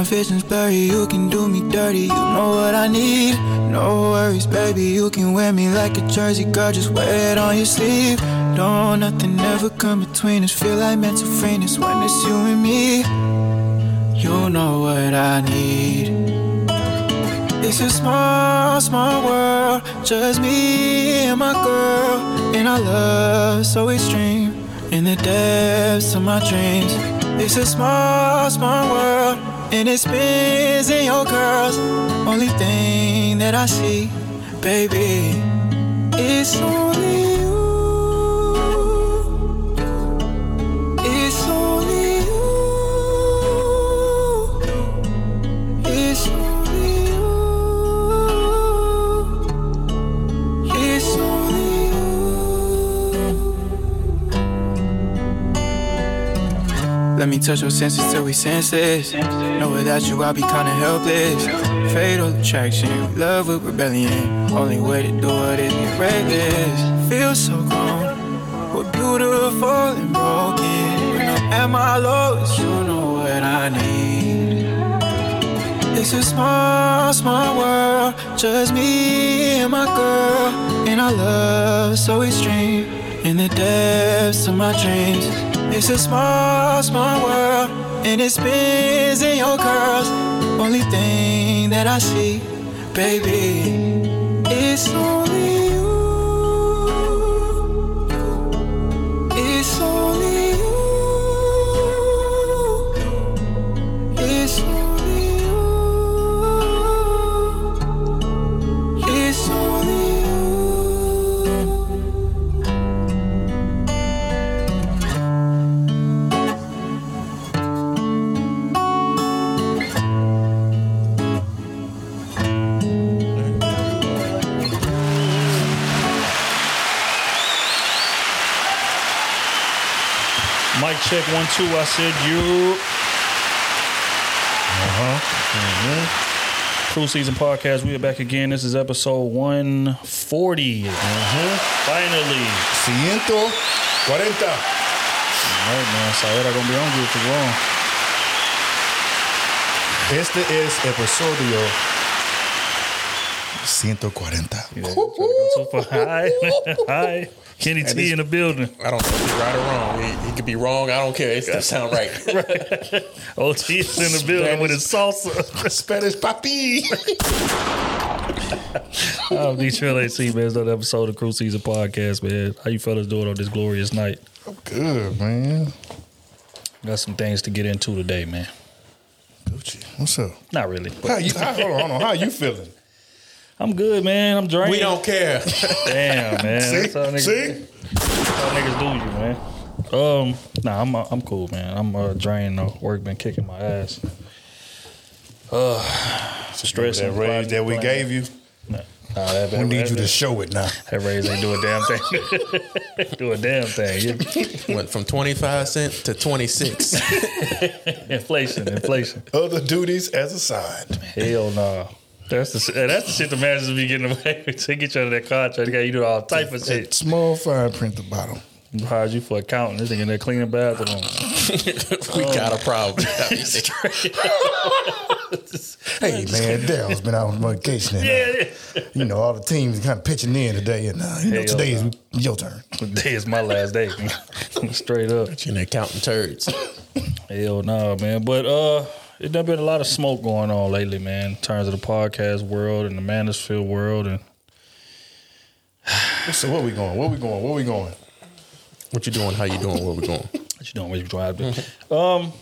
my vision's blurry, you can do me dirty. You know what I need. No worries, baby. You can wear me like a jersey, girl. Just wear it on your sleeve. Don't nothing ever come between us. Feel like mental us when it's you and me. You know what I need. It's a small, small world, just me and my girl, and our love so extreme in the depths of my dreams. It's a small, small world, and it spins in your curls. Only thing that I see, baby, it's only Let me touch your senses till we senseless. Know without you I'll be kinda helpless. Fatal attraction, love with rebellion. Only way to do it is get reckless. Feel so grown, we're beautiful and broken. When I'm at my lowest, you know what I need. It's a small, small world, just me and my girl, and our love so extreme in the depths of my dreams. It's a small, small world, and it spins in your curls. Only thing that I see, baby, it's only check one two. I said you. Uh huh. Krew Season Podcast. We are back again. This is episode one forty. Uh-huh. Finally. Ciento cuarenta. All right, man. Saera gonna be on you for long. Este es episodio 140. Yeah, trying to go too far. Hi, hi. Kenny T this- in the building. I don't know if he's right or wrong. He, he could be wrong. I don't care. It still sound right. OT is in the building with his salsa. Spanish papi. I'm the Trill AC, man. It's another episode of Krew Season Podcast, man. How you fellas doing on this glorious night? I'm Good, man. Got some things to get into today, man. Gucci, what's up? Not really. But How you? How, hold on, hold on. How you feeling? I'm good, man. I'm drained. we don't care. Damn, man. See? That's how niggas, See? that's how niggas do you, man. Um, nah, I'm uh, I'm cool, man. I'm uh, drained though. Work been kicking my ass. Uh, stressing. That raise that we gave you. Nah, nah, that, We need you to show it now. that raise ain't do a damn thing. do a damn thing. Yeah. Went from 25 cent to 26. Inflation, inflation. Other duties as assigned. Hell no. That's the that's the shit the managers be getting away with. They get you out of that contract. They got you do all type of shit. Small fine print at the bottom. Hired you for accounting. This nigga in there cleaning bathrooms. we got a problem. Hey man, Daryl's been out on vacation. And, uh, Yeah, yeah. you know, all the teams kind of pitching in today, and uh, you know, Hell today is no. your turn. Today is my last day. Straight up. and they're counting turds. Hell no, man. But uh it done been a lot of smoke going on lately, man, in terms of the podcast world and the manosphere world and So where we going? Where we going? Where we going? What you doing? How you doing? Where we going? what you doing, what you driving. Um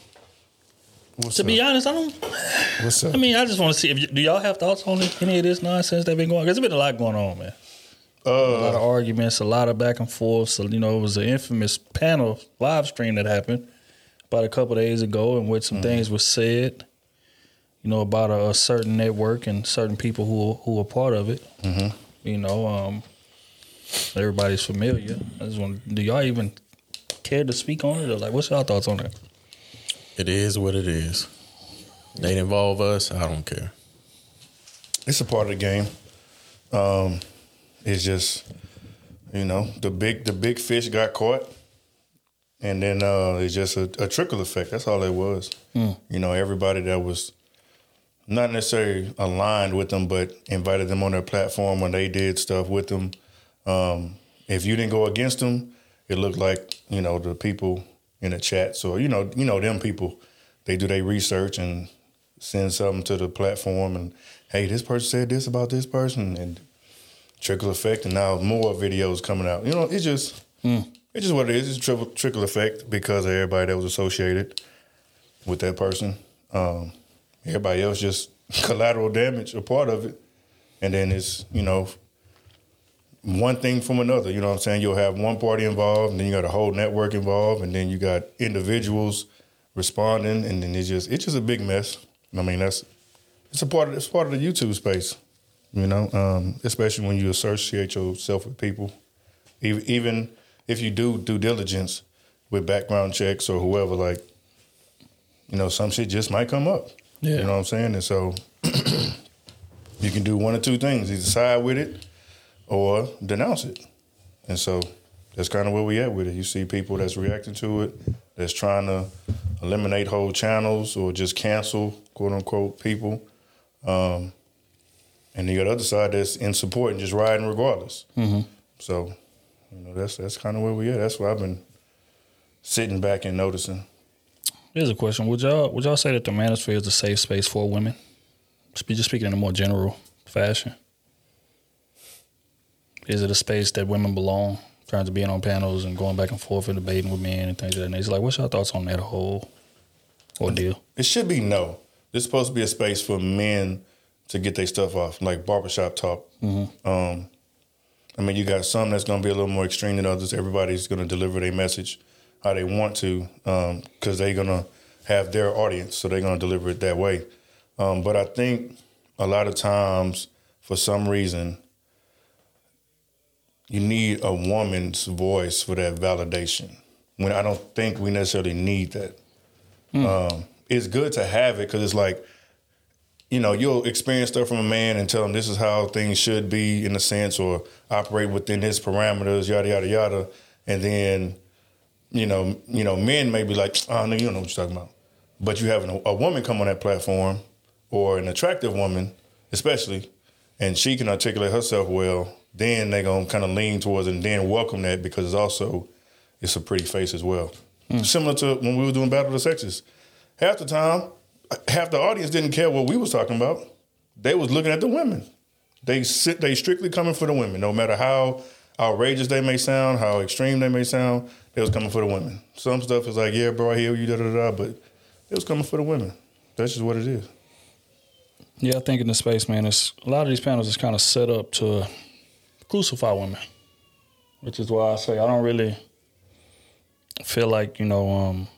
What's to up? be honest, I don't What's up? I mean, I just want to see if you, do y'all have thoughts on any of this nonsense that been going? Because there's been a lot going on, man. a lot of arguments, a lot of back and forth. So you know, it was an infamous panel live stream that happened about a couple days ago, in which some things were said. You know about a, a certain network and certain people who who are part of it. You know, um, everybody's familiar. I just want. Do y'all even care to speak on it, or like, what's y'all thoughts on that? It is what it is. They involve us. I don't care. it's a part of the game. Um, it's just, you know, the big the big fish got caught, and then uh, it's just a, a trickle effect. That's all it was. You know, everybody that was not necessarily aligned with them, but invited them on their platform when they did stuff with them. Um, if you didn't go against them, it looked like you know the people in the chat. So you know, you know them people, they do their research and send something to the platform, and hey, this person said this about this person, and trickle effect, and now more videos coming out. You know, it's just it's just what it is. It's trickle trickle effect because of everybody that was associated with that person. Um, everybody else just collateral damage, a part of it, and then it's you know one thing from another. You know what I'm saying? You'll have one party involved, and then you got a whole network involved, and then you got individuals responding, and then it's just it's just a big mess. I mean, that's it's a part of it's part of the YouTube space. You know, um, especially when you associate yourself with people, even even if you do due diligence with background checks or whoever, like you know, some shit just might come up. Yeah. You know what I'm saying? And so you can do one or two things: either side with it or denounce it. And so that's kind of where we at with it. You see people that's reacting to it, that's trying to eliminate whole channels or just cancel quote unquote people. Um, and you got the other side that's in support and just riding regardless. So, you know, that's that's kind of where we are. That's what I've been sitting back and noticing. Here's a question: Would y'all would y'all say that the manosphere is a safe space for women? Just speaking in a more general fashion, is it a space that women belong? In terms of being on panels and going back and forth and debating with men and things of that nature. Like, what's your thoughts on that whole ordeal? It should be no. This supposed to be a space for men to get their stuff off, like barbershop talk. Um, I mean, you got some that's going to be a little more extreme than others. Everybody's going to deliver their message how they want to because they're going to have their audience, so they're going to deliver it that way. Um, but I think a lot of times, for some reason, you need a woman's voice for that validation. When I don't think we necessarily need that um, it's good to have it because it's like, you know, you'll experience stuff from a man and tell him this is how things should be in a sense or operate within his parameters, yada yada yada, and then, you know, you know, men may be like, oh no, you don't know what you're talking about, but you having a, a woman come on that platform or an attractive woman, especially, and she can articulate herself well, then they're gonna kind of lean towards it and then welcome that because it's also it's a pretty face as well. Hmm. Similar to when we were doing Battle of the Sexes. Half the time, half the audience didn't care what we was talking about. They was looking at the women. They sit they strictly coming for the women, no matter how outrageous they may sound, how extreme they may sound, they was coming for the women. Some stuff is like, yeah, bro, I hear you, da da da, but it was coming for the women. That's just what it is. Yeah, I think in the space, man, it's a lot of these panels is kind of set up to crucify women, which is why I say I don't really feel like you know um,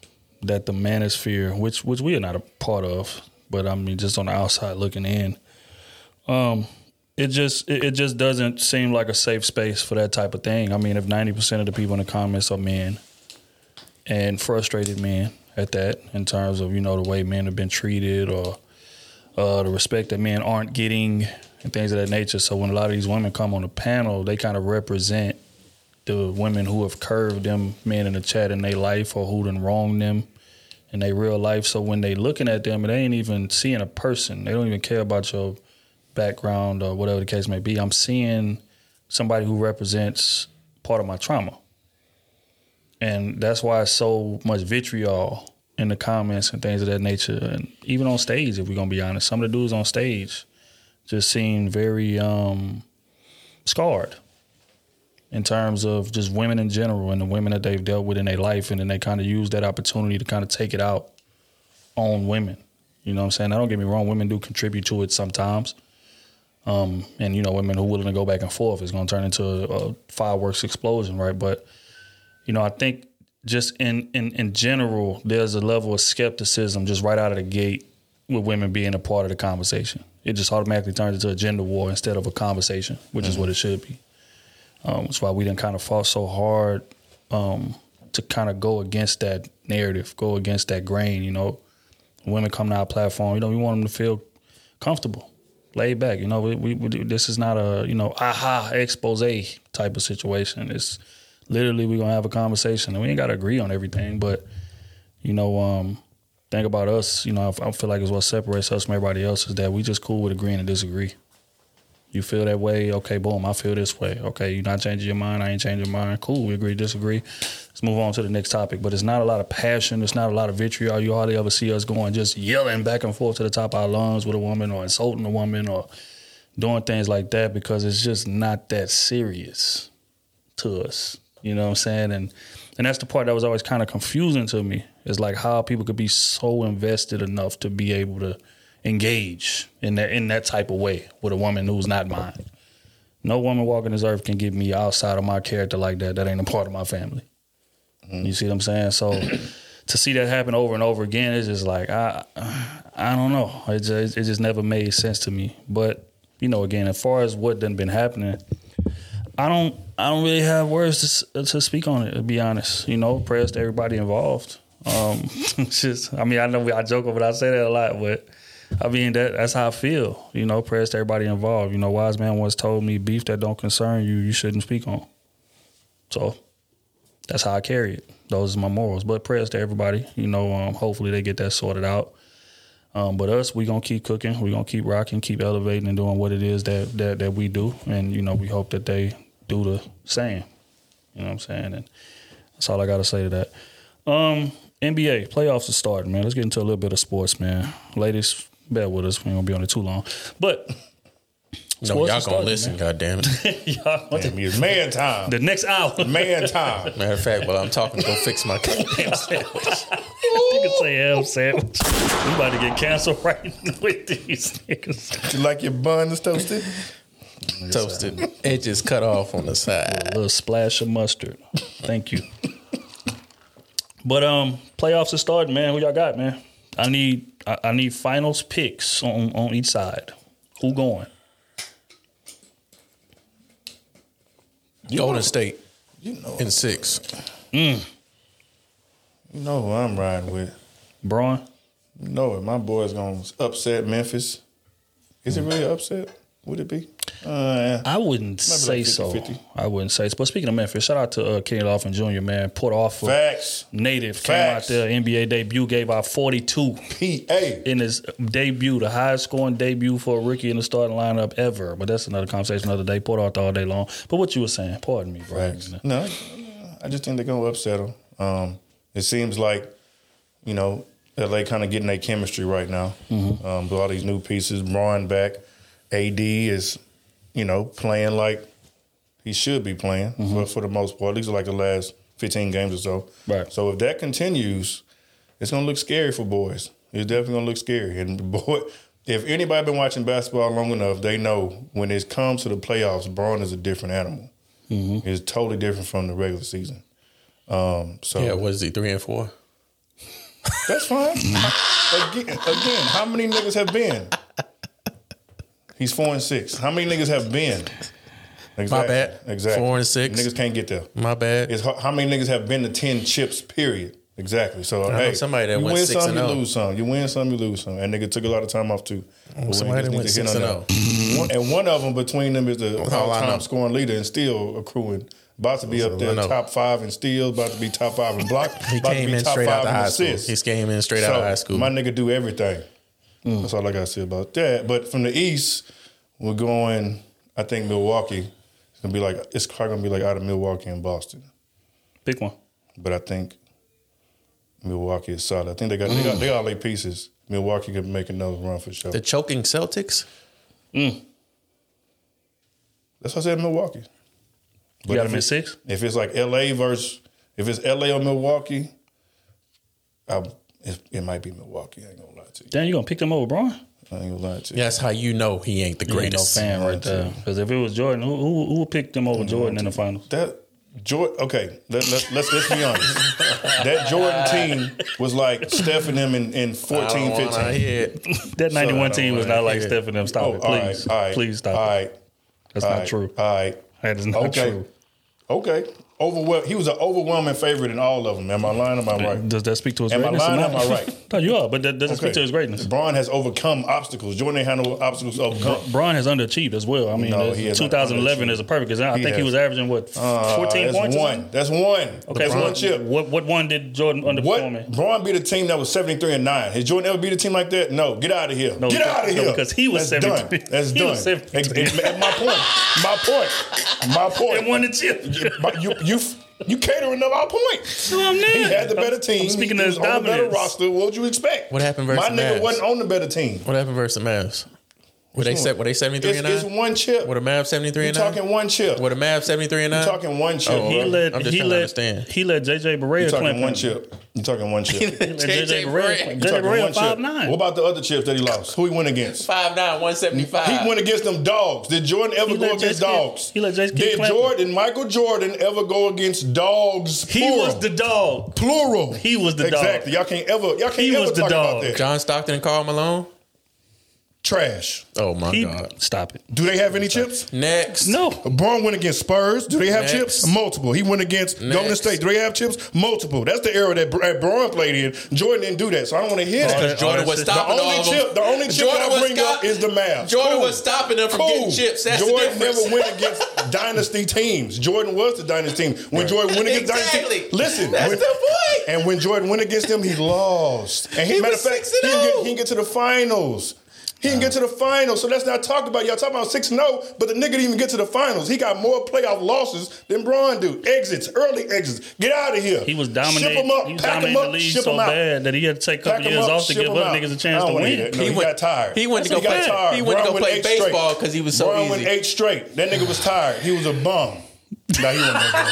that the manosphere, which which we are not a part of, but I mean just on the outside looking in, um, it just it, just doesn't seem like a safe space for that type of thing. I mean, if ninety percent of the people in the comments are men and frustrated men at that, in terms of you know the way men have been treated or uh, the respect that men aren't getting and things of that nature. So when a lot of these women come on the panel, they kind of represent the women who have curved them men in the chat in their life or who done wronged them in their real life. So when they looking at them, they ain't even seeing a person. They don't even care about your background or whatever the case may be. I'm seeing somebody who represents part of my trauma. And that's why it's so much vitriol in the comments and things of that nature. And even on stage, if we're gonna be honest, some of the dudes on stage just seem very um, scarred in terms of just women in general and the women that they've dealt with in their life, and then they kind of use that opportunity to kind of take it out on women. You know what I'm saying? Now, don't get me wrong, women do contribute to it sometimes. Um, and you know, women who are willing to go back and forth is going to turn into a, a fireworks explosion, right? But you know, I think just in, in in general, there's a level of skepticism just right out of the gate with women being a part of the conversation. It just automatically turns into a gender war instead of a conversation, which is what it should be. Um, that's why we didn't kind of fought so hard um, to kind of go against that narrative, go against that grain. You know, women come to our platform, you know, we want them to feel comfortable, laid back. You know, we, we, we this is not a you know aha expose type of situation. It's literally we're gonna have a conversation, and we ain't got to agree on everything, but you know, um, thing about us, you know, I feel like it's what separates us from everybody else is that we just cool with agreeing and disagree. You feel that way, okay, boom, I feel this way. Okay, you're not changing your mind, I ain't changing mine. Cool, we agree, disagree. Let's move on to the next topic. But it's not a lot of passion, it's not a lot of vitriol. You hardly ever see us going just yelling back and forth to the top of our lungs with a woman or insulting a woman or doing things like that because it's just not that serious to us. You know what I'm saying? And and that's the part that was always kind of confusing to me. Is like how people could be so invested enough to be able to engage in that in that type of way with a woman who's not mine. No woman walking this earth can get me outside of my character like that. That ain't a part of my family. You see what I'm saying? So to see that happen over and over again is just like I I don't know. It just, it just never made sense to me. But you know, again, as far as what done been happening, I don't I don't really have words to, to speak on it. To be honest, you know, prayers to everybody involved. Um, it's just I mean I know I joke about I say that a lot, but I mean that that's how I feel. You know, prayers to everybody involved. You know, wise man once told me beef that don't concern you, you shouldn't speak on. So that's how I carry it. Those are my morals. But prayers to everybody. You know, um, hopefully they get that sorted out. Um, but us, we gonna keep cooking. We gonna keep rocking, keep elevating, and doing what it is that that that we do. And you know, we hope that they do the same. You know what I'm saying? And that's all I gotta say to that. Um, NBA playoffs are starting, man. Let's get into a little bit of sports, man. Ladies, bear with us. We ain't gonna be on it too long. But No, y'all gonna listen, man. God damn it. y'all, Damn, it's man time. the next hour. Man time. Matter of fact, while I'm talking, go fix my ham sandwich. you can say ham sandwich. We about to get canceled right with these niggas. You like your buns toasted? toasted edges cut off on the side. A little splash of mustard. Thank you. But um, playoffs are starting, man. Who y'all got, man? I need I, I need finals picks on on each side. Who going? Golden State You know, in six. Mm. you know who I'm riding with. Bron? You know it. My boy's gonna upset Memphis. Is it mm. really upset? Would it be? Uh, I wouldn't say like so. 50-50. I wouldn't say so. But speaking of Memphis, shout out to uh, Kenny Lofton Jr., man. Port Arthur facts. native Facts. came out there, NBA debut, gave out 42 P.A. in his debut, the highest scoring debut for a rookie in the starting lineup ever. But that's another conversation another day. Port Arthur all day long. But what you were saying, pardon me, bro. Facts. No, I just think they're gonna upset them. Um, it seems like, you know, LA kind of getting their chemistry right now. Mm-hmm. Um, with all these new pieces, Bron back, AD is, you know, playing like he should be playing for, for the most part. These are like the last fifteen games or so. Right. So if that continues, it's gonna look scary for boys. It's definitely gonna look scary. And boy, if anybody been watching basketball long enough, they know when it comes to the playoffs, Bron is a different animal. It's totally different from the regular season. Um, so Yeah, what is he? Three and four. that's fine. again, again, how many niggas have been? He's four and six. How many niggas have been? Exactly. bad. Exactly. Four and six. Niggas can't get there. My bad. It's how many niggas have been to ten chips? Period. Exactly. So know hey, somebody that you went win six some, and you oh. lose some. You win some, you lose some. And nigga took a lot of time off too. Oh, but somebody that went to six and that. Oh. One- and one of them between them is the I all-time scoring leader and still accruing. About to be up there, top five in steals. About to be top five in block. He about to came be in top straight out of high school. He came in straight out of high school. My nigga do everything. Mm. That's all I got to say about that. But from the East, we're going. I think Milwaukee. It's gonna be like it's probably gonna be like out of Milwaukee and Boston. Pick one. But I think Milwaukee is solid. I think they got they got they got all their pieces. Milwaukee could make another run for sure. the choking Celtics. Mm. That's what I said. Milwaukee. You got if him at six? If it's like L.A. versus if it's L.A. or Milwaukee, I, it, it might be Milwaukee. I ain't gonna lie to you. Damn, you gonna pick them over Bron? I ain't gonna lie to you. That's how you know he ain't the You ain't no greatest. fan right there. Because if it was Jordan, who who, who would pick them over Jordan in the finals? That Jordan. Okay, let, let, let's let's be honest. that Jordan team was like Steph and them in, in 14, I don't wanna 15. That 91 team was not like yeah. Steph and them. Stop Oh, it. all right, Please. all right, Please stop All it. right, That's all not right, true. All right. That is not Okay. true. Okay. Overwhel- he was an overwhelming favorite in all of them. Am I lying? Am I right? Does that speak to his Am I greatness? or lying? not? Am I right? no, you are, but that doesn't speak to his greatness. Bron has overcome obstacles. Jordan ain't had no obstacles overcome. Bron has underachieved as well. I mean, No, uh, he 2011 is a perfect example. I He think he was averaging what 14 Uh, that's points. one. That's one. Okay, that's one chip. What what one did Jordan underperform in? What? Bron beat a team that was 73 and 9. Has Jordan ever beat a team like that? No. Get out of here. No, Get out of no, here. because he was That's 73. done. That's done. was 73. At- at- at my point. My point. My point. And won the chip. You you you catering up our point. No, I'm not. He had the better team. I'm speaking he as was on the better roster. What would you expect? What happened versus My nigga Mavs? wasn't on the better team. What happened versus the Mavs? Were they one? set? Were they seventy three It's, and it's one chip. Were a Mavs seventy three You're and nine? talking one chip. Were a Mavs seventy three and nine? You're talking one chip. Oh, He bro. let I'm just he trying to let understand. he let JJ Barea You're talking one chip. You're talking one chip. He let JJ JJ Barea Barea. JJ talking Barea one five chip. nine. What about the other chips that he lost? Who he went against? Five nine, one seventy five. He went against them dogs. Did Jordan ever He go against Jace Kidd- dogs? he let Jace Kidd Did clamp him. Jordan, Michael Jordan, ever go against dogs? He plural? was the dog. plural. He was the dog. exactly. Y'all can't ever. Y'all can't He ever was the talk about dog. that. John Stockton and Karl Malone. Trash. Oh my He, god. stop it. Do they have any chips? Next. No. Bron went against Spurs. Do they have Next. chips? Multiple. He went against Golden Next. State. Do they have chips? Multiple. That's the era that Br- that Bron played in. Jordan didn't do that, so I don't want to hear that. Because Jordan Oh, was that's- The stopping only all of them. chip, the only chip Jordan I was bring stop- up is the Mavs. Jordan Cool. was stopping them from Cool. getting chips. That's Jordan the difference. never went against dynasty teams. Jordan was the dynasty team. When Jordan went against Exactly. dynasty, listen, That's when- the point. And when Jordan went against them, he lost. And he, He matter was of fact, 6 he and didn't, get, 0. he didn't get to the finals. He didn't get to the finals, so let's not talk about y'all talking about six and zero. But the nigga didn't even get to the finals. He got more playoff losses than Bron do. Exits, early exits. Get out of here. He was Ship dominating. him up. he was pack him dominating up. the league ship so him out. bad that he had to take a couple Pack years up, off to give him other niggas a chance to win. No, He he, went- got tired. he went to go play- he went to Bron go play eight straight. baseball 'cause he was so Bron easy. went eight straight. That nigga was tired. He was a bum. Nah, he wasn't no.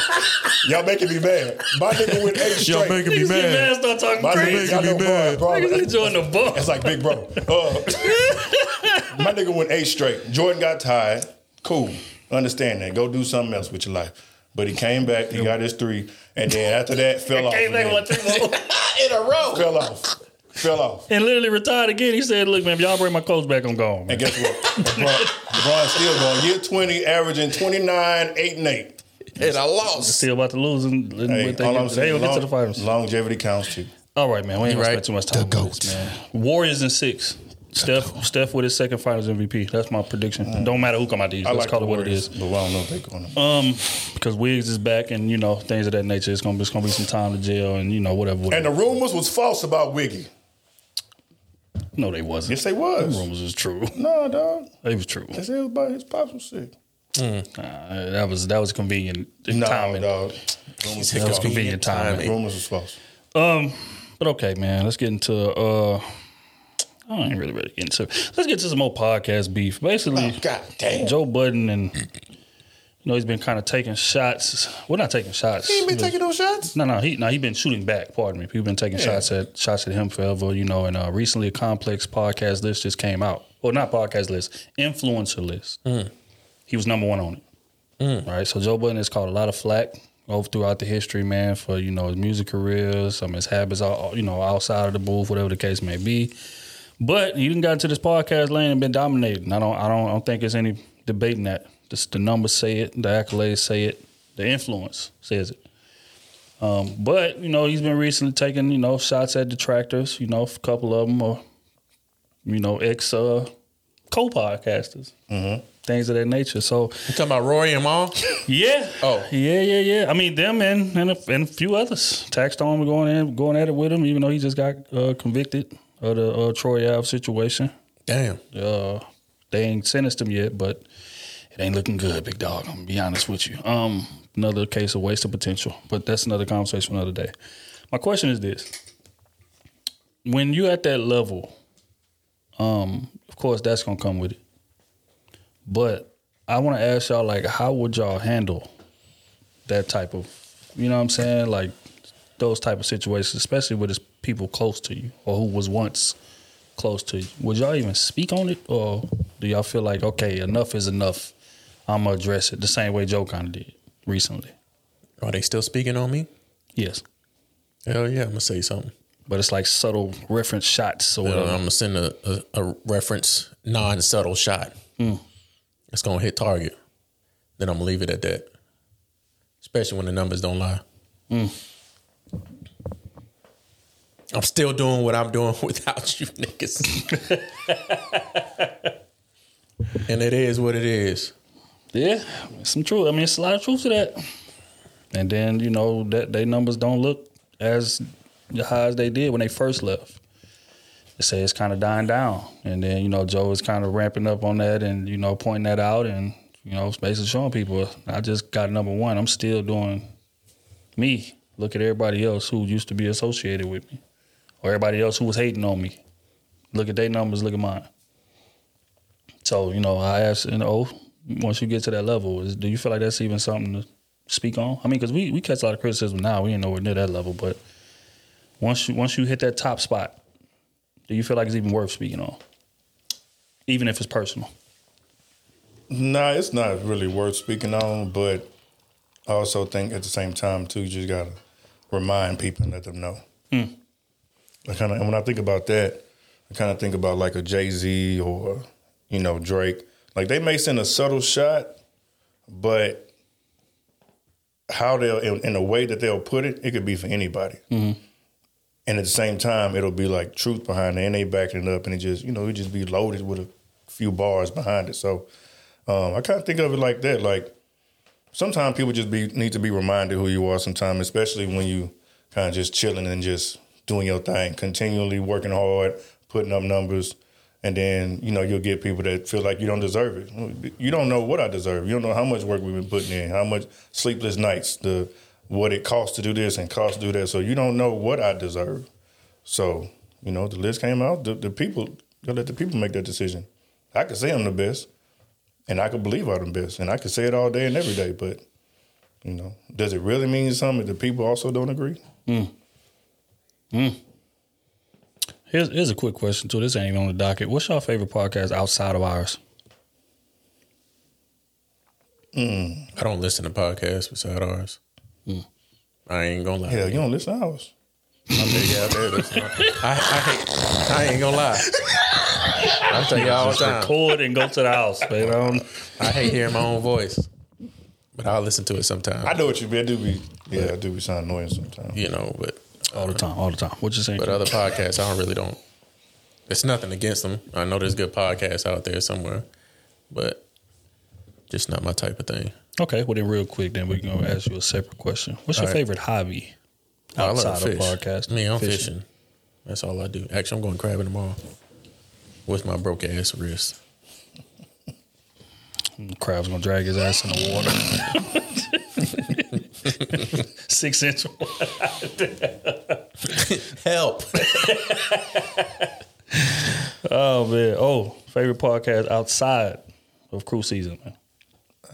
Y'all making me mad. My nigga went eight straight. Y'all making me Niggas get mad. mad, start talking My crazy. nigga, y'all know Bron. Bron- Niggas enjoying the ball. That's like Big Bro. Uh, my nigga went eight straight. Jordan got tired. Cool. Understand that. Go do something else with your life. But he came back. He got his three. And then after that, fell off. Came back again. one three more. in a row. Fell off. Fell off. and literally retired again. He said, "Look, man, if y'all bring my clothes back, I'm gone." Man. And guess what? LeBron, LeBron's still going. Year 20, averaging 29, 8 and 8. And I lost. Still about to lose, and, and Hey, they, all I'm get, they saying, will get to the finals. longevity counts too. All right, man. We ain't You gonna right. spend too much time The on this, GOAT. man. Warriors in six. Steph, Steph with his second Finals MVP. That's my prediction. Don't matter who come out these. I Let's like call the it what it is. But I don't know if they're going to. Um, because Wiggs is back, and you know things of that nature. It's gonna be, it's gonna be some time to jail, and you know whatever. and the rumors was false about Wiggy. No, they wasn't. Yes, they was. rumors was true. No, dog. They was true. They said it was about his pops was sick. Uh, that was that was convenient No, timing. dog. That was convenient timing. Rumors was false. Um, but okay, man. Let's get into. uh I ain't really ready to get into. It. Let's get to some more podcast beef. Basically, God damn. Joe Budden and you know he's been kind of taking shots. Well, not taking shots. He ain't been taking those shots. No, no, he no, he been shooting back. Pardon me. People been taking shots at shots at him forever. You know, and uh, recently a complex podcast list just came out. Well, not podcast list, influencer list. He was number one on it. Right. So Joe Budden has caught a lot of flack over throughout the history, man, for you know his music career, some of his habits, all you know, outside of the booth, whatever the case may be. But he didn't got into this podcast lane and been dominating. I don't, I don't, I don't think there's any debating that. Just the numbers say it, the accolades say it, the influence says it. Um, but you know, he's been recently taking you know shots at detractors. You know, a couple of them are you know ex uh, co-podcasters, things of that nature. So You talking about Rory and Mal? yeah, Oh. yeah, yeah, yeah. I mean, them and and a, and a few others. Taxstone going in, going at it with him, even though he just got uh, convicted of the uh, Troy Ave situation. Damn. Uh, they ain't sentenced him yet, but it ain't looking good, big dog. I'm gonna be honest with you. Um, another case of waste of potential, but that's another conversation another day. My question is this: When you at that level, um, of course that's gonna come with it. But I want to ask y'all, like, how would y'all handle that type of, you know what I'm saying, like those type of situations, especially with it's people close to you or who was once close to you. Would y'all even speak on it, or do y'all feel like okay, enough is enough? I'm gonna address it the same way Joe kind of did recently. Are they still speaking on me? Yes, Hell yeah, I'm gonna say something. but it's like subtle reference shots or Uh. I'm gonna send a, a, a reference non subtle shot. It's gonna hit target. Then I'm gonna leave it at that. especially when the numbers don't lie. I'm still doing what I'm doing without you niggas. and it is what it is. Yeah, some truth. I mean, it's a lot of truth to that. And then you know that their numbers don't look as high as they did when they first left. They say it's kind of dying down, and then you know Joe is kind of ramping up on that, and you know pointing that out, and you know basically showing people I just got number one. I'm still doing me. Look at everybody else who used to be associated with me, or everybody else who was hating on me. Look at their numbers. Look at mine. So you know, I asked, you know, once you get to that level, is do you feel like that's even something to speak on? I mean, because we we catch a lot of criticism now. We ain't nowhere near that level, but once you once you hit that top spot, do you feel like it's even worth speaking on, even if it's personal? Nah, it's not really worth speaking on, but I also think at the same time too, you just gotta remind people and let them know. Hmm. I kind of, and when I think about that, I kind of think about like a Jay Z or you know Drake. Like they may send a subtle shot, but how they'll in, in the way that they'll put it, it could be for anybody. And at the same time, it'll be like truth behind it, and they backing it up, and it just you know it just be loaded with a few bars behind it. So um, I kind of think of it like that. Like sometimes people just be need to be reminded who you are. Sometimes, especially when you kind of just chilling and just doing your thing, continually working hard, putting up numbers, and then you know you'll get people that feel like you don't deserve it. You don't know what I deserve. You don't know how much work we've been putting in, how much sleepless nights, the what it costs to do this and costs to do that. So you don't know what I deserve. So you know the list came out. The, the people gotta let the people make that decision. I could say I'm the best, and I could believe I'm the best, and I could say it all day and every day. But you know, does it really mean something if the people also don't agree? Mm. Mm. Here's here's a quick question too. This ain't even on the docket. What's your favorite podcast outside of ours? Mm. I don't listen to podcasts beside ours. Hmm. I ain't gonna lie. Hell, you don't listen to ours. I'm big out there. I, I, hate, I ain't gonna lie. I tell you all the time. Record and go to the house, baby. I don't- I hate hearing my own voice, but I'll listen to it sometimes. I know what you mean. I do be, yeah, I do be sound annoying sometimes. you know, but all the time, all the time. What you saying? but other podcasts, I don't really don't. It's nothing against them. I know there's good podcasts out there somewhere, but just not my type of thing. okay, well then, real quick, then we're gonna ask you a separate question. What's your All right. favorite hobby I love outside of fish. podcast? Me, I'm fishing. That's all I do. Actually, I'm going crabbing tomorrow with my broke ass wrist. Crab's gonna drag his ass in the water. Six inch. Help! Oh man. Oh, favorite podcast outside of Krew Season, man.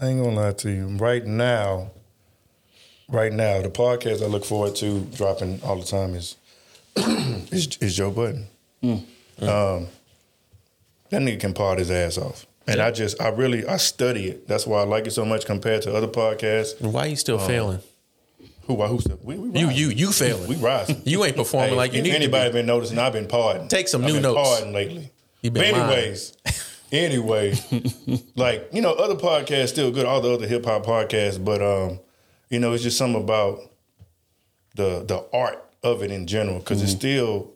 I ain't gonna lie to you. Right now, right now, the podcast I look forward to dropping all the time is is, is Joe Budden. Um, that nigga can part his ass off, and I just, I really, I study it. That's why I like it so much compared to other podcasts. And Why are you still failing? Who, who, we, we You, you, you failing. we rising. You ain't performing Hey, like you need to anybody be. been noticing, I've been pardoned. Take some I've new been notes. Pardoned lately. You But been lying. anyways, anyways, like you know, other podcasts still good. All the other hip hop podcasts, but um, you know, it's just something about the the art of it in general because it's still.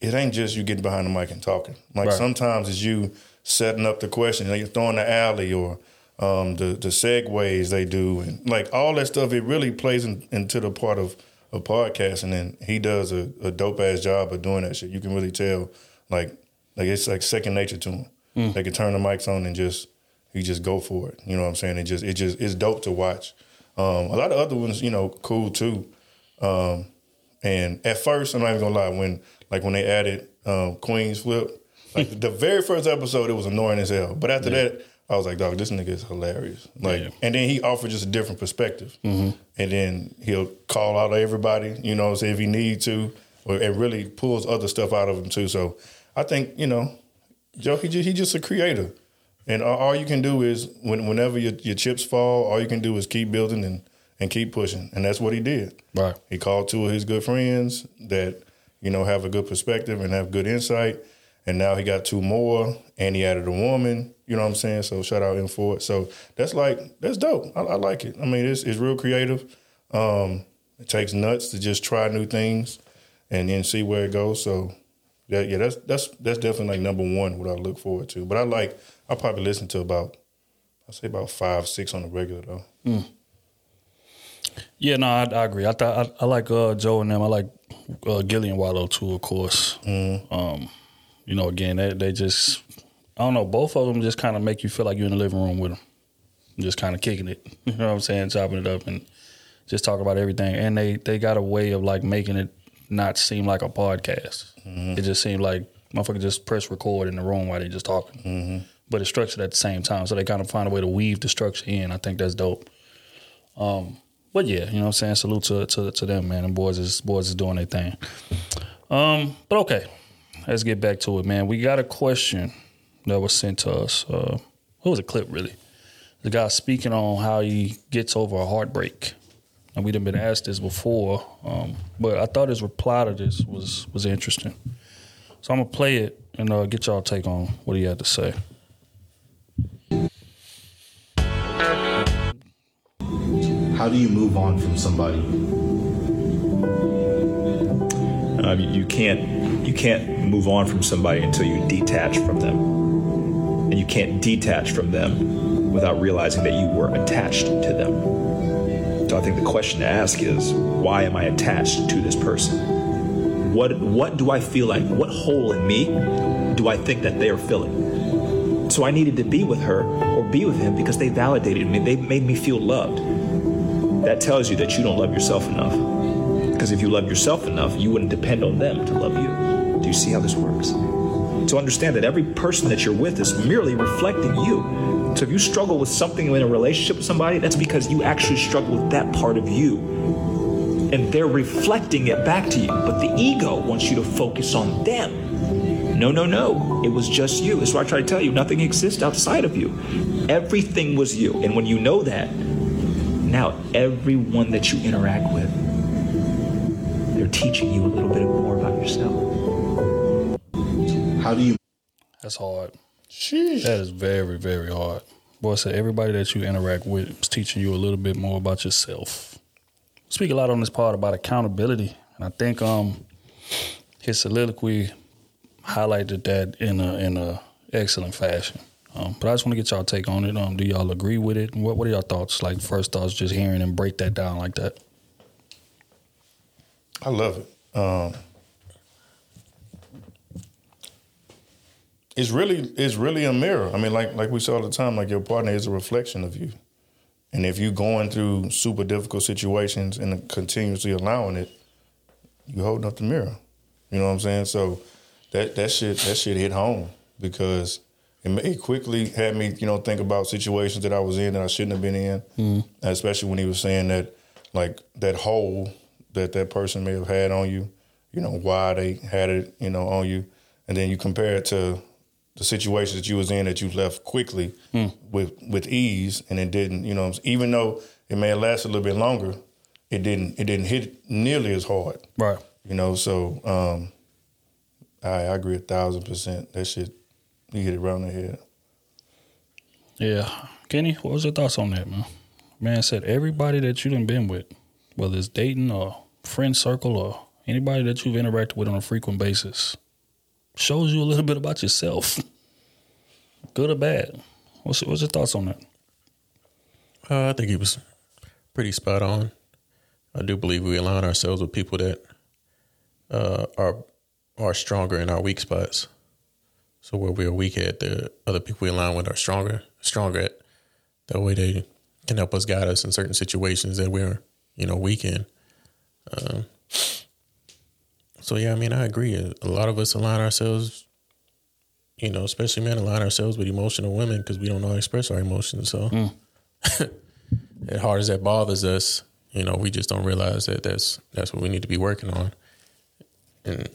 It ain't just you getting behind the mic and talking. Like Right. sometimes it's you setting up the question, like throwing the alley or um, the the segues they do, and like all that stuff. It really plays in, into the part of of podcasting, and he does a, a dope ass job of doing that shit. You can really tell, like like it's like second nature to him. They can turn the mics on and just he just go for it. You know what I'm saying? It just it just it's dope to watch. Um, a lot of other ones, you know, cool too. Um, and at first, I'm not even gonna lie, when like when they added um, Queenzflip, like the very first episode, it was annoying as hell. But after that, I was like, dog, this nigga is hilarious. Like, Yeah. and then he offered just a different perspective, mm-hmm. and then he'll call out everybody, you know, say if he need to, or it really pulls other stuff out of him too. So I think you know, Joe, he just, he just a creator, and all, all you can do is when, whenever your, your chips fall, all you can do is keep building and and keep pushing, and that's what he did. Right. He called two of his good friends that you know have a good perspective and have good insight, and now he got two more, and he added a woman. You know what I'm saying? So shout out him for it. So that's like that's dope. I, I like it. I mean, it's it's real creative. Um, it takes nuts to just try new things and then see where it goes. So yeah, yeah, that's that's that's definitely like number one what I look forward to. But I like I probably listen to about I say about five six on the regular though. Yeah, no, I, I agree. I thought I, I like uh, Joe and them. I like uh, Gillie and Wallo too, of course. Um, you know, again, they, they just I don't know. Both of them just kind of make you feel like you're in the living room with them, just kind of kicking it. You know what I'm saying? Chopping it up and just talk about everything. And they they got a way of like making it not seem like a podcast. It just seemed like motherfucker just press record in the room while they just talking. But it's structured at the same time, so they kind of find a way to weave the structure in. I think that's dope. Um, but yeah, you know what I'm saying? Salute to to, to them, man. And boys is boys is doing their thing. Um, but okay. Let's get back to it, man. We got a question that was sent to us. Uh what was a clip really? The guy speaking on how he gets over a heartbreak. And we'd have been asked this before, um, but I thought his reply to this was was interesting. So I'm gonna play it and uh, get y'all take on what he had to say. How do you move on from somebody? Um, you, you can't you can't move on from somebody until you detach from them, and you can't detach from them without realizing that you were attached to them. So I think the question to ask is, why am I attached to this person? What what do I feel like? What hole in me do I think that they are filling? So I needed to be with her or be with him because they validated me. They made me feel loved. That tells you that you don't love yourself enough. Because if you love yourself enough, you wouldn't depend on them to love you. Do you see how this works? To understand that every person that you're with is merely reflecting you. So if you struggle with something in a relationship with somebody, that's because you actually struggle with that part of you. And they're reflecting it back to you. But the ego wants you to focus on them. No, no, no. It was just you. That's why I try to tell you nothing exists outside of you. Everything was you. And when you know that, now everyone that you interact with, they're teaching you a little bit more about yourself. How do you That's hard. That is very, very hard. Boy so everybody that you interact with is teaching you a little bit more about yourself. Speak a lot on this part about accountability, and I think um his soliloquy highlighted that in a in a excellent fashion. Um, but I just want to get y'all take on it. Um, do y'all agree with it? What What are y'all thoughts? Like first thoughts, just hearing and break that down like that. I love it. Um, it's really it's really a mirror. I mean, like like we say all the time, like your partner is a reflection of you. And if you're going through super difficult situations and continuously allowing it, you holding up the mirror. You know what I'm saying? So that that shit that shit hit home because it, it quickly had me, you know, think about situations that I was in that I shouldn't have been in. Mm-hmm. Especially when he was saying that, like that hole that that person may have had on you, you know, why they had it, you know, on you, and then you compare it to the situations that you was in that you left quickly with with ease, and it didn't, you know, even though it may have lasted a little bit longer, it didn't it didn't hit nearly as hard. Right. You know, so um, I, I agree a thousand percent. That shit, you hit it on the head. Yeah. Kenny, what was your thoughts on that, man? Man said everybody that you done been with, whether it's dating or friend circle or anybody that you've interacted with on a frequent basis, shows you a little bit about yourself. Good or bad. What's what's your thoughts on that? Uh, I think he was pretty spot on. I do believe we align ourselves with people that uh, are are stronger in our weak spots. So where we're weak at, the other people we align with are stronger, stronger at. That way they can help us guide us in certain situations that we're, you know, weak in. Um, so yeah, I mean, I agree. A lot of us align ourselves, you know, especially men align ourselves with emotional women because we don't know how to express our emotions. So mm. as hard as that bothers us, you know, we just don't realize that that's that's what we need to be working on, and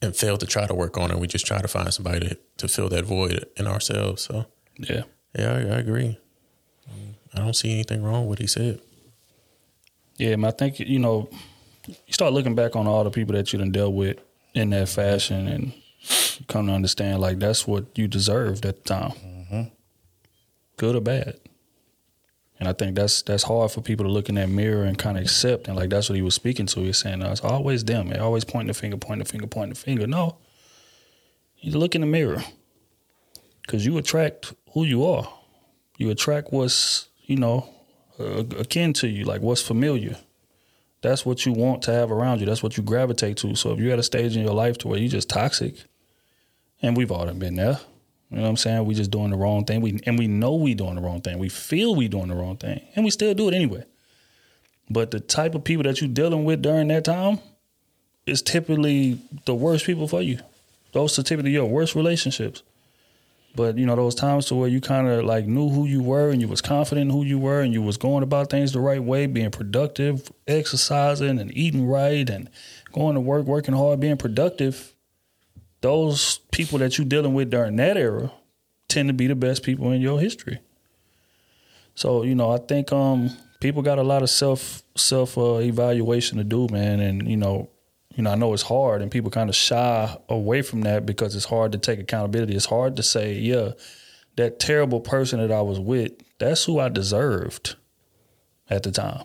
and fail to try to work on it. We just try to find somebody to, to fill that void in ourselves. So Yeah. yeah, I, I agree. I don't see anything wrong with what he said. Yeah, I think, you know, you start looking back on all the people that you done dealt with in that fashion and You come to understand like that's what you deserved at the time, good or bad. And I think that's that's hard for people to look in that mirror and kind of accept. And like that's what he was speaking to. He's saying, "It's always them. They always pointing the finger, pointing the finger, pointing the finger." No, you look in the mirror because you attract who you are. You attract what's you know uh, akin to you, like what's familiar. That's what you want to have around you. That's what you gravitate to. So if you're at a stage in your life to where you're just toxic, and we've all been there. You know what I'm saying? We just doing the wrong thing. We and we know we doing the wrong thing. We feel we doing the wrong thing, and we still do it anyway. But the type of people that you dealing with during that time is typically the worst people for you. Those are typically your worst relationships. But you know those times to where you kind of like knew who you were and you was confident in who you were and you was going about things the right way, being productive, exercising and eating right and going to work, working hard, being productive those people that you're dealing with during that era tend to be the best people in your history. So you know, I think um, people got a lot of self self uh, evaluation to do, man, and you know, you know, I know it's hard, and people kind of shy away from that because it's hard to take accountability. It's hard to say, yeah, that terrible person that I was with, that's who I deserved at the time.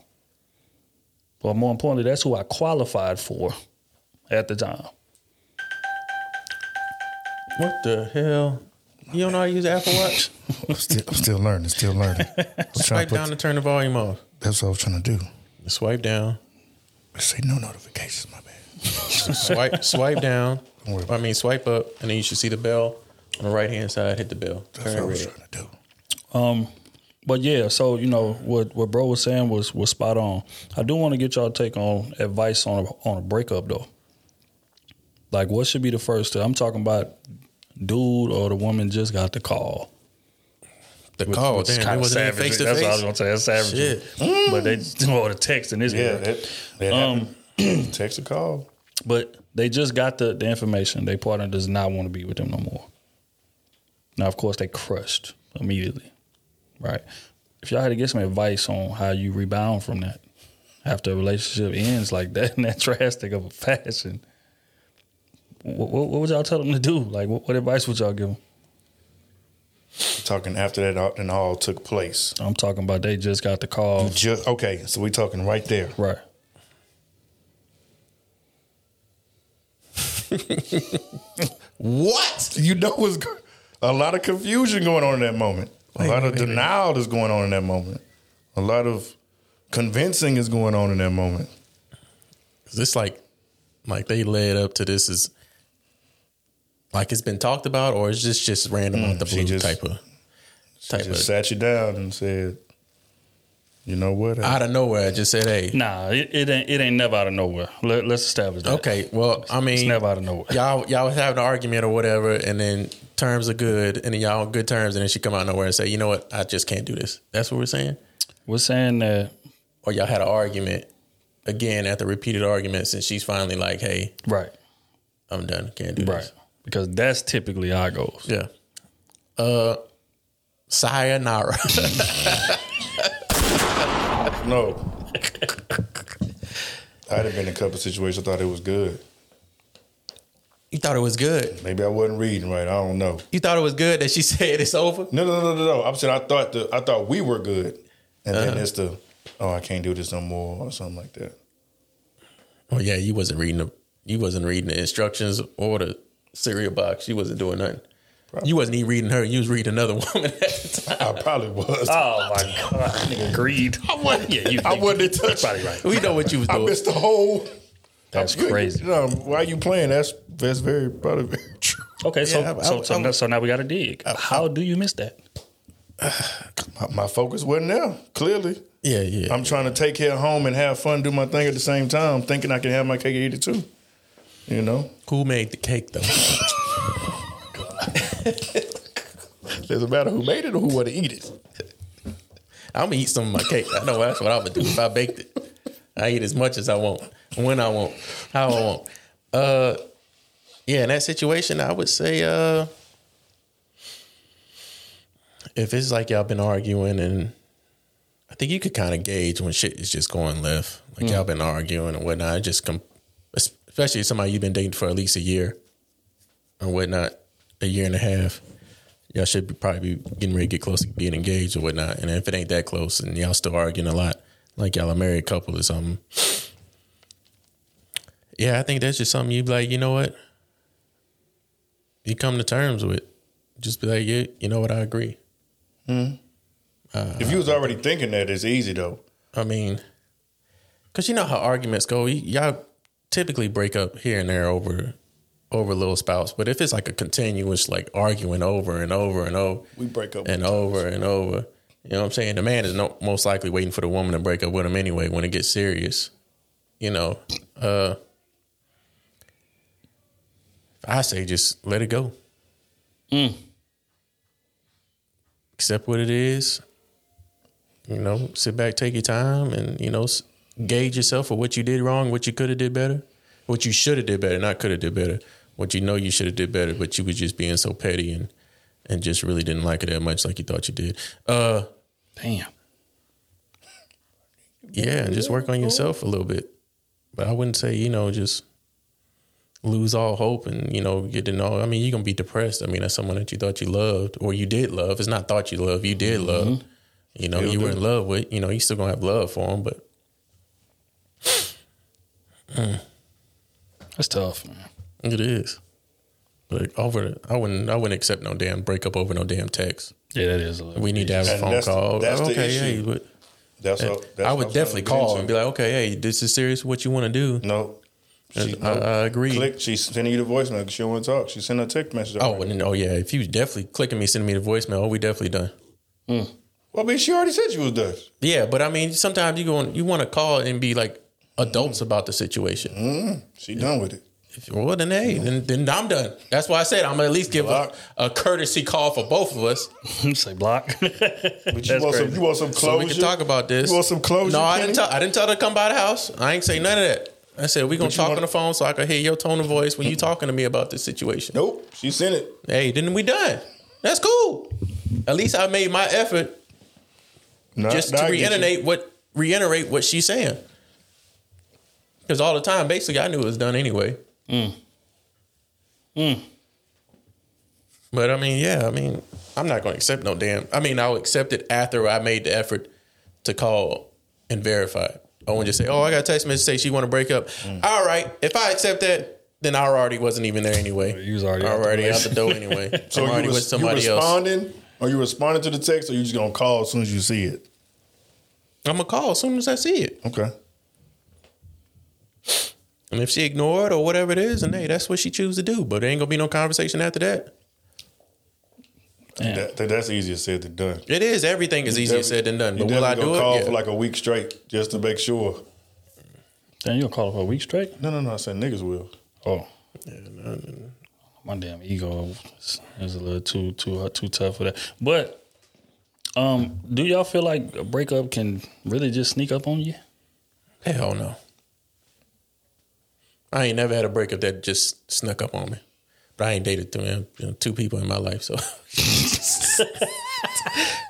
But more importantly, that's who I qualified for at the time. What the hell? You don't know how to use Apple Watch? I'm still, I'm still learning, still learning. Swipe down to turn the volume off. that's what I was trying to do. Swipe down. But say no notifications, my bad. Swipe swipe down. Don't worry about I mean swipe up and then you should see the bell on the right hand side, hit the bell. That's Turn what I was red. trying to do. Um, but yeah, so you know what what bro was saying was was spot on. I do want to get y'all take on advice on a, on a breakup though. Like, what should be the first? I'm talking about dude or the woman just got the call. The call, Which damn, it kinda wasn't even savage. face to That's what I was gonna say. That's savage. Shit. But they or the text in this. Yeah, that, that Um, happened. Text a call. But they just got the, the information. Their partner does not want to be with them no more. Now, of course, they crushed immediately, right? If y'all had to get some advice on how you rebound from that after a relationship ends like that in that drastic of a fashion, what, what, what would y'all tell them to do? Like, what, what advice would y'all give them? Talking after that, then all took place. I'm talking about they just got the call, Just, okay, so we talking right there. right? What? You know what's go- a lot of confusion going on in that moment. A Wait, lot wait, of wait, denial is going on in that moment. A lot of convincing is going on in that moment. Is this like like they led up to this is like it's been talked about or is this just random hmm, out the she blue just- type of type Just of sat you down and said, "You know what? out of nowhere I just said, Hey, Nah, it, it ain't it ain't never out of nowhere. Let, let's establish that. okay, well, I mean it's never out of nowhere. y'all y'all have an argument or whatever, and then terms are good, and then y'all on good terms, and then she come out of nowhere and say, you know what, I just can't do this. That's what we're saying. We're saying that Or y'all had an argument again after repeated arguments, and she's finally like, hey, right, I'm done, can't do right, this. because that's typically how it goes. Yeah. Uh, sayonara. No. I'd have been in a couple situations. I thought it was good. you thought it was good. Maybe I wasn't reading right. I don't know. You thought it was good that she said it's over. No, no, no, no, no. I'm saying I thought the I thought we were good, and Uh-huh. then it's the oh I can't do this no more or something like that. Oh yeah, you wasn't reading the you wasn't reading the instructions or the cereal box. You wasn't doing nothing. You wasn't even reading her. You was reading another woman at the time. I probably was. Oh my god, nigga, greed. I wasn't. Yeah, you. I you- wasn't in you touch. Probably right. We know what you was doing. I missed the whole. That's You- crazy. You know, why you playing? That's that's very probably very true. Okay, so Yeah, I- so I- so, I- now, so now we got to dig. How do you miss that? My, my focus wasn't there. Clearly, yeah, yeah. I'm trying to take care of home and have fun, do my thing at the same time, thinking I can have my cake and eat it too. You know, Who made the cake though? Doesn't matter who made it or who want to eat it. I'm gonna eat some of my cake. I know that's what I'm gonna do if I baked it. I eat as much as I want, when I want, how I want. Uh, yeah, in that situation, I would say, uh, if it's like y'all been arguing, and I think you could kind of gauge when shit is just going left. Like y'all been arguing and whatnot. Just come, especially somebody you've been dating for at least a year. and whatnot, a year and a half, y'all should be probably be getting ready to get close to being engaged or whatnot. And if it ain't that close and y'all still arguing a lot, like y'all a married couple or something, yeah, I think that's just something you'd be like, you know what? You come to terms with. Just be like, yeah, you know what? I agree. Hmm. Uh, if you was already thinking that, it's easy though. I mean, because you know how arguments go. Y- y'all typically break up here and there over over little spouts, but if it's like a continuous like arguing over and over and over, We break up and over and over. You know what I'm saying? The man is no, most likely waiting for the woman to break up with him anyway when it gets serious. You know, uh, I say just let it go. Accept what it is. You know, sit back, take your time, and you know, s- gauge yourself for what you did wrong, what you could have did better, what you should have did better, not could have did better, what you know you should have did better, but you was just being so petty and and just really didn't like it that much, like you thought you did. Uh, Damn. yeah, and just work on yourself a little bit. But I wouldn't say, you know, just lose all hope and, you know, get to know. I mean, you're going to be depressed. I mean, that's someone that you thought you loved or you did love. It's not thought you loved, you did love. You know, Still you were in love with, you know, you still going to have love for them. But That's tough, man. It is. But over, I wouldn't, I wouldn't accept no damn breakup over no damn text. Yeah, that is a. We need to have a phone that's the- call. that's the okay, issue. hey, but That's, eh, what, that's I would definitely call and be like, okay, hey, this is serious. What you want to do? no. She, I- I agree. Click. She's sending you the voicemail. She don't want to talk. She sent a text message. Oh, and then, oh yeah. If you definitely clicking me, sending me the voicemail, oh, we definitely done. Hmm. well, I mean, she already said she was done. Yeah, but I mean, sometimes you go, you want to call and be like adults about the situation. Mm-hmm. She done with it. If- Well, then hey, then, then I'm done. That's why I said I'm gonna at least give a, a courtesy call for both of us, say block. But you That's want some? crazy. You want some closure? so we can talk about this. You want some closure? No, I Kenny? didn't tell. I didn't tell her to come by the house. I ain't say none of that. I said we gonna But you talk want- on the phone so I can hear your tone of voice when you talking to me about this situation. Nope. She sent it. Hey, then we done. That's cool. At least I made my effort Nah, just nah, to I get you. reiterate what reiterate what she's saying. Because all the time, basically, I knew it was done anyway. Mm. Mm. But I mean, yeah, I mean, I'm not going to accept no damn. I mean, I'll accept it after I made the effort to call and verify. it. I won't just say, "Oh, I got a text message say she want to break up." Mm. All right, if I accept that, then I already wasn't even there anyway. You was already out the already out the door anyway. So I'm you, already with somebody you else. responding? Are you responding to the text, or you just gonna call as soon as you see it? I'm gonna call as soon as I see it. Okay. And if she ignored or whatever it is, and hey, that's what she choose to do. But there ain't gonna be no conversation after that. Damn. That, that- that's easier said than done. It is. Everything is easier said than done. But will I definitely do gonna Call it? for like a week straight just to make sure. Damn, you gonna call for a week straight? No, no, no. I said niggas will. Oh. My damn ego is, is a little too too uh, too tough for that. But um, do y'all feel like a breakup can really just sneak up on you? Hell no. I ain't never had a breakup that just snuck up on me. But I ain't dated two, you know, two people in my life. So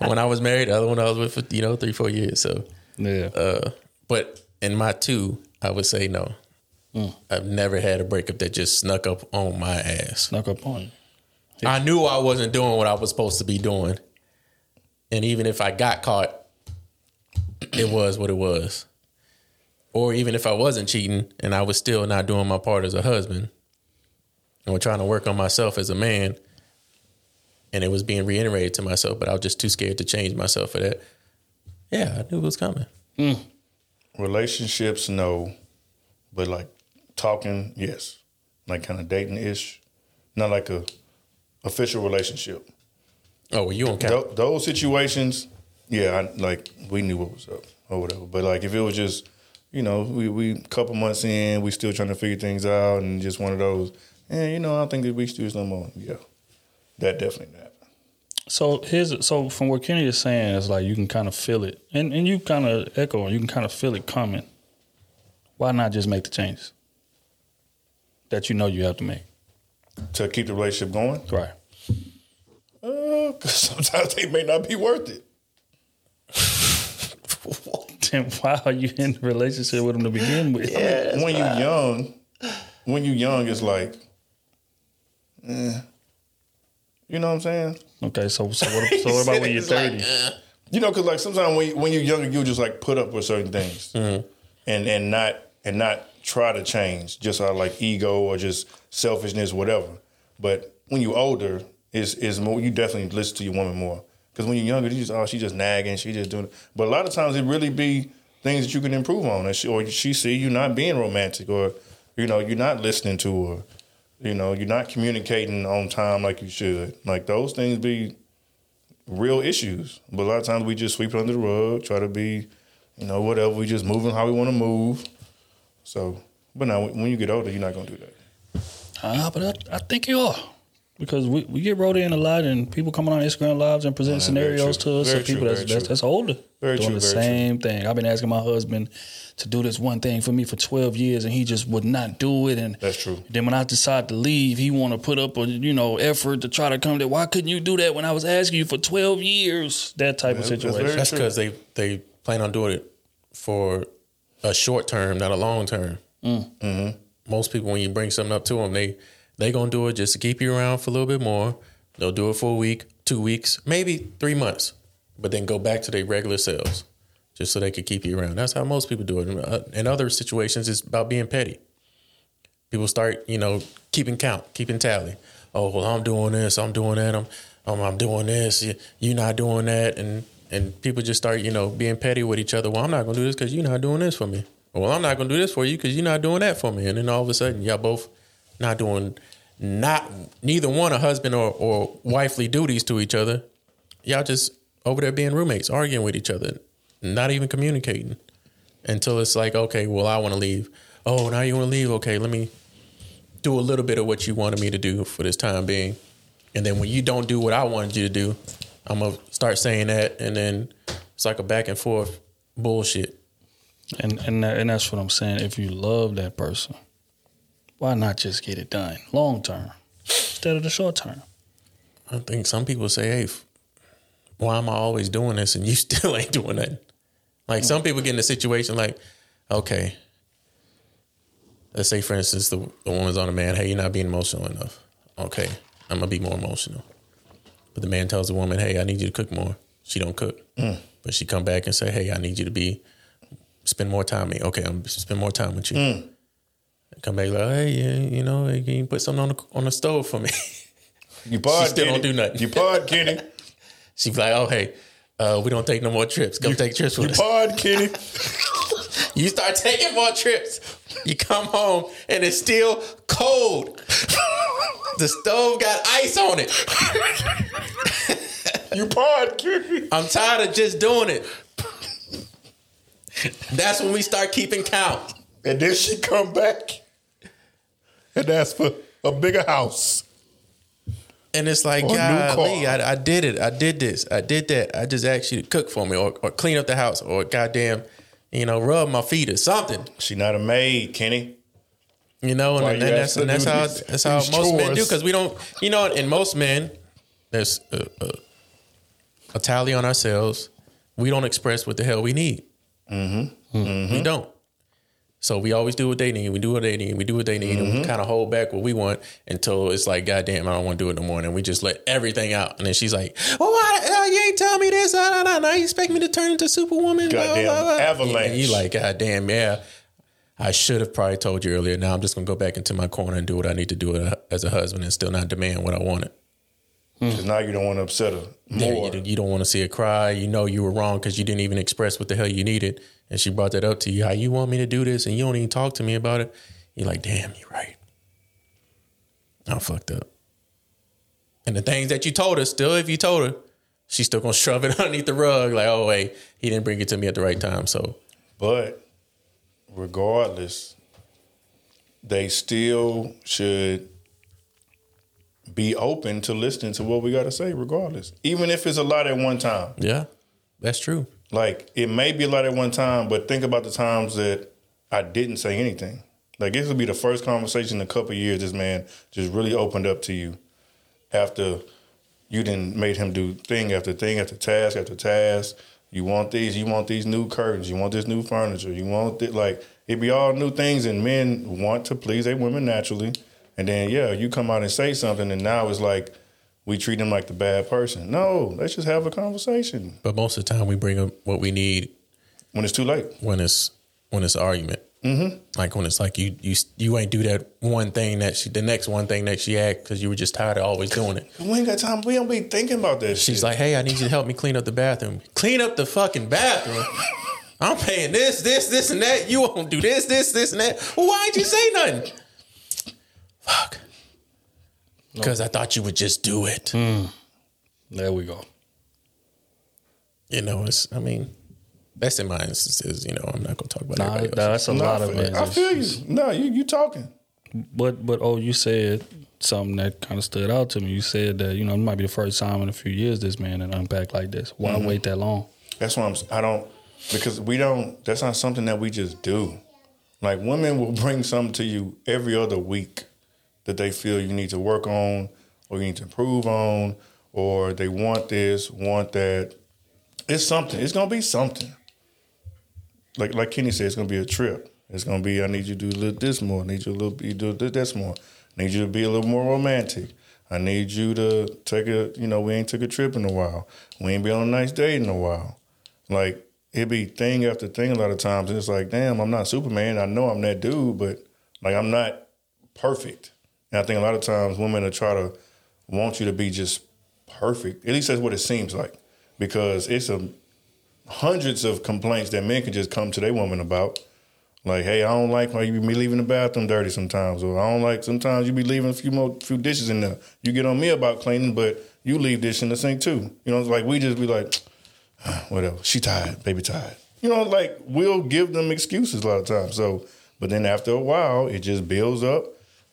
when I was married, the other one I was with for you know three four years. So, Yeah. uh, but in my two, I would say no. I've never had a breakup that just snuck up on my ass. Snuck up on you. I knew I wasn't doing what I was supposed to be doing. And even if I got caught, it was what it was. Or even if I wasn't cheating and I was still not doing my part as a husband and we're trying to work on myself as a man and it was being reiterated to myself, but I was just too scared to change myself for that. Yeah, I knew it was coming. Hmm. Relationships, no, but like talking, yes, like kind of dating ish, not like a official relationship. Oh, well, you don't count. Tho- those situations, yeah, I, like we knew what was up or whatever. But like if it was just, you know, we we couple months in, we still trying to figure things out, and just one of those, and you know, I don't think that we should do this no more. Yeah, that definitely happened. So here's so from what Kenny is saying is like you can kind of feel it, and and you kind of echo, you can kind of feel it coming. Why not just make the changes that you know you have to make? To keep the relationship going, Right. uh, 'cause sometimes they may not be worth it. Then why are you in a relationship with them to begin with? when you are young, when you are young, it's like, eh. You know what I'm saying? Okay, so so what, so what about when you're It's like, thirty? You know, because like sometimes when you, when you're younger, you just like put up with certain things, and and not and not try to change just out of like ego or just selfishness, whatever. But when you're older, is is more you definitely listen to your woman more. Because when you're younger, you just oh she just nagging, she just doing. It. But a lot of times it really be things that you can improve on, she, or she see you not being romantic, or you know you're not listening to her, you know you're not communicating on time like you should. Like those things be real issues. But a lot of times we just sweep it under the rug, try to be, you know, whatever. We just moving how we want to move. So, but now when you get older, you're not gonna do that. Ah, but I, I think you are. Because we, we get wrote in a lot and people coming on Instagram lives and present Yeah, scenarios to us. Very and people true, that's, that's that's older. Very doing true, the very true. same thing. I've been asking my husband to do this one thing for me for 12 years and he just would not do it. And That's true. then when I decide to leave, he want to put up a you know effort to try to come there. Why couldn't you do that when I was asking you for 12 years? That type of Yeah, that's situation. That's because they they plan on doing it for a short term, not a long term. Mm-hmm. Most people, when you bring something up to them, they they gonna do it just to keep you around for a little bit more. They'll do it for a week, two weeks, maybe three months, but then go back to their regular selves, just so they could keep you around. That's how most people do it. Uh, In other situations, it's about being petty. People start, you know, keeping count, keeping tally. Oh well, I'm doing this, I'm doing that, I'm, I'm, doing this. you- You're not doing that, and and people just start, you know, being petty with each other. Well, I'm not gonna do this because you're not doing this for me. Well, I'm not gonna do this for you because you're not doing that for me. And then all of a sudden, y'all both not doing, not neither one a husband or or wifely duties to each other. Y'all just over there being roommates, arguing with each other, not even communicating until it's like, okay, well, I want to leave. Oh, now you want to leave? Okay, let me do a little bit of what you wanted me to do for this time being. And then when you don't do what I wanted you to do, I'm going to start saying that. And then it's like a back and forth bullshit. And and that, and that's what I'm saying. If you love that person, why not just get it done long term instead of the short term? I think some people say, hey, why am I always doing this and you still ain't doing nothing? Like some people get in a situation like, okay, let's say for instance the, the woman's on a man, hey, you're not being emotional enough. Okay, I'm gonna be more emotional. But the man tells the woman, hey, I need you to cook more. She don't cook, mm. but she come back and say, hey, I need you to be spend more time with me. Okay, I'm spend more time with you. Mm. Come back like, hey, yeah, you know, can you put something on the on the stove for me? You pod, still Kenny. don't do nothing. You pod, Kenny. She be like, "Oh hey, uh, we don't take no more trips. Come take trips with You us." You pod, Kenny. You start taking more trips. You come home and it's still cold. the stove got ice on it. You pod, Kenny. I'm tired of just doing it. That's when we start keeping count. And then she come back and ask for a bigger house. And it's like, Or a golly. I, I did it. I did this. I did that. I just asked you to cook for me or, or clean up the house or goddamn, you know, rub my feet or something. She not a maid, Kenny. You know, and, and you that's and that's how these- that's how these most men do because we don't. You know, in most men, there's a, a, a tally on ourselves. We don't express what the hell we need. Mm-hmm. We don't. So we always do what they need. We do what they need. We do what they need, and we kind of hold back what we want until it's like, God damn, I don't want to do it no more. And we just let everything out. And then she's like, "Well, why uh, you ain't tell me this? Uh, nah, nah, you expect me to turn into Superwoman?" Goddamn blah, blah. avalanche. And you like, God damn, yeah. I should have probably told you earlier. Now I'm just gonna go back into my corner and do what I need to do as a husband, and still not demand what I wanted. Because now you don't want to upset her Yeah, more. you, you don't want to see her cry. You know you were wrong because you didn't even express what the hell you needed, and she brought that up to you. How you want me to do this, and you don't even talk to me about it. You're like, damn, you're right. I'm fucked up. And the things that you told her, still, if you told her, she's still gonna shove it underneath the rug, like, oh wait, he didn't bring it to me at the right time. So But regardless, they still should be open to listening to what we got to say, regardless. Even if it's a lot at one time. yeah, that's true. Like, it may be a lot at one time, but think about the times that I didn't say anything. Like, this will be the first conversation in a couple years this man just really opened up to you after you didn't made him do thing after thing after task after task. You want these, you want these new curtains, you want this new furniture, you want it like it be all new things, and men want to please their women naturally, And then yeah, you come out and say something, and now it's like we treat them like the bad person. No, let's just have a conversation But most of the time, we bring up what we need when it's too late. when it's when it's an argument. Mm-hmm. Like when it's like you you you ain't do that one thing that she the next one thing that she asked because you were just tired of always doing it. We ain't got time. We don't be thinking about this. She's shit. like, "Hey, I need you to help me clean up the bathroom. Clean up the fucking bathroom. I'm paying this, this, this, and that. You won't do this, this, this, and that. Well, why'd you say nothing? Fuck. Because I thought you would just do it. There we go. You know, it's. I mean, that's in my instances. You know, I'm not gonna talk about Nah, everybody else. that's a Nah, lot I of feel- it. I feel you. No, you you talking. But but oh, you said something that kind of stood out to me. You said that you know it might be the first time in a few years this man and unpack like this. Why Mm-hmm. wait that long? That's why I'm. I don't because we don't. That's not something that we just do. Like women will bring something to you every other week that they feel you need to work on or you need to improve on, or they want this, want that. It's something. It's gonna be something. Like like Kenny said, it's gonna be a trip. It's gonna be. I need you to do a little this more. I need you a little. You do this more. I need you to be a little more romantic. I need you to take a. You know, we ain't took a trip in a while. We ain't been on a nice date in a while. Like it be thing after thing a lot of times, and it's like, damn, I'm not Superman. I know I'm that dude, but like I'm not perfect. And I think a lot of times women will try to want you to be just perfect. At least that's what it seems like, because it's a hundreds of complaints that men can just come to their woman about. Like, hey, I don't like why you be leaving the bathroom dirty sometimes, or I don't like sometimes you be leaving a few more few dishes in there. You get on me about cleaning, but you leave dish in the sink too. You know, it's like we just be like, whatever. She tired, baby tired. You know, like we'll give them excuses a lot of times. So, but then after a while, it just builds up,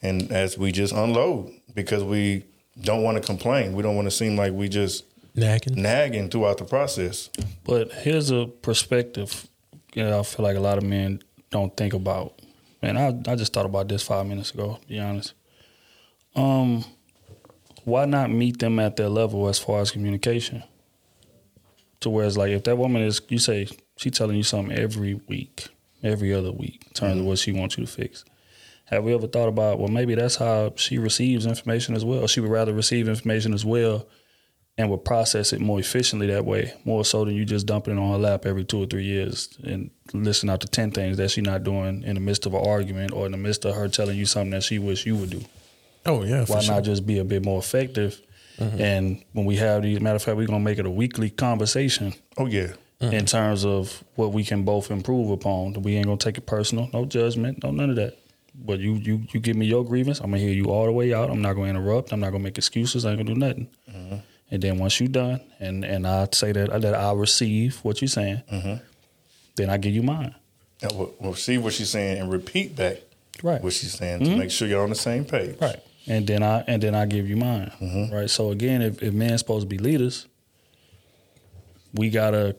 and as we just unload because we don't want to complain, we don't want to seem like we just Nagging. nagging throughout the process. But here's a perspective. You know, I feel like a lot of men don't think about. Man, I I just thought about this five minutes ago. To be honest. Um, why not meet them at their level as far as communication? To where it's like if that woman is, you say she telling you something every week, every other week, in terms of what she wants you to fix. Have we ever thought about well maybe that's how she receives information as well? She would rather receive information as well and would process it more efficiently that way, more so than you just dumping it on her lap every two or three years and listen out to ten things that she's not doing in the midst of an argument or in the midst of her telling you something that she wish you would do. Oh yeah, for Why sure. not just be a bit more effective? Mm-hmm. And when we have these, matter of fact, we're gonna make it a weekly conversation Oh yeah, mm. in terms of what we can both improve upon. We ain't gonna take it personal, no judgment, no none of that. But you you you give me your grievance, I'm gonna hear you all the way out. I'm not gonna interrupt. I'm not gonna make excuses. I ain't gonna do nothing. Mm-hmm. And then once you done, and and I say that that I receive what you're saying, mm-hmm. then I give you mine. And we'll, we'll see what she's saying and repeat back Right. what she's saying to mm-hmm. make sure you're on the same page. Right. And then I and then I give you mine. Right. So again, if, if men's supposed to be leaders, we gotta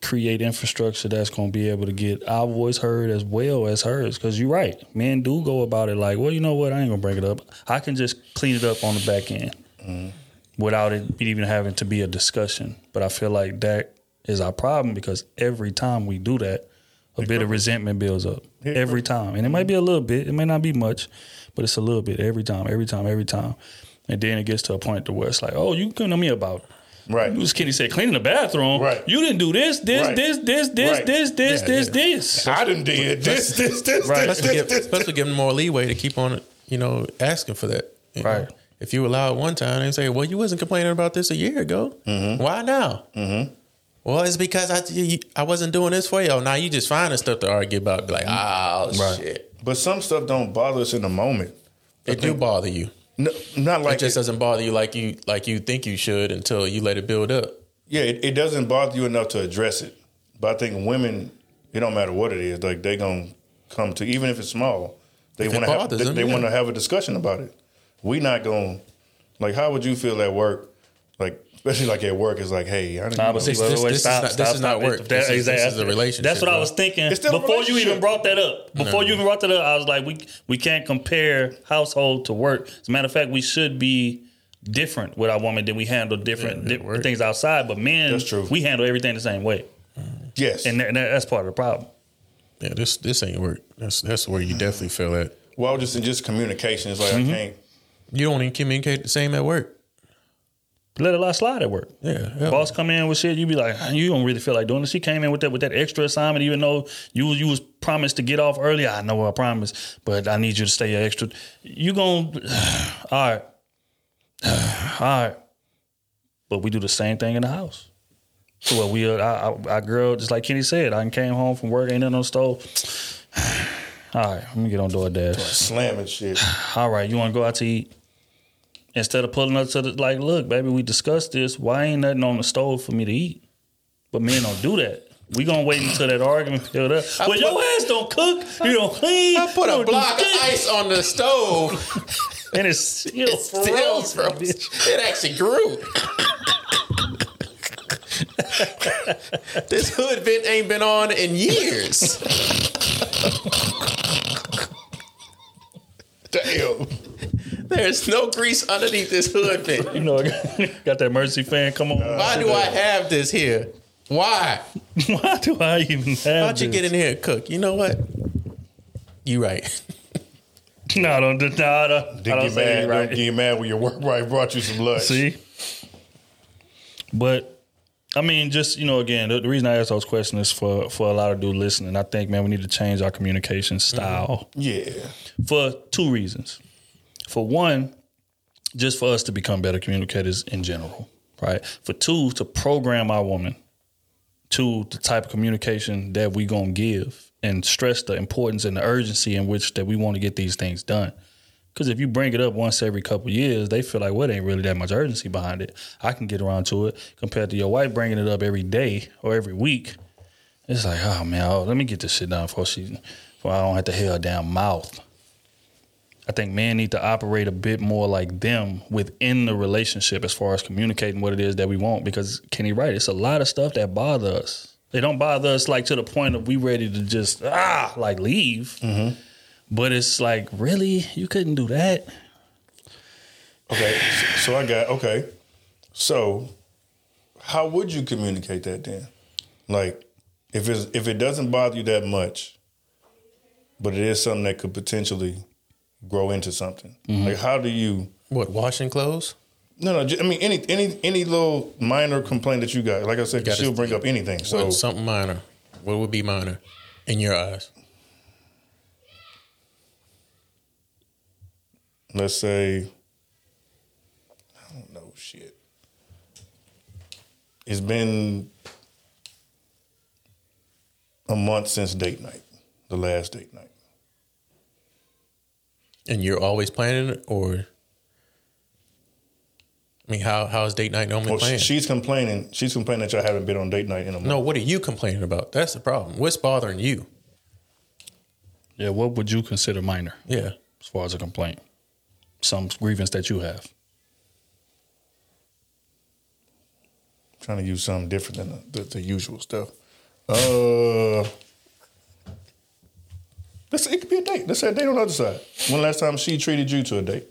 create infrastructure that's gonna be able to get our voice heard as well as hers. Because you're right, men do go about it like, well, you know what, I ain't gonna bring it up. I can just clean it up on the back end mm-hmm. without it even having to be a discussion. But I feel like that is our problem because every time we do that, a bit of resentment builds up. Every time. And it might be a little bit, it may not be much, but it's a little bit every time, every time, every time. And then it gets to a point to where it's like, oh, you couldn't know me about Right. This Kenny said, cleaning the bathroom. Right. You didn't do this, this, Right. this, this, this, Right. this, this, Yeah, this, yeah. this. I done did this, this, this, Right. this, Especially give, this, this. especially give them more leeway to keep on, you know, asking for that. you know. Right. If you allow it one time, they say, "Well, you wasn't complaining about this a year ago. Why now?" Mm-hmm. Well, it's because I I wasn't doing this for you. Oh, now you just finding stuff to argue about. Be like, oh Right. shit, But some stuff don't bother us in the moment. it do bother you. No, not like It just doesn't bother you like you like you think you should until you let it build up. Yeah, it, it doesn't bother you enough to address it. But I think women, it don't matter what it is, like they gonna come to even if it's small, they want to have they, they yeah. want to have a discussion about it. We not gonna like how would you feel at work? Like especially like at work, it's like, hey, I didn't Nah, know. but see, This- wait, this- wait, this is not- stop, this is stop. not work. That- This is- this exactly. is a relationship, That's what I was thinking. It's still Before you even brought that up, before you even brought that up, I was like, we we can't compare household to work. As a matter of fact, we should be different with our woman than we handle different, Yeah, different work. things outside. But men, That's true. we handle everything the same way, yes, and, that, and that's part of the problem. Yeah, this this ain't work. That's that's where you definitely feel at. Well, just in just communication. It's like I mm-hmm. can't. You don't even communicate the same at work. Let a lot slide at work. Yeah, yeah. Boss come in with shit, you be like, you don't really feel like doing this. She came in with that with that extra assignment, even though you you was promised to get off early. I know I promised, but I need you to stay extra. You gonna all right, all right. But we do the same thing in the house. So what we, uh, I, I, our girl, just like Kenny said, I came home from work, ain't nothing on the stove. All right, let me get on DoorDash. Slamming shit. All right, you want to go out to eat? Instead of pulling up to the like, look, baby, we discussed this. Why ain't nothing on the stove for me to eat? But men don't do that. We gonna wait until that argument filled up. Well, put- your ass don't cook, you don't clean. I put a block of ice on the stove. and it's still It still frozen. It actually grew. this hood vent ain't been on in years. Damn. There's no grease underneath this hood vent. You know, got that mercy fan. Come on, Why do I have this here? Why? Why do I even have? How'd you this? get in here and cook? You know what? You right. No, don't. No, no, I Did don't get say mad? it right. Don't get mad when your work wife brought you some lunch. See, but I mean, just you know, again, the, the reason I ask those questions is for for a lot of dudes listening. I think, man, we need to change our communication style Yeah. for two reasons. For one, just for us to become better communicators in general, right? For two, to program our woman to the type of communication that we gonna give and stress the importance and the urgency in which that we want to get these things done. Because if you bring it up once every couple years, they feel like, well, there ain't really that much urgency behind it. I can get around to it compared to your wife bringing it up every day or every week. It's like, oh man, oh, let me get this shit done before she, before I don't have to hear her damn mouth. I think men need to operate a bit more like them within the relationship as far as communicating what it is that we want. Because Kenny right, it's a lot of stuff that bother us. They don't bother us like to the point of we ready to just ah like leave. But it's like really, you couldn't do that. Okay. So, so I got okay. So, how would you communicate that then? Like, if it's if it doesn't bother you that much, but it is something that could potentially grow into something. Mm-hmm. Like, how do you? What, washing clothes? No, no. I mean, any any any little minor complaint that you got. Like I said, Gotta- she'll bring up anything. So What, something minor. What would be minor in your eyes? let's say, I don't know, shit. It's been a month since date night, the last date night. And you're always planning it, or I mean, how how is date night normally Well, planned? she's complaining. She's complaining that y'all haven't been on date night in a month. no, what are you complaining about? That's the problem. What's bothering you? Yeah, what would you consider minor Yeah, as far as a complaint? Some grievance that you have. trying to use something different than the, the, the usual stuff. Uh, let's it could be a date. Let's say a date on the other side. When last time she treated you to a date?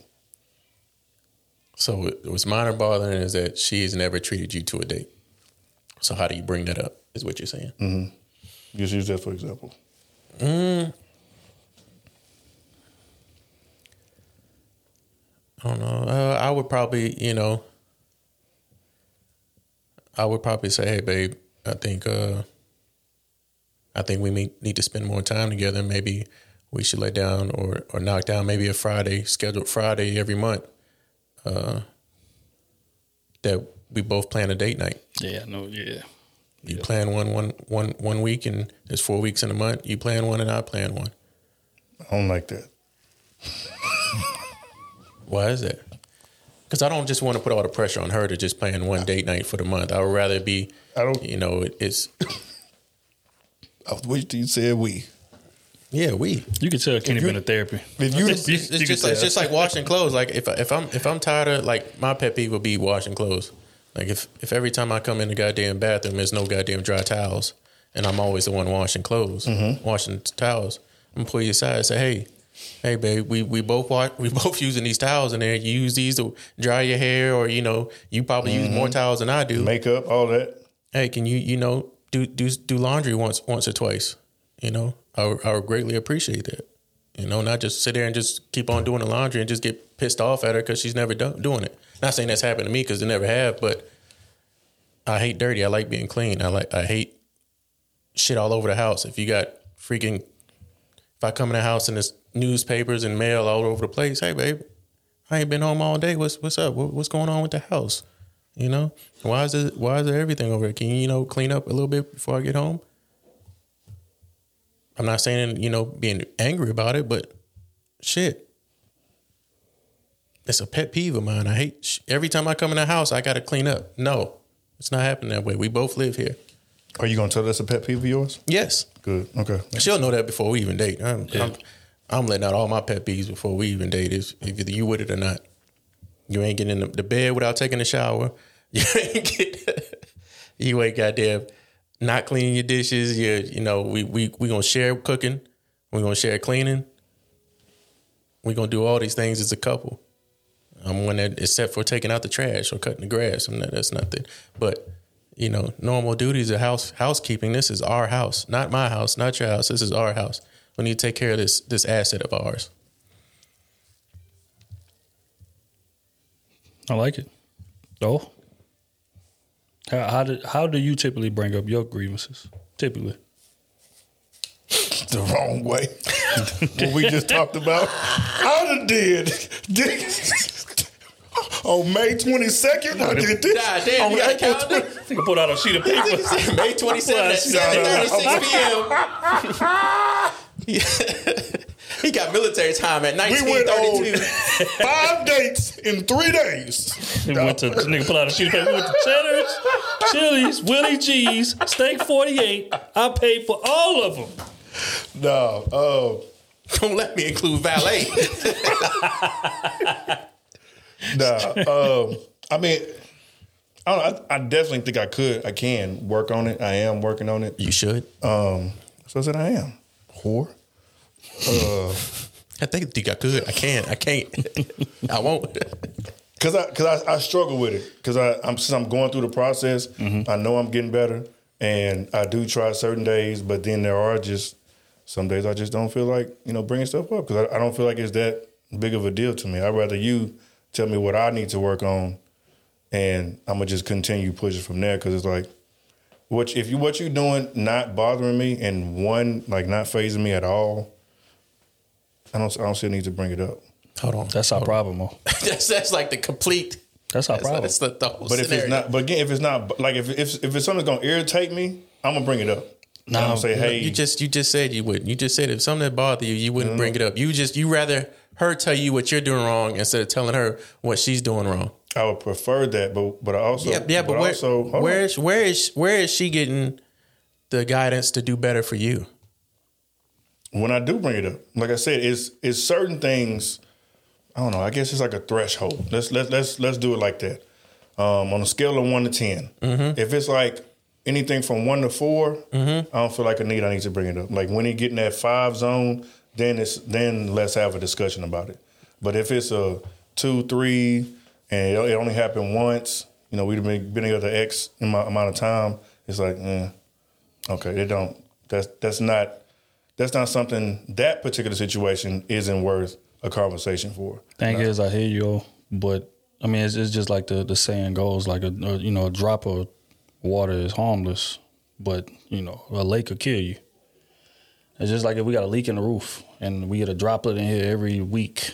So what's minor bothering is that she has never treated you to a date. So how do you bring that up? Is what you're saying? Mm-hmm. You just use that for example. I don't know. Uh, I would probably, you know, I would probably say, "Hey, babe, I think, uh, I think we may, need to spend more time together. Maybe we should lay down or or knock down maybe a Friday scheduled Friday every month. Uh, that we both plan a date night. Yeah, no, yeah. You plan one one one one week, and there's four weeks in a month. You plan one, and I plan one. I don't like that. Why is that? Because I don't just want to put all the pressure on her to just plan one date night for the month. I would rather be, I don't- you know, it, it's I was waiting you said we. yeah, we. You can tell Kenny been to therapy. If you, It's, it's you just like, it's just like washing clothes. Like if I, if I'm if I'm tired of like my pet peeve would be washing clothes. Like if if every time I come in the goddamn bathroom, there's no goddamn dry towels, and I'm always the one washing clothes, mm-hmm. washing towels. I'm gonna pull you aside and say, hey. Hey babe, we, we both wa we both using these towels in there. You use these to dry your hair, or you know, you probably use more mm-hmm. towels than I do. makeup, all that. hey, can you you know do do do laundry once once or twice? You know, I I would greatly appreciate that. You know, not just sit there and just keep on doing the laundry and just get pissed off at her because she's never done, doing it. Not saying that's happened to me because they never have, but I hate dirty. I like being clean. I like I hate shit all over the house. If you got freaking, if I come in the house and there's newspapers and mail all over the place, hey babe, I ain't been home all day. What's what's up? What, what's going on with the house? You know, why is it why is there everything over here? Can you you know clean up a little bit before I get home? I'm not saying you know being angry about it, but shit, it's a pet peeve of mine. I hate sh- every time I come in the house, I got to clean up. No, it's not happening that way. We both live here. Are you gonna tell that's a pet peeve of yours? Yes, Good. Okay. she'll know that before we even date. I'm, I'm, I'm letting out all my pet peeves before we even date. Is if either you with it or not. You ain't getting in the bed without taking a shower. You ain't get, you ain't goddamn not cleaning your dishes. You you know we we we gonna share cooking. We gonna share cleaning. We gonna do all these things as a couple. I'm one that except for taking out the trash or cutting the grass. I'm not, that's nothing. But you know, normal duties of house housekeeping. This is our house, not my house, not your house. This is our house. We need to take care of this this asset of ours. I like it. Oh, how how do how do you typically bring up your grievances? Typically, the wrong way. what we just talked about. I done did. did on May 22nd, I did this. God damn, on you got a April calendar? 20 I think I pulled out a sheet of paper. May 27th at 7.36 p.m. he got military time at We went on 1932. five dates in three days. We went to nigga pull out a sheet of paper. We went to Cheddar's, Chili's, Willie G's, Steak Forty Eight. I paid for all of them. No, uh, Don't let me include valet. nah. Um, I mean, I, don't, know, I, I definitely think I could. I can work on it. I am working on it. you should. Um, so I said I am. Whore. Uh, I think think I could. I can't. I can't. I won't. Cause I, cause I, I struggle with it. Cause I, I'm since I'm going through the process. Mm-hmm. I know I'm getting better, and I do try certain days. But then there are just some days I just don't feel like you know bringing stuff up because I, I don't feel like it's that big of a deal to me. I'd rather you tell me what I need to work on, and I'm gonna just continue pushing from there. Cause it's like, what if you what you doing not bothering me, and one like not phasing me at all. I don't I don't see a need to bring it up. Hold on. That's our problem, Mo. that's that's like the complete. That's our That's, problem. that's the, the whole But if scenario. it's not, but again, if it's not, like if if if it's something's gonna irritate me, I'm gonna bring it up. No, I'm gonna say, hey, You just you just said you wouldn't. You just said if something that bothered you, you wouldn't bring it up. You just you rather her tell you what you're doing wrong instead of telling her what she's doing wrong. I would prefer that, but but I also yeah, yeah, but, where, also hold where on. is where is where is she getting the guidance to do better for you? When I do bring it up, like I said, it's it's certain things. I don't know. I guess it's like a threshold. Let's let's let's let's do it like that. Um, on a scale of one to 10 Mm-hmm. if it's like anything from one to 4 I don't feel like a need. I need to bring it up. Like when you get in that five zone, then it's then let's have a discussion about it. But if it's a two, three, and it, it only happened once, you know, we've been been together X amount amount of time. It's like, eh, okay, they don't. That's that's not that's not something that particular situation isn't worth a conversation for. Thing is, I hear you, but I mean, it's, it's just like the, the saying goes, like a, a you know a drop of water is harmless, but you know a lake could kill you. It's just like if we got a leak in the roof and we get a droplet in here every week,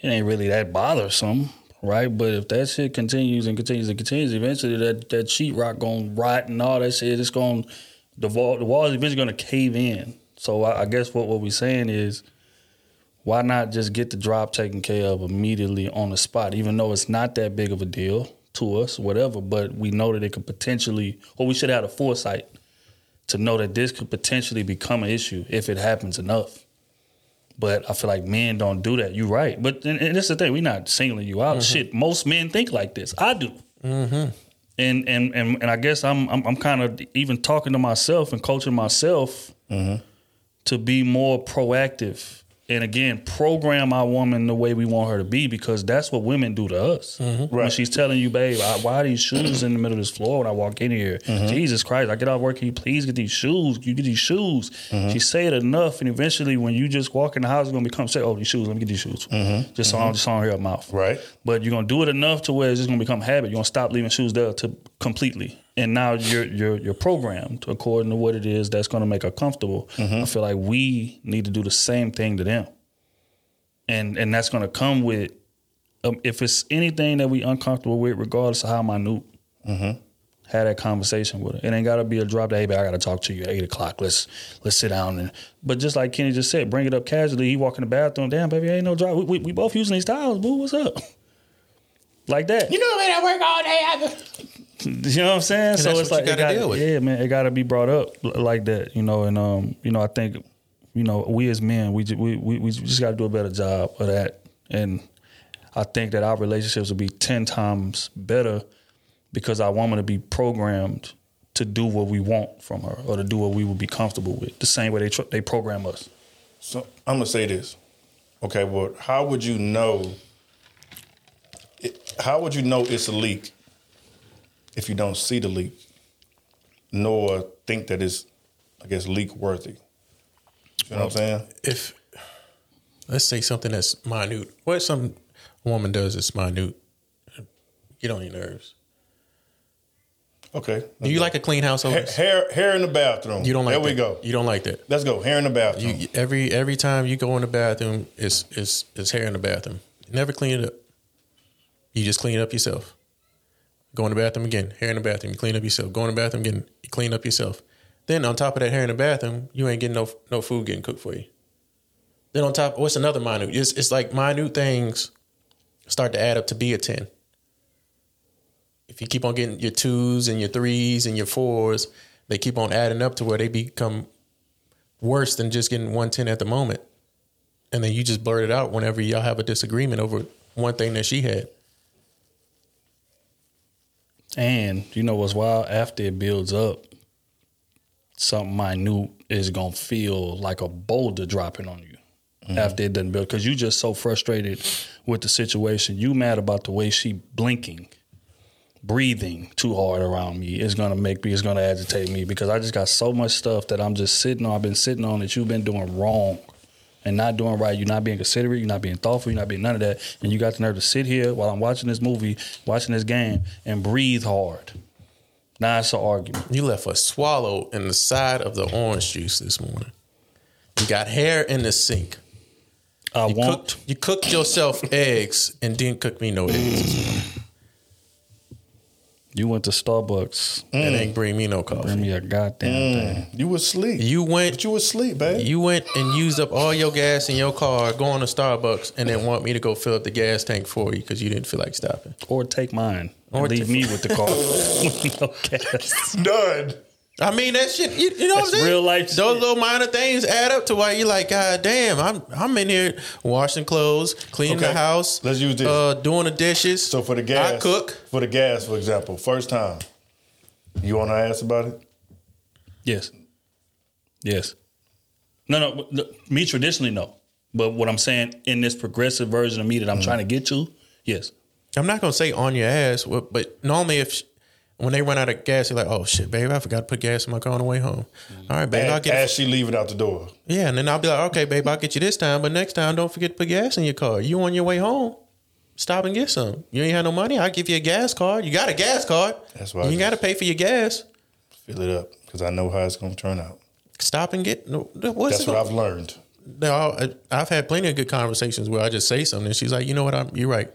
it ain't really that bothersome, right? But if that shit continues and continues and continues, eventually that that sheetrock gonna rot and all that shit, it's gonna the wall the wall is eventually gonna cave in. So I, I guess what what we're saying is why not just get the drop taken care of immediately on the spot, even though it's not that big of a deal to us, whatever, but we know that it could potentially, or we should have the foresight to know that this could potentially become an issue if it happens enough. But I feel like men don't do that. You're right. But and, and this is the thing, we're not singling you out. Mm-hmm. Shit, most men think like this. I do. Mm-hmm. And, and and and I guess I'm I'm, I'm kind of even talking to myself and coaching myself mm-hmm. To be more proactive and again, program our woman the way we want her to be because that's what women do to us. Mm-hmm. When Right. she's telling you, babe, I, why are these shoes in the middle of this floor when I walk in here? Mm-hmm. Jesus Christ, I get out of work, can you please get these shoes? You get these shoes. Mm-hmm. She say it enough, and eventually when you just walk in the house, it's gonna become say, oh, these shoes, let me get these shoes. Just so I don't just on her mouth. Right. But you're gonna do it enough to where it's just gonna become habit. You're gonna stop leaving shoes there to completely. And now you're you're you're programmed according to what it is that's gonna make her comfortable. I feel like we need to do the same thing to them. And and that's gonna come with um, if it's anything that we uncomfortable with, regardless of how minute, have that conversation with her. It ain't gotta be a drop. That, hey, babe, I gotta talk to you at eight o'clock. Let's let's sit down and. But just like Kenny just said, bring it up casually. He walk in the bathroom. Damn, baby, ain't no drop. We, we, we both using these towels. Boo, what's up? Like that. You know, man, I work all day. You know what I'm saying? so it's like it gotta gotta- deal with. Yeah, man, it got to be brought up like that, you know. And um, you know, I think, you know, we as men, we ju- we we, we just got to do a better job of that. And I think that our relationships will be ten times better because our woman to be programmed to do what we want from her or to do what we would be comfortable with, the same way they tr- they program us. So I'm gonna say this. Okay, well, how would you know? It, how would you know it's a leak if you don't see the leak, nor think that it's, I guess, leak worthy? You know what I'm saying? if let's say something that's minute, what some woman does is minute, get on your nerves. Okay. Do you like a clean household? hair, hair? Hair in the bathroom. You don't like There we that. go. You don't like that. Let's go. Hair in the bathroom. You, every every time you go in the bathroom, it's it's it's hair in the bathroom. Never clean it up. You just clean up yourself. Go in the bathroom again, hair in the bathroom. You clean up yourself. Go in the bathroom again, you clean up yourself. Then on top of that hair in the bathroom, you ain't getting no no food getting cooked for you. Then on top, oh, what's another minute? It's it's like minute things start to add up to be a ten. If you keep on getting your twos and your threes and your fours, they keep on adding up to where they become worse than just getting 110 at the moment. And then you just blurt it out whenever y'all have a disagreement over one thing that she had. And you know what's wild? After it builds up, something minute is gonna feel like a boulder dropping on you. Mm-hmm. After it doesn't build, because you just so frustrated with the situation. You mad about the way she blinking, breathing too hard around me. Is gonna make me. It's gonna agitate me because I just got so much stuff that I'm just sitting on. I've been sitting on that you've been doing wrong. And not doing right, you're not being considerate, you're not being thoughtful, you're not being none of that. And you got the nerve to sit here while I'm watching this movie, watching this game, and breathe hard. Now it's an argument. You left a swallow in the side of the orange juice this morning. You got hair in the sink. I You want cooked, you cooked yourself eggs and didn't cook me no eggs. You went to Starbucks. And ain't bring me no coffee. Bring me a goddamn thing. you was asleep. You went but you was asleep, babe. You went and used up all your gas in your car, going to Starbucks, and then want me to go fill up the gas tank for you because you didn't feel like stopping. Or take mine. Or Or leave me with the car. no gas. done. I mean that shit. You, you know what I'm saying? real life Those shit. little minor things add up to why you're like, God damn, I'm I'm in here washing clothes, cleaning the house. let's use this. Uh, doing the dishes. So for the gas, I cook. For the gas, for example, first time, you want to ask about it? Yes. Yes. No, no. no, Me traditionally, no. But what I'm saying in this progressive version of me that I'm trying to get to, yes. I'm not gonna say on your ass, but but normally if sh- when they run out of gas, you're like, oh shit, babe, I forgot to put gas in my car on the way home. Mm-hmm. All right, babe, I'll get as she leaving out the door. Yeah, and then I'll be like, okay, babe, I'll get you this time, but next time don't forget to put gas in your car. You on your way home, stop and get some. You ain't had no money, I'll give you a gas card. You got a gas card. That's why You got to pay for your gas. Fill it up because I know how it's going to turn out. Stop and get. No, what's That's what I've learned. No, I- I've had plenty of good conversations where I just say something and she's like, you know what, I'm, you're right.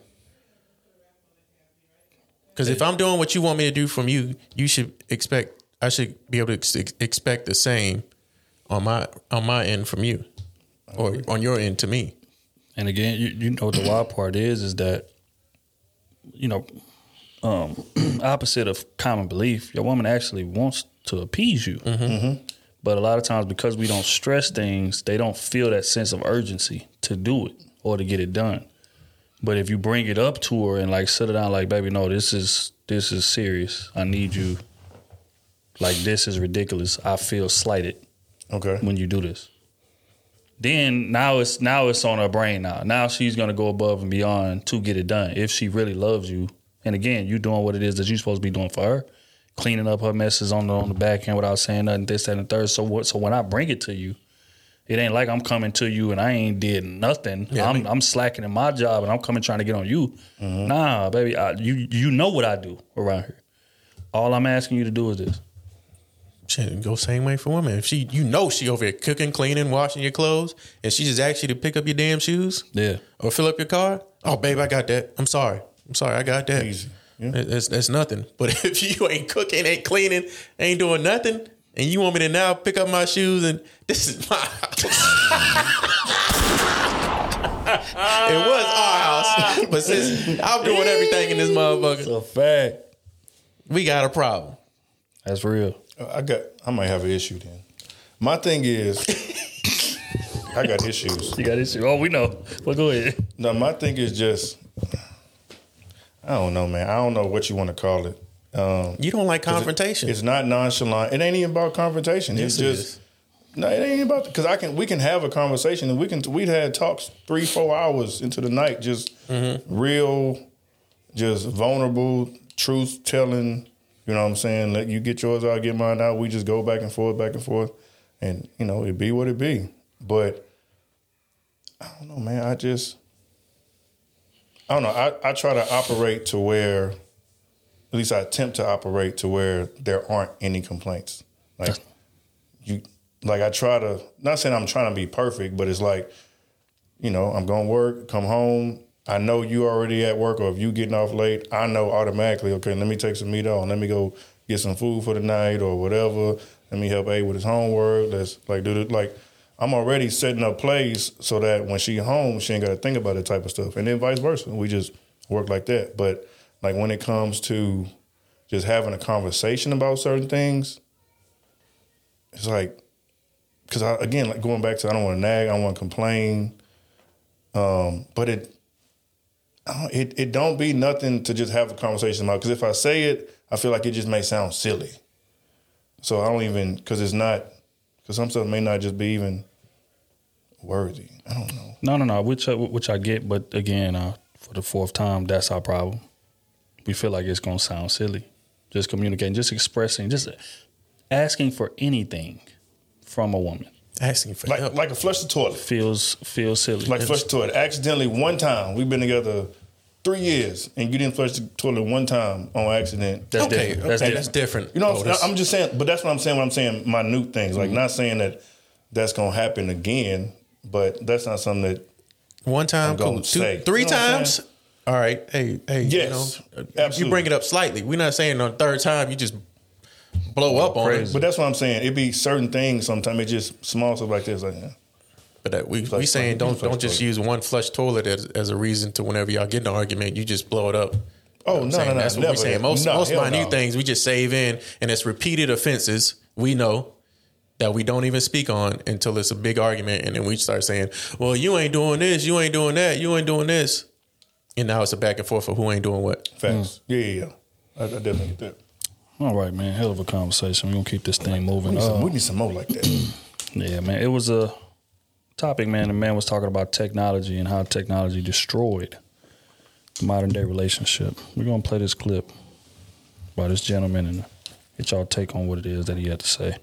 Because if I'm doing what you want me to do from you, you should expect. I should be able to ex- expect the same on my on my end from you, or on your end to me. And again, you, you know what the wild part is is that, you know, um, opposite of common belief, your woman actually wants to appease you. But a lot of times, because we don't stress things, they don't feel that sense of urgency to do it or to get it done. But if you bring it up to her and like sit her down, like, baby, no, this is this is serious. I need you. Like this is ridiculous. I feel slighted Okay. when you do this. then now it's now it's on her brain now. Now she's gonna go above and beyond to get it done. If she really loves you, and again, you doing what it is that you're supposed to be doing for her, cleaning up her messes on the on the back end without saying nothing, this, that, and the third. So what? So when I bring it to you, it ain't like I'm coming to you and I ain't did nothing. Yeah, I I'm mean- I'm slacking in my job and I'm coming trying to get on you. Mm-hmm. Nah, baby, I, you you know what I do around here. All I'm asking you to do is this. Shit, go same way for women. If she, you know, she over here cooking, cleaning, washing your clothes, and she just asks you to pick up your damn shoes Yeah. or fill up your car. Oh, babe, I got that. I'm sorry. I'm sorry. I got that. Easy. Yeah. That's that's nothing. But if you ain't cooking, ain't cleaning, ain't doing nothing, and you want me to now pick up my shoes and this is my house. it was our house, but since I'm doing everything in this motherfucker, it's a fact. we got a problem. That's real. I got. I might have an issue then. My thing is, I got issues. You got issue. Oh, we know. Well, go ahead. No, my thing is just. I don't know, man. I don't know what you want to call it. Um, You don't like confrontation. It's not nonchalant. It ain't even about confrontation. Yes, it's it just is. no. It ain't about because I can. We can have a conversation and we can. We'd had talks three, four hours into the night, just Mm-hmm. real, just vulnerable, truth telling. You know what I'm saying? Let you get yours out, get mine out. We just go back and forth, back and forth, and you know it be what it be. But I don't know, man. I just I don't know. I, I try to operate to where, at least I attempt to operate to where there aren't any complaints. Like you, like I try to. Not saying I'm trying to be perfect, but it's like, you know, I'm going to work, come home. I know you already at work, or if you getting off late, I know automatically. Okay, let me take some meat on. Let me go get some food for the night or whatever. Let me help A with his homework. Let's like do it. Like I'm already setting up plays so that when she home, she ain't got to think about that type of stuff, and then vice versa. We just work like that. But like when it comes to just having a conversation about certain things, it's like because I again like going back to I don't want to nag, I don't want to complain, um, but it. It it don't be nothing to just have a conversation about because if I say it, I feel like it just may sound silly. So I don't even because it's not because some stuff may not just be even worthy. I don't know. No, no, no. Which, which I get, but again, uh, for the fourth time, that's our problem. We feel like it's gonna sound silly. Just communicating, just expressing, just asking for anything from a woman Asking for Like help. like a flush the toilet. feels feels silly. Like flush the toilet. Accidentally one time. We've been together three years and you didn't flush the toilet one time on accident. That's okay, different. That's okay, different. that's different. You know, Oh, that's- I'm just saying, but that's what I'm saying. When I'm saying minute things, like mm-hmm. not saying that that's gonna happen again, but that's not something that. One time, I'm gonna cool. Two, say. three You know what I'm times. All right. Hey, hey. Yes, You, know, absolutely. you bring it up slightly. We're not saying on third time you just blow up on it. But that's what I'm saying. It be certain things. Sometimes it just small stuff like this. Like, yeah. But that we Flush we saying toilet. don't don't just toilet. use one flush toilet as, as a reason to whenever y'all get in an argument, you just blow it up. Oh, You know no, saying? no, no, That's what we're saying. Most No, most minute no. things we just save in, and it's repeated offenses. We know that we don't even speak on until it's a big argument, and then we start saying, "Well, you ain't doing this, you ain't doing that, you ain't doing this," and now it's a back and forth of who ain't doing what. facts. Yeah, yeah, yeah. I, I definitely get that. All right, man. Hell of a conversation. We're gonna keep this thing We moving. need, some, Uh, we need some more like that. yeah, man. It was a topic, man. The man was talking about technology and how technology destroyed the modern day relationship. We're gonna play this clip by this gentleman and get y'all take on what it is that he had to say.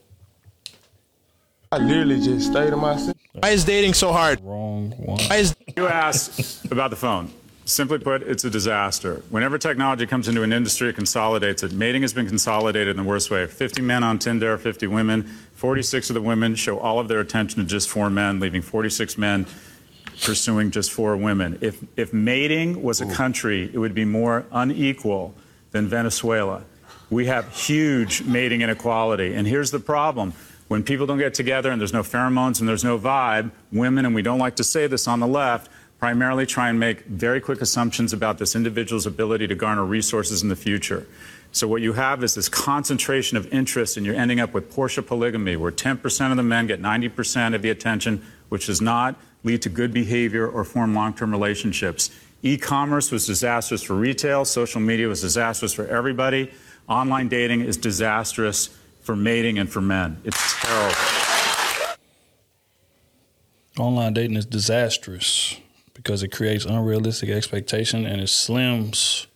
I literally just stayed to myself. Why is dating so hard? Wrong one. Why is You asked about the phone. Simply put, it's a disaster. Whenever technology comes into an industry, it consolidates it. Mating has been consolidated in the worst way. 50 men on Tinder, 50 women. 46 of the women show all of their attention to just four men, leaving 46 men pursuing just four women. If, if mating was a country, it would be more unequal than Venezuela. We have huge mating inequality. And here's the problem when people don't get together and there's no pheromones and there's no vibe, women, and we don't like to say this on the left, primarily try and make very quick assumptions about this individual's ability to garner resources in the future. So what you have is this concentration of interest, and you're ending up with Porsche polygamy, where 10% of the men get 90% of the attention, which does not lead to good behavior or form long-term relationships. E-commerce was disastrous for retail. Social media was disastrous for everybody. Online dating is disastrous for mating and for men. It's terrible. Online dating is disastrous because it creates unrealistic expectation and it slims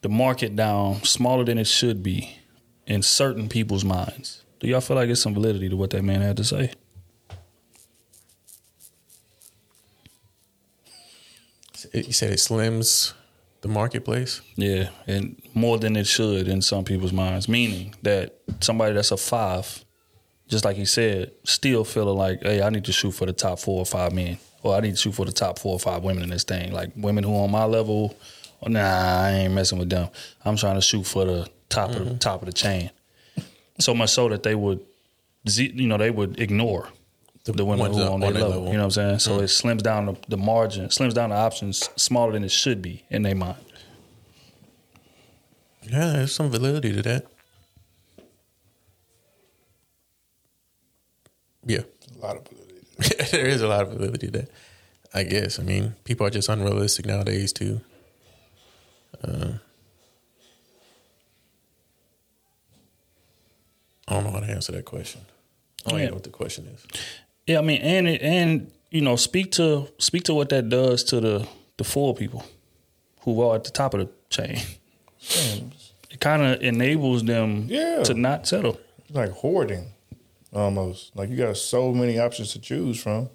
the market down smaller than it should be in certain people's minds. Do y'all feel like there's some validity to what that man had to say? You said it slims the marketplace. Yeah, and more than it should in some people's minds. Meaning that somebody that's a five, just like he said, still feeling like, hey, I need to shoot for the top four or five men, or I need to shoot for the top four or five women in this thing. Like women who on my level, oh, nah, I ain't messing with them. I'm trying to shoot for the top of the mm-hmm. top of the chain. So much so that they would, you know, they would ignore the, women who are on their on their level. level. You know what I'm saying? So mm-hmm. it slims down the, the margin, slims down the options smaller than it should be in their mind. Yeah, there's some validity to that. Yeah, A lot of validity. there is a lot of validity to that. I guess. I mean, people are just unrealistic nowadays too. Uh, I don't know how to answer that question. I don't Yeah. know what the question is. Yeah, I mean, and and you know, speak to speak to what that does to the the four people who are at the top of the chain. It kind of enables them Yeah. to not settle. It's like hoarding, almost. Like you got so many options to choose from.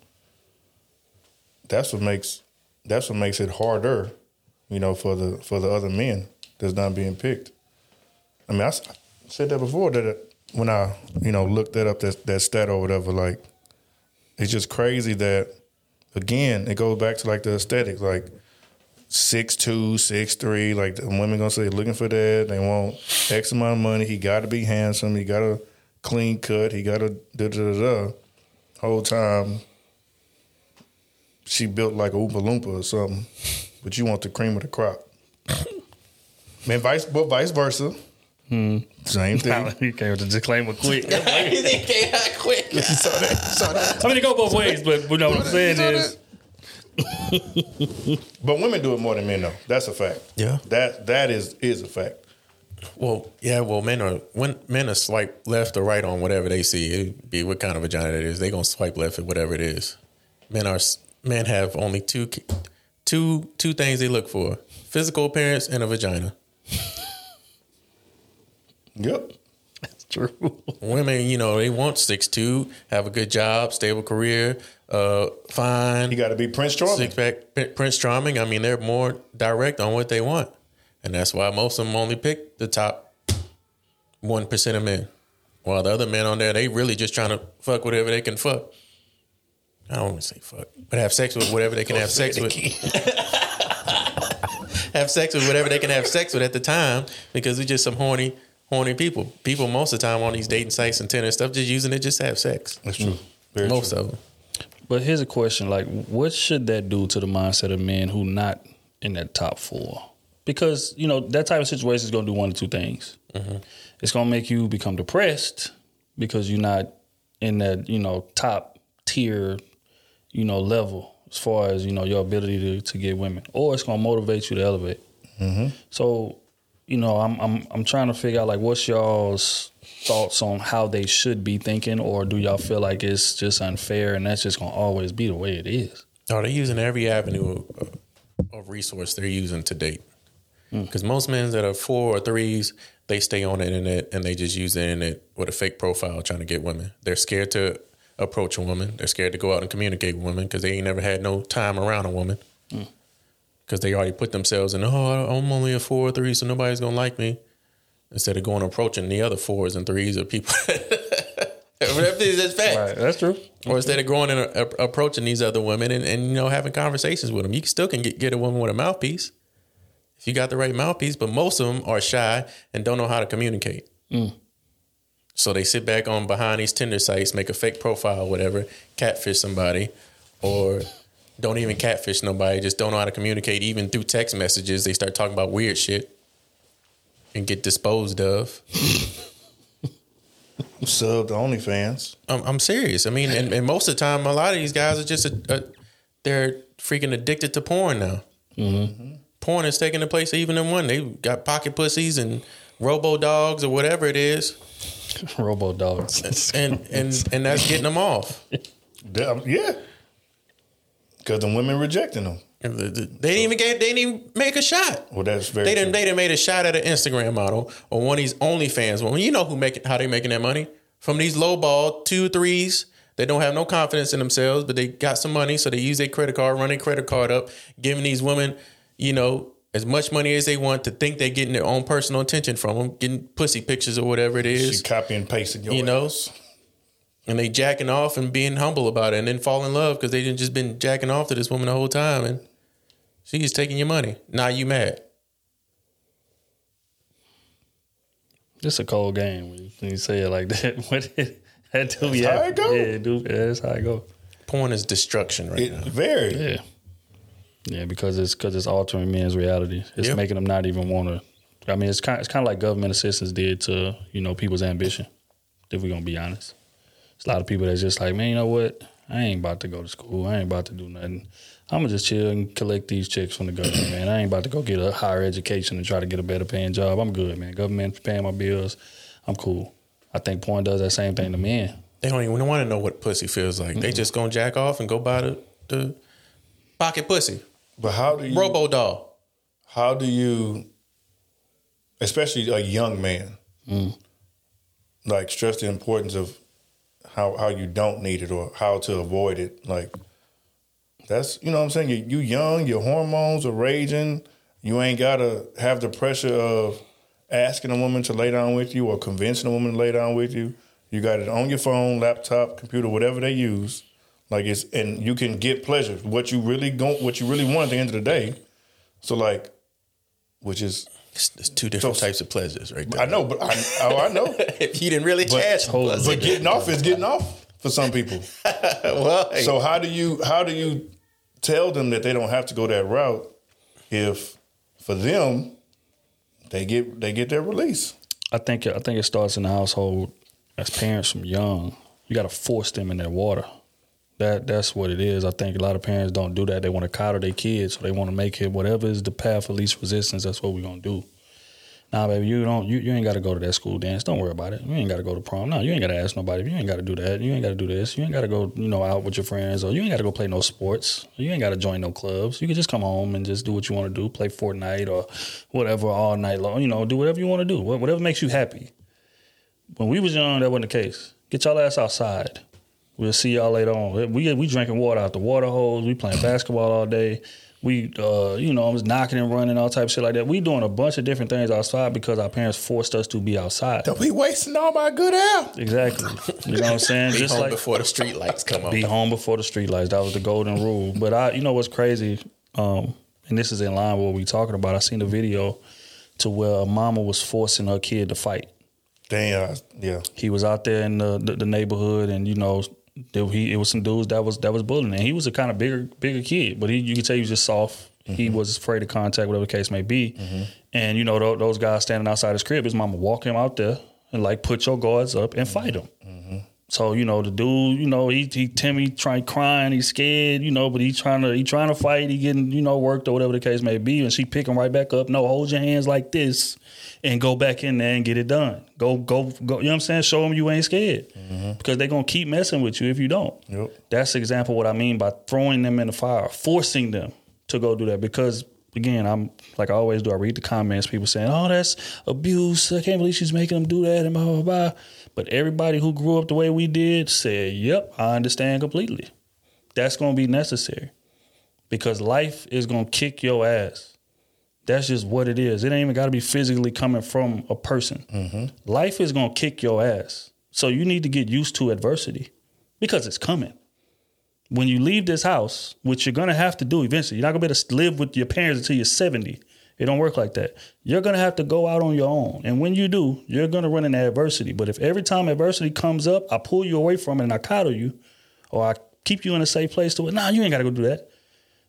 That's what makes that's what makes it harder, you know, for the for the other men that's not being picked. I mean, I said that before that when I you know looked that up that that stat or whatever. Like, it's just crazy that again it goes back to like the aesthetics, like six two, six three. Like the women gonna say looking for that. They want X amount of money. He got to be handsome. He got a clean cut. He got a da da da da. Whole time, she built like a Oompa Loompa or something. But you want the cream of the crop. Man, vice but vice versa. Hmm. Same thing. you came with the disclaimer quick. He came out quick. I mean, it go both ways, but you know what I'm saying is, But women do it more than men, though. That's a fact. Yeah. That that is is a fact. Well, yeah. Well, men are when men are swipe left or right on whatever they see. It be what kind of vagina it is. They gonna swipe left at whatever it is. Men are men have only two two two things they look for: physical appearance and a vagina. Yep. that's true. Women, you know, they want six two, have a good job, stable career, uh, fine, You got to be Prince Charming. six pack, Prince Charming. I mean, they're more direct on what they want, and that's why most of them only pick the top one percent of men, while the other men on there they really just trying to fuck whatever they can fuck. I don't want to say fuck, but have sex with whatever they can have sex with. have sex with whatever they can have sex with at the time because we're just some horny, horny people. People most of the time on these dating sites and Tinder and stuff just using it just to have sex. That's true. Very most true. of them. But here's a question: like, what should that do to the mindset of men who not in that top four? Because you know that type of situation is going to do one of two things. Mm-hmm. It's going to make you become depressed because you're not in that you know top tier, you know level as far as you know your ability to, to get women, or it's going to motivate you to elevate. Mm-hmm. So, you know, I'm I'm I'm trying to figure out like what's y'all's thoughts on how they should be thinking, or do y'all feel like it's just unfair and that's just gonna always be the way it is? No, they're using every avenue of, of resource they're using to date. Mm. Because most men that are four or threes, they stay on the internet and they just use the internet with a fake profile trying to get women. They're scared to approach a woman. They're scared to go out and communicate with women because they ain't never had no time around a woman. Mm. Because they already put themselves in, oh, I'm only a four or three, so nobody's going to like me. Instead of going approaching the other fours and threes or people. That's fact that's true. or instead of going and approaching these other women and, and you know having conversations with them you still can get, get a woman with a mouthpiece if you got the right mouthpiece but most of them are shy and don't know how to communicate mm. so they sit back on behind these tinder sites make a fake profile whatever catfish somebody or don't even catfish nobody just don't know how to communicate even through text messages they start talking about weird shit and get disposed of Sub to OnlyFans. I'm, I'm serious. I mean, and, and most of the time, a lot of these guys are just a, a, they're freaking addicted to porn now. Mm-hmm. Mm-hmm. Porn is taking the place of even in one. They got pocket pussies and robo dogs or whatever it is, Robo dogs. and and and that's getting them off. Yeah. Because the women rejecting them. And the- the- They didn't even get. They didn't even make a shot. Well, that's very They didn't. true. They didn't made a shot at an Instagram model or one of these OnlyFans women. You know who making how they making that money from these low ball two threes. They don't have no confidence in themselves, but they got some money, so they use their credit card, run their credit card up, giving these women, you know, as much money as they want to think they're getting their own personal attention from them, getting pussy pictures or whatever it is. She is, copy and pasting your you know, ass. and they jacking off and being humble about it, and then fall in love because they didn't just been jacking off to this woman the whole time, and she's taking your money. Now you mad. It's a cold game when you, say it like that. What it, that do be That's how happen. it go. Yeah, it do, yeah, that's how it go. Porn is destruction right It, now. very. Yeah, yeah, because it's because it's altering men's reality. It's Yep. making them not even want to. I mean, it's kind it's kind of like government assistance did to you know people's ambition. If we're gonna be honest, it's a lot of people that's just like, man, you know what? I ain't about to go to school. I ain't about to do nothing. I'm gonna just chill and collect these checks from the government, man. I ain't about to go get a higher education and try to get a better paying job. I'm good, man. Government paying my bills. I'm cool. I think porn does that same thing to men. They don't even want to know what pussy feels like. They just gonna jack off and go buy the, the pocket pussy. But how do you Robo doll. how do you especially a young man mm. like stress the importance of how how you don't need it or how to avoid it? Like that's you know what i'm saying? You, you young your hormones are raging. You ain't gotta have the pressure of asking a woman to lay down with you or convincing a woman to lay down with you. You got it on your phone laptop computer whatever they use like it's and you can get pleasure what you really go what you really want at the end of the day so like which is It's, it's two different So- types of pleasures right there. I know, but I, oh, I know. if you didn't really But- ask, Hold- But getting off is getting off for some people. well, hey, So how do you how do you tell them that they don't have to go that route if for them they get they get their release? I think I think it starts in the household as parents from young. You got to force them in that water. That that's what it is. I think a lot of parents don't do that. They want to coddle their kids, so they want to make it whatever is the path of least resistance. That's what we're gonna do. Nah, baby, you don't. You, you ain't got to go to that school dance. Don't worry about it. You ain't got to go to prom. No, you ain't got to ask nobody. You ain't got to do that. You ain't got to do this. You ain't got to go. You know, out with your friends, or you ain't got to go play no sports. You ain't got to join no clubs. You can just come home and just do what you want to do. Play Fortnite or whatever all night long. You know, do whatever you want to do. Whatever makes you happy. When we was young, that wasn't the case. Get y'all ass outside. We'll see y'all later on. We we drinking water out the water hose. We playing basketball all day. We uh, you know, I was knocking and running, all type of shit like that. We doing a bunch of different things outside because our parents forced us to be outside. Don't be wasting all my good air. Exactly. You know what I'm saying? be Just home like before the street lights come on. be home before the street lights. That was the golden rule. But I, you know, what's crazy, um, and this is in line with what we talking about. I seen a video to where a mama was forcing her kid to fight. Damn, yeah. He was out there in the, the, the neighborhood, and you know, there, he it was some dudes that was that was bullying. And he was a kind of bigger bigger kid, but he you could tell he was just soft. He mm-hmm. was afraid of contact, whatever the case may be. Mm-hmm. And you know, tho- those guys standing outside his crib, his mama walk him out there and like put your guards up and fight mm-hmm. him. So you know the dude, you know he he Timmy trying crying, he's scared, you know, but he trying to he trying to fight, he getting you know worked or whatever the case may be, and she pick him right back up. No, hold your hands like this, and go back in there and get it done. Go go go. You know what I'm saying? Show them you ain't scared mm-hmm. because they're gonna keep messing with you if you don't. Yep. That's the example what I mean by throwing them in the fire, forcing them to go do that because. Again, I'm like I always do. I read the comments, people saying, "Oh, that's abuse. I can't believe she's making them do that," and blah blah blah. But everybody who grew up the way we did said, "Yep, I understand completely. That's going to be necessary because life is going to kick your ass. That's just what it is. It ain't even got to be physically coming from a person. Mm-hmm. Life is going to kick your ass. So you need to get used to adversity because it's coming. When you leave this house, which you're to have to do eventually, you're not to be able to live with your parents until you're 70. It don't work like that. You're to have to go out on your own. And when you do, you're to run into adversity. But if every time adversity comes up, I pull you away from it and I coddle you, or I keep you in a safe place to it, nah, you ain't got to go do that.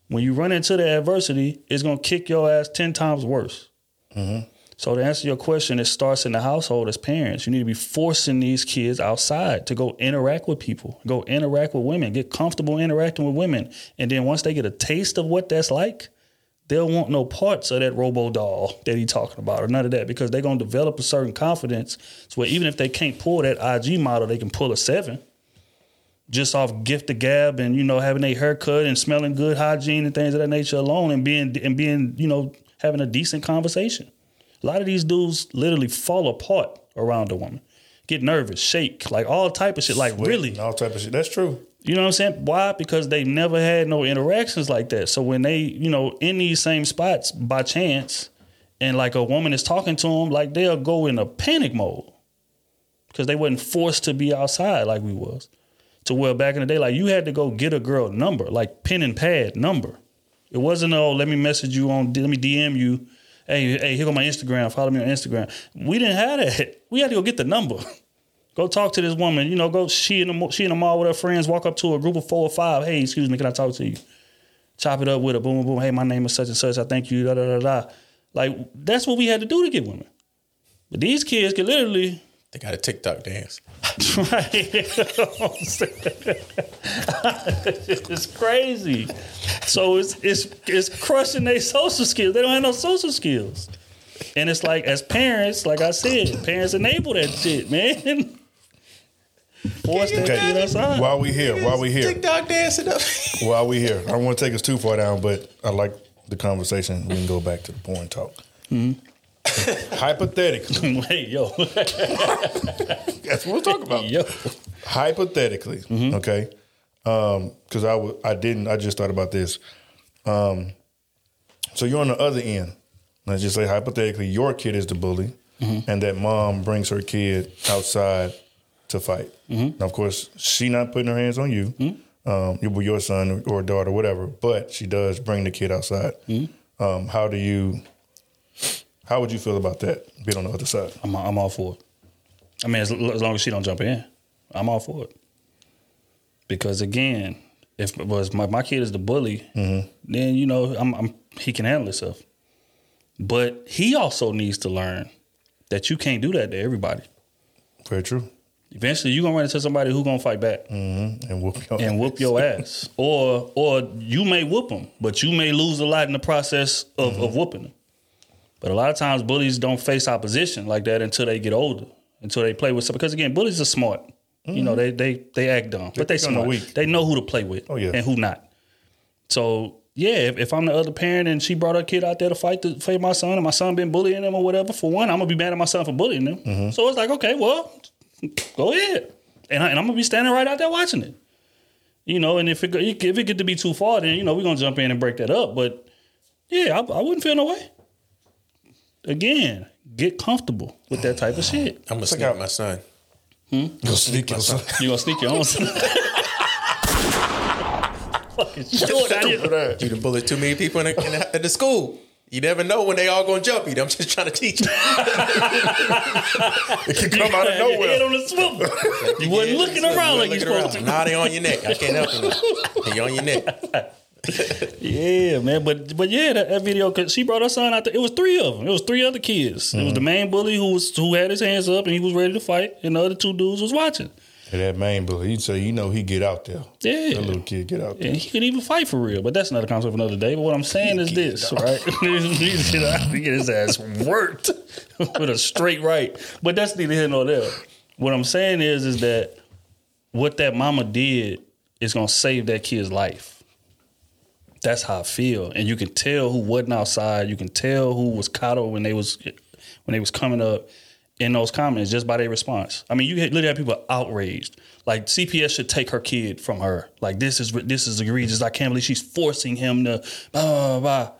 When you run into the adversity, it's to kick your ass 10 times worse. Mm-hmm. So to answer your question, it starts in the household as parents. You need to be forcing these kids outside to go interact with people, go interact with women, get comfortable interacting with women. And then once they get a taste of what that's like, they'll want no parts of that robo doll that he talking about or none of that because they're gonna develop a certain confidence. So even if they can't pull that IG model, they can pull a seven. just off gift the gab and you know having a haircut and smelling good hygiene and things of that nature alone and being and being you know having a decent conversation. A lot of these dudes literally fall apart around a woman, get nervous, shake, like all type of shit. Like really, all type of shit. That's true. you know what I'm saying? Why? Because they never had no interactions like that. So when they, you know, in these same spots by chance, and like a woman is talking to them, like they'll go in a panic mode because they wasn't forced to be outside like we was. To where back in the day, like you had to go get a girl number, like pen and pad number. It wasn't oh let me message you on let me DM you. Hey hey here go my Instagram. Follow me on Instagram. We didn't have that. We had to go get the number. Go talk to this woman. You know, go she in the she in the mall with her friends. Walk up to a group of four or five. Hey, excuse me, can I talk to you? Chop it up with a boom, boom, boom. Hey, my name is such and such. I thank you. Da da da da. Like that's what we had to do to get women. But these kids can literally. They got a TikTok dance. Right. it's crazy. So it's it's it's crushing their social skills. They don't have no social skills. And it's like as parents, like I said, parents enable that shit, man. Force that kid outside. While we here, while we here, TikTok dancing up. while we here, I don't want to take us too far down, but I like the conversation. We can go back to the porn talk. Mm-hmm. Hypothetically, Wait, yo. that's what we're talking about. yo. Hypothetically, okay, because I w- I didn't. I just thought about this. Um, so you're on the other end. Let's just say hypothetically, your kid is the bully, and that mom brings her kid outside to fight. Now, of course, she not putting her hands on you, um, you your son or daughter, whatever. But she does bring the kid outside. Um, how do you? How would you feel about that? Being on the other side. I'm I'm all for it. I mean, as, as long as she don't jump in, I'm all for it. Because again, if it was my, my kid is the bully, then you know I'm, I'm he can handle himself. But he also needs to learn that you can't do that to everybody. Very true. Eventually, you're gonna run into somebody who gonna fight back Mm-hmm. And whoop your and whoop your ass, or or you may whoop them, but you may lose a lot in the process of, of whooping them. But a lot of times, bullies don't face opposition like that until they get older, until they play with some. Because again, bullies are smart. You know, they they they act dumb, but they think on the smart. weak. They know who to play with, Oh, yeah. and who not. So yeah, if, if I'm the other parent and she brought her kid out there to fight to fight my son, and my son been bullying them or whatever, for one, I'm gonna be mad at my son for bullying them. Mm-hmm. So it's like, okay, well, go ahead, and, I, and I'm gonna be standing right out there watching it. You know, and if it if it get to be too far, then you know we're gonna jump in and break that up. But yeah, I, I wouldn't feel no way. Again, get comfortable with that type of shit. I'm gonna sneak out my son. Hmm? Go sneak your son. You gonna sneak your own. Fucking short out here. You done bullied too many people in the, in the, in the school. You never know when they all gonna jump you. I'm just trying to teach you. It can come out of Had your nowhere. head on the swivel. You wasn't looking around like you supposed to. Nah, they on your neck. I can't help you. They on your neck. Yeah, man, but but yeah, that, that video because she brought her son out there. It was three of them. It was three other kids. It was the mm-hmm. main bully who was who had his hands up and he was ready to fight, and the other two dudes was watching. And that main bully, say, you know, he get out there. Yeah. That little kid get out there. And he could even fight for real, but that's another concept for another day. But what I'm saying is this, right? he get his ass worked with a straight right. But that's neither here nor there. What I'm saying is, is that what that mama did is gonna save that kid's life. That's how I feel, and you can tell who wasn't outside. You can tell who was coddled when they was when they was coming up in those comments just by their response. I mean, you literally have people outraged. Like CPS should take her kid from her. Like this is this is egregious. I can't believe she's forcing him to blah blah blah.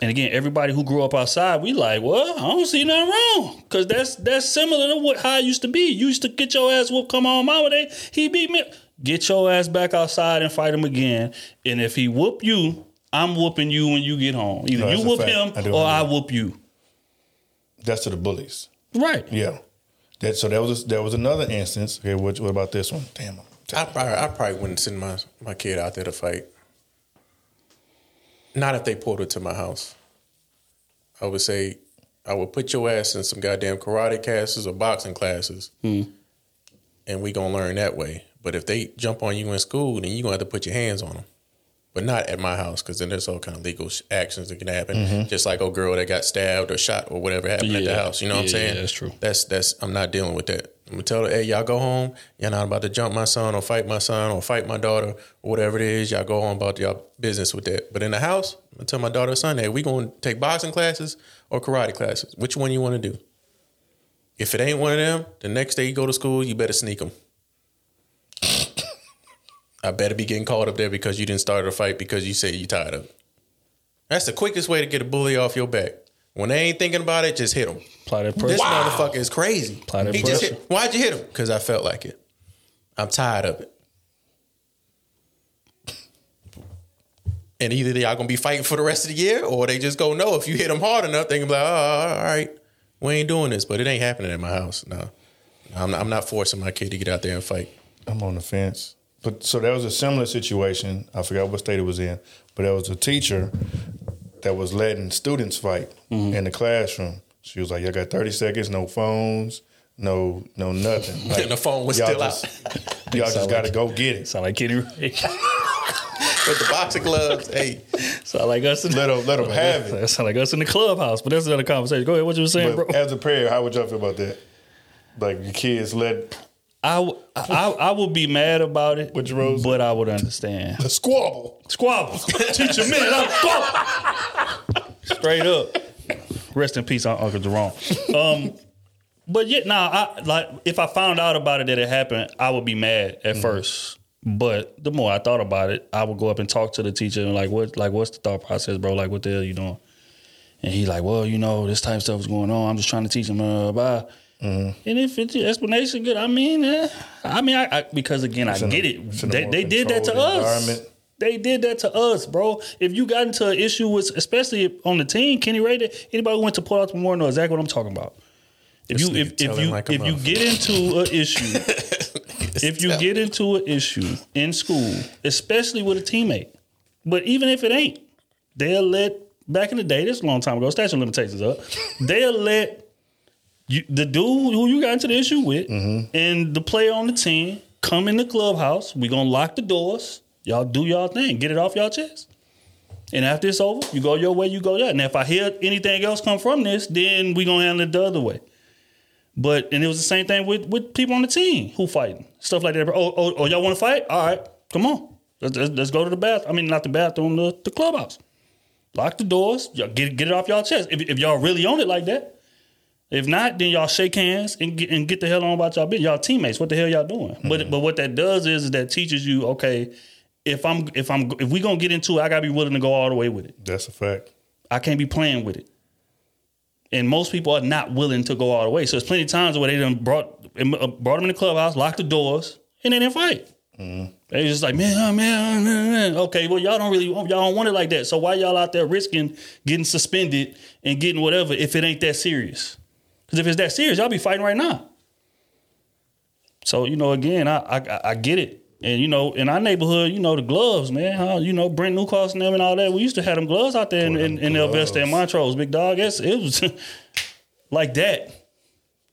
And again, everybody who grew up outside, we like, well, I don't see nothing wrong, because that's that's similar to what how it used to be. You used to get your ass whooped, come on, mama, they he beat me. Get your ass back outside and fight him again. And if he whoop you, I'm whooping you when you get home. Either No, you whoop him I or I whoop you. That's to the bullies. Right. Yeah. That so that was that was another instance. Okay, what, what about this one? Damn. I probably, I probably wouldn't send my, my kid out there to fight. Not if they pulled her to my house. I would say, I would put your ass in some goddamn karate classes or boxing classes, hmm. and we gonna learn that way. But if they jump on you in school, then you're gonna have to put your hands on them. But not at my house, because then there's all kind of legal sh- actions that can happen. Mm-hmm. Just like a girl that got stabbed or shot or whatever happened at the house. You know what I'm saying? yeah, that's true. That's that's I'm not dealing with that. I'm gonna tell her, hey, y'all go home. Y'all not about to jump my son or fight my son or fight my daughter or whatever it is. Y'all go on about y'all business with that. But in the house, I'm gonna tell my daughter or son, hey, we gonna take boxing classes or karate classes. Which one you want to do? If it ain't one of them, the next day you go to school, you better sneak them. I better be getting called up there because you didn't start a fight because you said you tired of it. That's the quickest way to get a bully off your back. When they ain't thinking about it, just hit them. Apply that This pressure. motherfucker is crazy. Apply that He just hit, why'd you hit him? Because I felt like it. I'm tired of it. And either y'all gonna be fighting for the rest of the year, or they just go no. If you hit them hard enough, they can be like, oh, all right, we ain't doing this. But it ain't happening at my house. No, I'm not, I'm not forcing my kid to get out there and fight. I'm on the fence. But so that was a similar situation. I forgot what state it was in, but there was a teacher that was letting students fight Mm-hmm. in the classroom. She was like, "Y'all got 30 seconds, no phones, no no nothing." Like, And the phone was still just, out. Y'all just got to like- go get it. Sound like Kenny Ray. With the boxing gloves, hey, Sound like us. In, Let them let them have it. Sound like us in the clubhouse. But that's another conversation. Go ahead. What you were saying, But bro? as a parent, how would y'all feel about that? Like your kids let I, w- I, I would be mad about it, What you wrote? but I would understand. the squabble. Squabble. Teach your man. I'm squabble. Straight up. Rest in peace, Uncle Jerome. Um, but yet, nah, I like if I found out about it that it happened, I would be mad at first. But the more I thought about it, I would go up and talk to the teacher and like, what, like, what's the thought process, bro? Like, what the hell you doing? And he like, well, you know, this type of stuff is going on. I'm just trying to teach him. Uh, blah. And if it's your explanation good, I mean, eh, I mean, I, I because again, I in a- get it. it's They, they did that to us. They did that to us, bro. If you got into an issue with, especially on the team, Kenny Ray, anybody who went to Port Arthur Memorial know exactly what I'm talking about. If This you if, if you like if you get into an issue, if you get into an issue in school, especially with a teammate, but even if it ain't, they'll let back in the day, this is a long time ago, statute of limitations up. They'll let you, the dude who you got into the issue with mm-hmm. and the player on the team come in the clubhouse. We gonna lock the doors. Y'all do y'all thing. Get it off y'all chest. And after it's over, you go your way, you go there. And if I hear anything else come from this, then we gonna handle it the other way. But and it was the same thing with with people on the team who fighting stuff like that. Oh, oh, oh y'all want to fight? All right, come on. Let's, let's, let's go to the bath. I mean, not the bathroom, the, the clubhouse. Lock the doors. Y'all get get it off y'all chest. If, if y'all really own it like that. If not, then y'all shake hands and get, and get the hell on about y'all business. Y'all teammates. What the hell y'all doing? But but what that does is, is that teaches you okay. If I'm if I'm if we gonna get into it, I gotta be willing to go all the way with it. That's a fact. I can't be playing with it. And most people are not willing to go all the way. So there's plenty of times where they done brought uh, brought them in the clubhouse, locked the doors, and they didn't fight. They just like, man, uh, man, uh, man, man. Okay, well, y'all don't really, y'all don't want it like that. So why y'all out there risking getting suspended and getting whatever if it ain't that serious? Because if it's that serious, y'all be fighting right now. So you know, again, I I, I get it. And you know, in our neighborhood, you know the gloves, man. How you know Brent Newcastle and them and all that. We used to have them gloves out there in, in, in El Vesta and Montrose, big dog. It's, it was like that.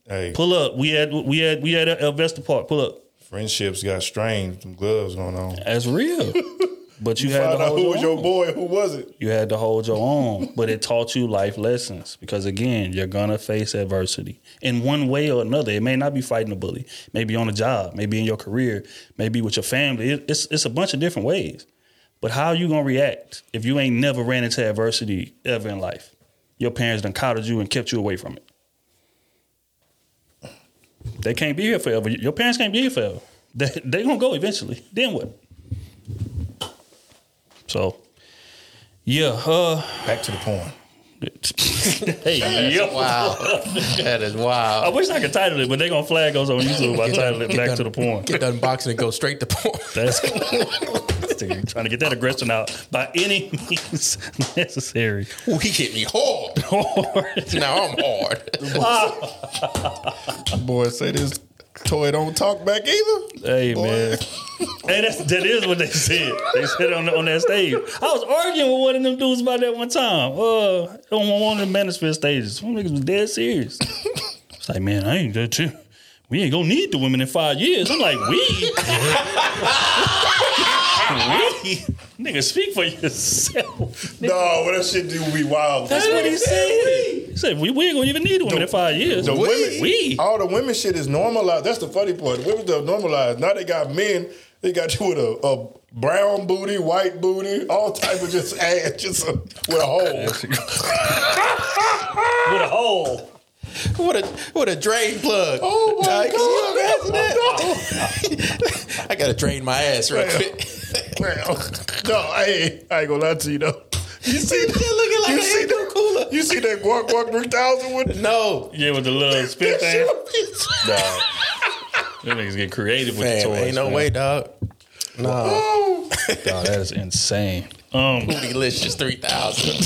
Hey, Pull up. We had we had we had El Vesta Park. Pull up. friendships got strained. Some gloves going on. That's real. But you, had Find to hold who your was your boy, who was it? You had to hold your own, but it taught you life lessons because again, you're gonna face adversity in one way or another. It may not be fighting a bully, maybe on a job, maybe in your career, maybe with your family. It- It's it's a bunch of different ways. But how are you gonna react if you ain't never ran into adversity ever in life? Your parents done coddled you and kept you away from it. They can't be here forever. Your parents can't be here forever. They they gonna go eventually. Then what? So, yeah. Uh, Back to the porn. hey, yo. wow, that is wild. I wish I could title it, but they're gonna flag us on YouTube by titling it back to the porn. Get done boxing and go straight to porn. That's trying to get that aggression out by any means necessary. Ooh, he hit me hard. now I'm hard. Boy, say this toy don't talk back either. Hey Boy. man, hey, that's, that is what they said. They said on on that stage. I was arguing with one of them dudes about that one time. Uh, on one of the manosphere stages, some niggas was dead serious. It's like, man, I ain't that too. We ain't gonna need the women in five years. I'm like, we, we, nigga, speak for yourself. No, what that shit do be wild. That's what he said. He said we, we ain't gonna even need women in five years. The we, women, we. all the women shit is normalized. That's the funny part. The women are normalized. Now they got men. They got you with a, a brown booty, white booty, all type of just ass, just a, with a hole. with a hole. What a what a drain plug. Oh my Like, god! you ever had that? Oh, I gotta drain my ass right quick. Well, no, hey, I ain't gonna lie to you though. You see that? looking like you an see that? cooler. You see that guac guac three thousand with? No, Yeah, with the little spin thing. Nah. Them niggas get creative with the toys. ain't no man. way, dog. No, Oh, Dog, that is insane. Um, delicious three thousand.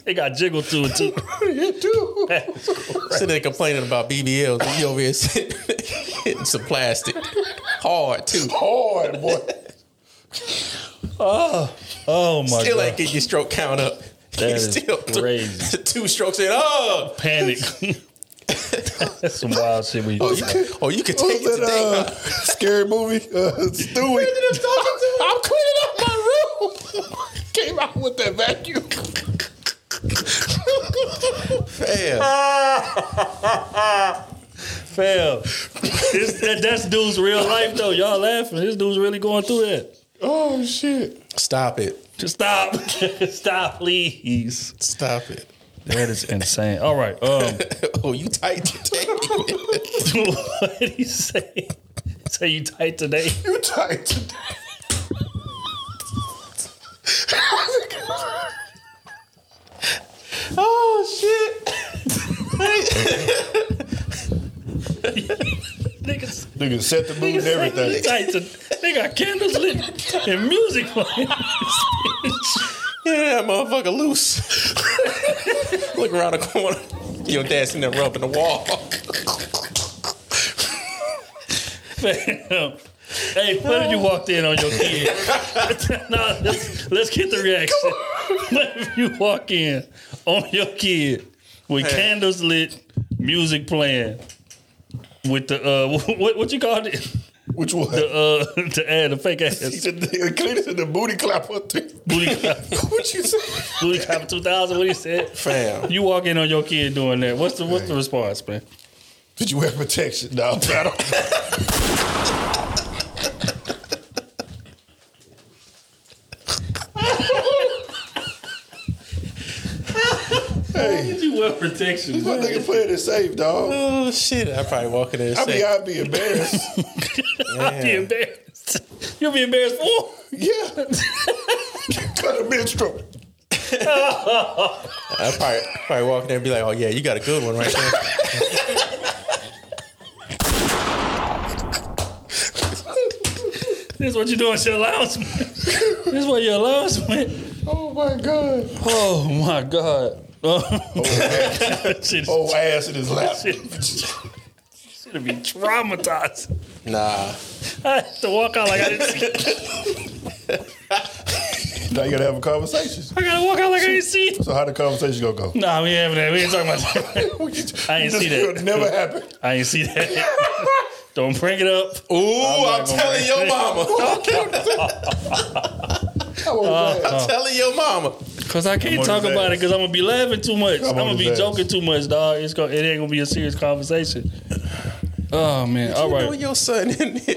they got jiggle to it too. you do. Sitting there complaining about BBLs, and you over here sitting, hitting some plastic, hard too. Hard boy. Oh oh my Still god, ain't getting your stroke count up. That You is still crazy. two strokes in. Oh, panic. That's some wild shit. We oh, you can, oh, you can take was it that today. uh, scary movie? Uh, Stewie. I'm cleaning up my room. Came out with that vacuum. Fam. Fam, this, that, that's dude's real life though. Y'all laughing. This dude's really going through that. Oh shit. Stop it. Just stop. Stop, please. Stop it. That is insane. All right. Um, Oh, you tight today. what did he say? Say you tight today? You tight today. oh shit. Niggas, niggas set the mood and niggas say you everything. tight to, they got candles lit and music playing. Yeah, that motherfucker loose. Look around the corner. Your dad sitting there rubbing the wall. Fam. Um, hey, what if you walked in on your kid? nah, let's, let's get the reaction. What if you walk in on your kid with candles lit, music playing, with the uh, what what you called it? Which one? The uh, the ad, the fake ass. he said the Cletus said the booty clapper booty clap, what you say? booty clap two thousand. What he said? Fam. You walk in on your kid doing that. What's the what's the response, man? Did you wear protection? No, I don't. Did you wear protection? My nigga playing it safe, dog. Oh shit. I probably walk in there I say, mean, I'd be embarrassed. I'd be embarrassed. You'll be embarrassed for. yeah. Cut a minstrel. I probably, probably walk in there and be like, oh yeah, you got a good one right there. This is what you doing, your allowance. man. this is what your allowance went. Oh my god. Oh my god. Oh, oh shit, Oh ass in his lap. shit, should be traumatized. Nah. I had to walk out like I didn't see. Now you gotta have a conversation. I gotta walk out like I didn't see. it. So how the conversation gonna go? Nah, we ain't having that. We ain't talking about that. I ain't see that. It'll never happen. I ain't see that. Don't bring it up. Ooh, I'm, gonna telling bring your it. mama. How old is that? Uh, I'm telling your mama. Cause I can't talk about it because I'm gonna be laughing too much. I'm, gonna be joking too much, dog. It's gonna, it ain't gonna be a serious conversation. Oh man! All know your son in there.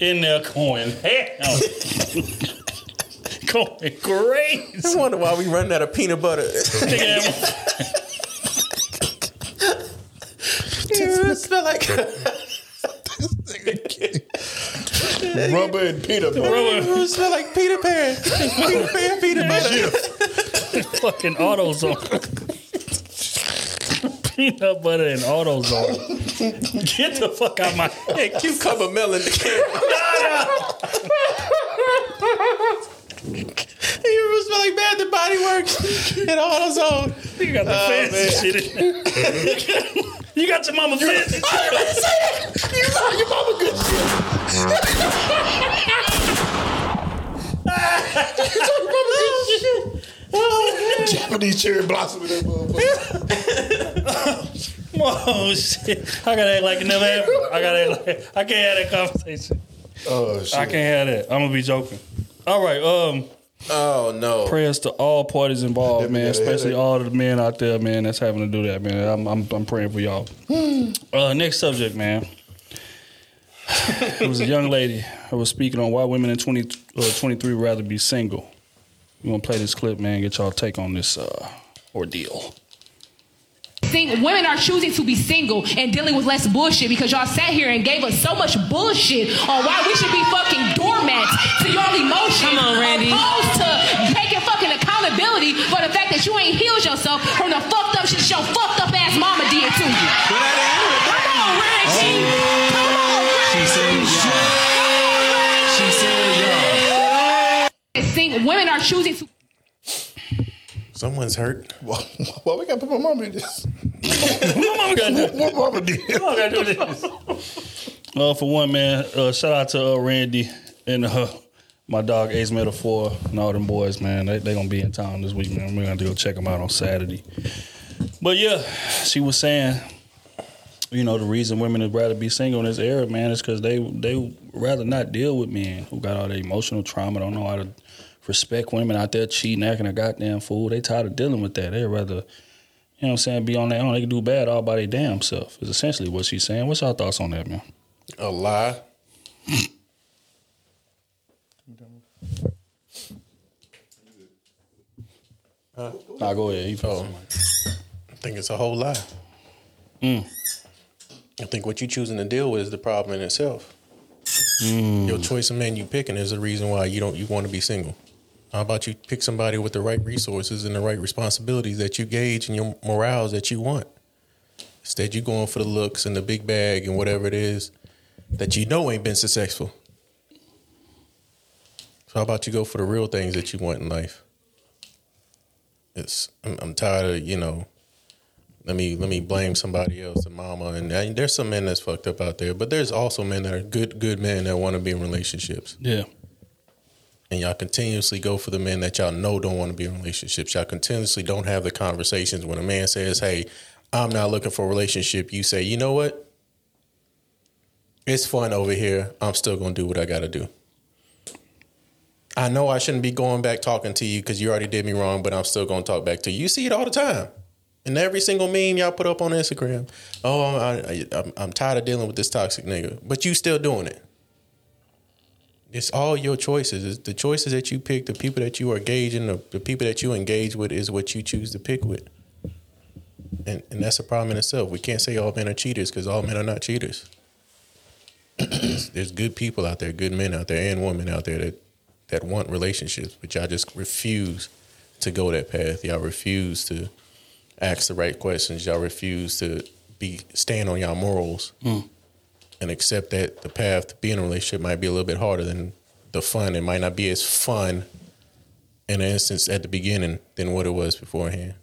in there going hell, going crazy. I wonder why we running out of peanut butter. Nigga, it smell like Rubber and peanut butter. Rubber. it smell like Peter Pan. Peter Pan peanut butter. fucking AutoZone. Peanut butter and AutoZone. Get the fuck out my And cucumber melon the camera. You smell like Bath and Body Works and AutoZone. You got the Oh, fancy shit in there. You got your mama fancy shit. You know your mama good shit. Japanese cherry blossom in that motherfucker. Oh shit! I gotta act like it never happened. I gotta act like I can't have that conversation. Oh shit. I can't have that. I'm gonna be joking. All right. Um, Oh no. Prayers to all parties involved, man, Definitely got a especially all the men out there, man, that's having to do that, man. I'm I'm, I'm praying for y'all. uh, next subject, man. it was a young lady who was speaking on why women in 20, uh, 23 would rather be single. We gonna play this clip, man. Get y'all take on this uh, ordeal. Sing- women are choosing to be single and dealing with less bullshit because y'all sat here and gave us so much bullshit on why we should be fucking doormats to y'all emotions. Come on, Randy. Opposed to taking fucking accountability for the fact that you ain't healed yourself from the fucked up shit that your fucked up ass mama did to you. Come on, Reggie. Come on, Reggie. Sing- women are choosing to. Someone's hurt. Well, why we got to put my mama in this? My mama got that. What mama did? I gotta do this. Uh, for one, man, uh, shout out to uh, Randy and uh, my dog Ace Metaphor and all them boys, man. They they gonna be in town this week, man. We're gonna have to go check them out on Saturday. But yeah, she was saying, you know, the reason women would rather be single in this era, man, is because they they rather not deal with men who got all the emotional trauma, don't know how to respect women out there cheating, acting a goddamn fool. They tired of dealing with that. They rather you know what I'm saying, be on their own. They can do bad all by their damn self. Is essentially what she's saying. What's your thoughts on that, man? A lie. Nah, go ahead. You Oh, I think it's a whole lie. Mm. I think what you choosing to deal with is the problem in itself. Your choice of man you picking is the reason why you don't you want to be single. How about you pick somebody with the right resources and the right responsibilities that you gauge and your morals that you want? Instead, you going for the looks and the big bag and whatever it is that you know ain't been successful. So how about you go for the real things that you want in life? It's I'm, I'm tired of you know. Let me let me blame somebody else, a mama, and, and there's some men that's fucked up out there, but there's also men that are good good men that want to be in relationships, Yeah. And y'all continuously go for the men that y'all know don't want to be in relationships. Y'all continuously don't have the conversations when a man says, "Hey, I'm not looking for a relationship." You say, "You know what? It's fun over here. I'm still gonna do what I got to do." I know I shouldn't be going back talking to you because you already did me wrong, but I'm still gonna talk back to you. You see it all the time. And every single meme y'all put up on Instagram. Oh, I, I'm tired of dealing with this toxic nigga, but you still doing it. It's all your choices. It's the choices that you pick, the people that you are engaging, the, the people that you engage with is what you choose to pick with. And, and that's a problem in itself. We can't say all men are cheaters because all men are not cheaters. there's, there's good people out there, good men out there, and women out there that that want relationships, but y'all just refuse to go that path. Y'all refuse to ask the right questions. Y'all refuse to be stand on y'all morals hmm. And accept that the path to be in a relationship might be a little bit harder than the fun. It might not be as fun in an instance at the beginning than what it was beforehand.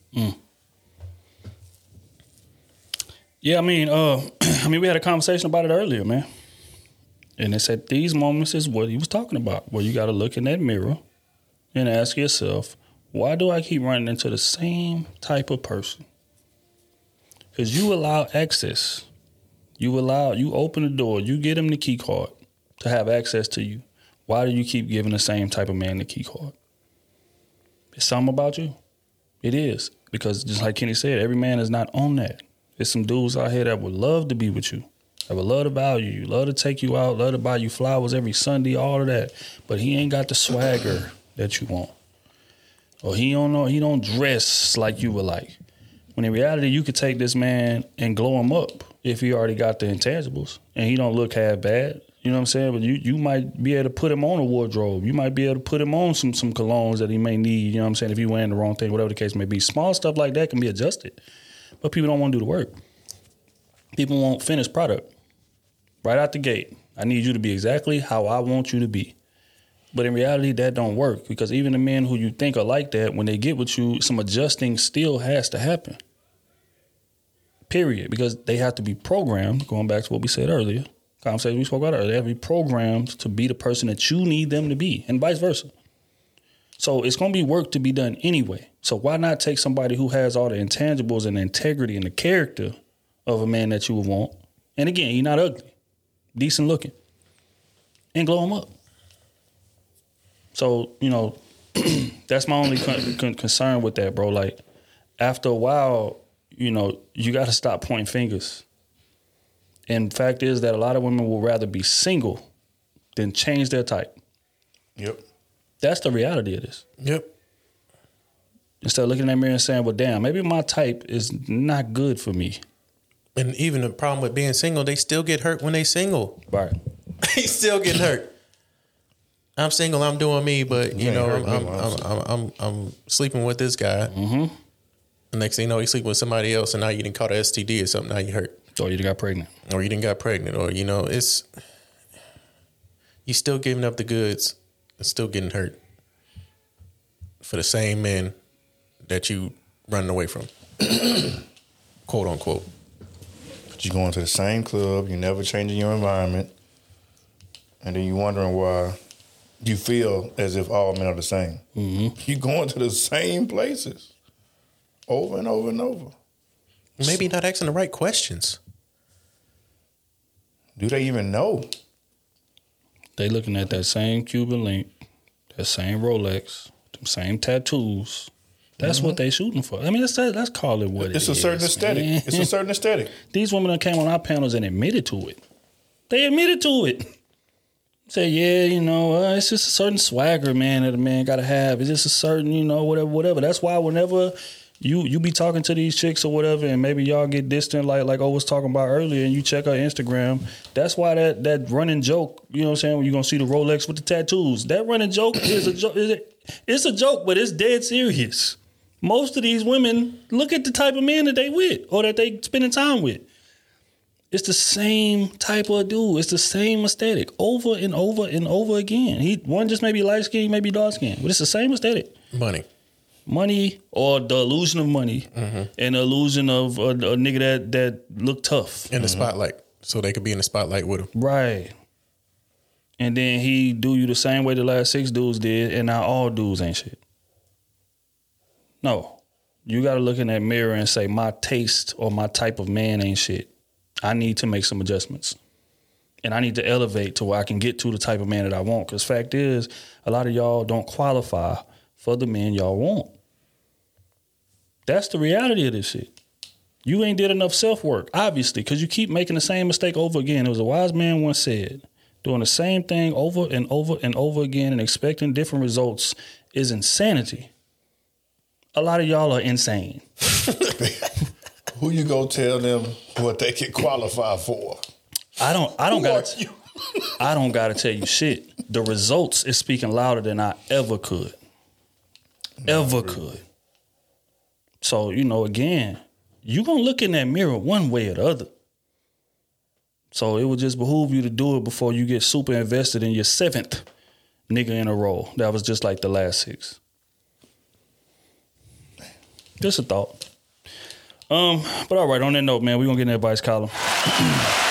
Yeah, I mean, uh, I mean, we had a conversation about it earlier, man. And it's at these moments is what he was talking about, where you got to look in that mirror and ask yourself, why do I keep running into the same type of person? Because you allow access. You allow, you open the door, you get him the key card to have access to you. Why do you keep giving the same type of man the key card? It's something about you. It is. Because just like Kenny said, every man is not on that. There's some dudes out here that would love to be with you. That would love to value you, love to take you out, love to buy you flowers every Sunday, all of that. But he ain't got the swagger that you want. Or he don't know he don't dress like you would like. When in reality, you could take this man and glow him up if he already got the intangibles and he don't look half bad. You know what I'm saying? But you you might be able to put him on a wardrobe. You might be able to put him on some some colognes that he may need. You know what I'm saying? If he wearing the wrong thing, whatever the case may be. Small stuff like that can be adjusted. But people don't want to do the work. People want finished product. Right out the gate. I need you to be exactly how I want you to be. But in reality, that don't work because even the men who you think are like that, when they get with you, some adjusting still has to happen. Period. Because they have to be programmed, going back to what we said earlier, conversation we spoke about earlier, they have to be programmed to be the person that you need them to be, and vice versa. So it's gonna be work to be done anyway. So why not take somebody who has all the intangibles and the integrity and the character of a man that you would want? And again, you're not ugly, decent looking, and glow him up. So, you know, that's my only con- con- concern with that, bro. Like after a while, you know, you got to stop pointing fingers. And fact is that a lot of women will rather be single than change their type. Yep. That's the reality of this. Yep. Instead of looking in that mirror and saying, "Well, damn, maybe my type is not good for me." And even the problem with being single, they still get hurt when they single. Right. they still getting hurt. I'm single. I'm doing me, but you You know, I'm I'm. I'm, I'm, I'm, I'm sleeping with this guy. Mm-hmm. The next thing you know, he's sleeping with somebody else, and now you didn't caught a STD or something. Now you hurt, Or you got pregnant. or you didn't got pregnant, or you know, it's you still giving up the goods and still getting hurt for the same men that you running away from, quote unquote. But you going to the same club, you never changing your environment, and then you wondering why you feel as if all men are the same. Mm-hmm. You going to the same places over and over and over. Maybe not asking the right questions. Do they even know? They looking at that same Cuban link, that same Rolex, them same tattoos. That's what they shooting for. I mean, let's let's call it what Mm-hmm. It's it a certain aesthetic. man. It's a certain aesthetic. These women that came on our panels and admitted to it. They admitted to it. Say, yeah, you know, uh, it's just a certain swagger, man, that a man got to have. It's just a certain, you know, whatever, whatever. That's why whenever you you be talking to these chicks or whatever, and maybe y'all get distant, like like I was talking about earlier, and you check her Instagram. That's why that that running joke, you know what I'm saying? When you gonna see the Rolex with the tattoos, that running joke is a joke. It's a joke, but it's dead serious. Most of these women look at the type of man that they with or that they spending time with. It's the same type of dude. It's the same aesthetic over and over and over again. He one just maybe light skin, maybe dark skin, but it's the same aesthetic. Money. Money or the illusion of money mm-hmm. and the illusion of a, a nigga that that look tough. in the spotlight, so they could be in the spotlight with him. Right. And then he do you the same way the last six dudes did, and now all dudes ain't shit. No. You gotta look in that mirror and say, my taste or my type of man ain't shit. I need to make some adjustments. And I need to elevate to where I can get to the type of man that I want. Cause fact is, a lot of y'all don't qualify for the men y'all want. That's the reality of this shit. You ain't did enough self work, obviously, because you keep making the same mistake over again. It was a wise man once said, doing the same thing over and over and over again and expecting different results is insanity. A lot of y'all are insane. Who you go tell them what they can qualify for? I don't I don't gotta I don't gotta tell you shit. The results is speaking louder than I ever could. Ever could. So, you know, again, you're gonna look in that mirror one way or the other. So it would just behoove you to do it before you get super invested in your seventh nigga in a row. That was just like the last six. Just a thought. Um, but all right, on that note, man, we're gonna get in advice column.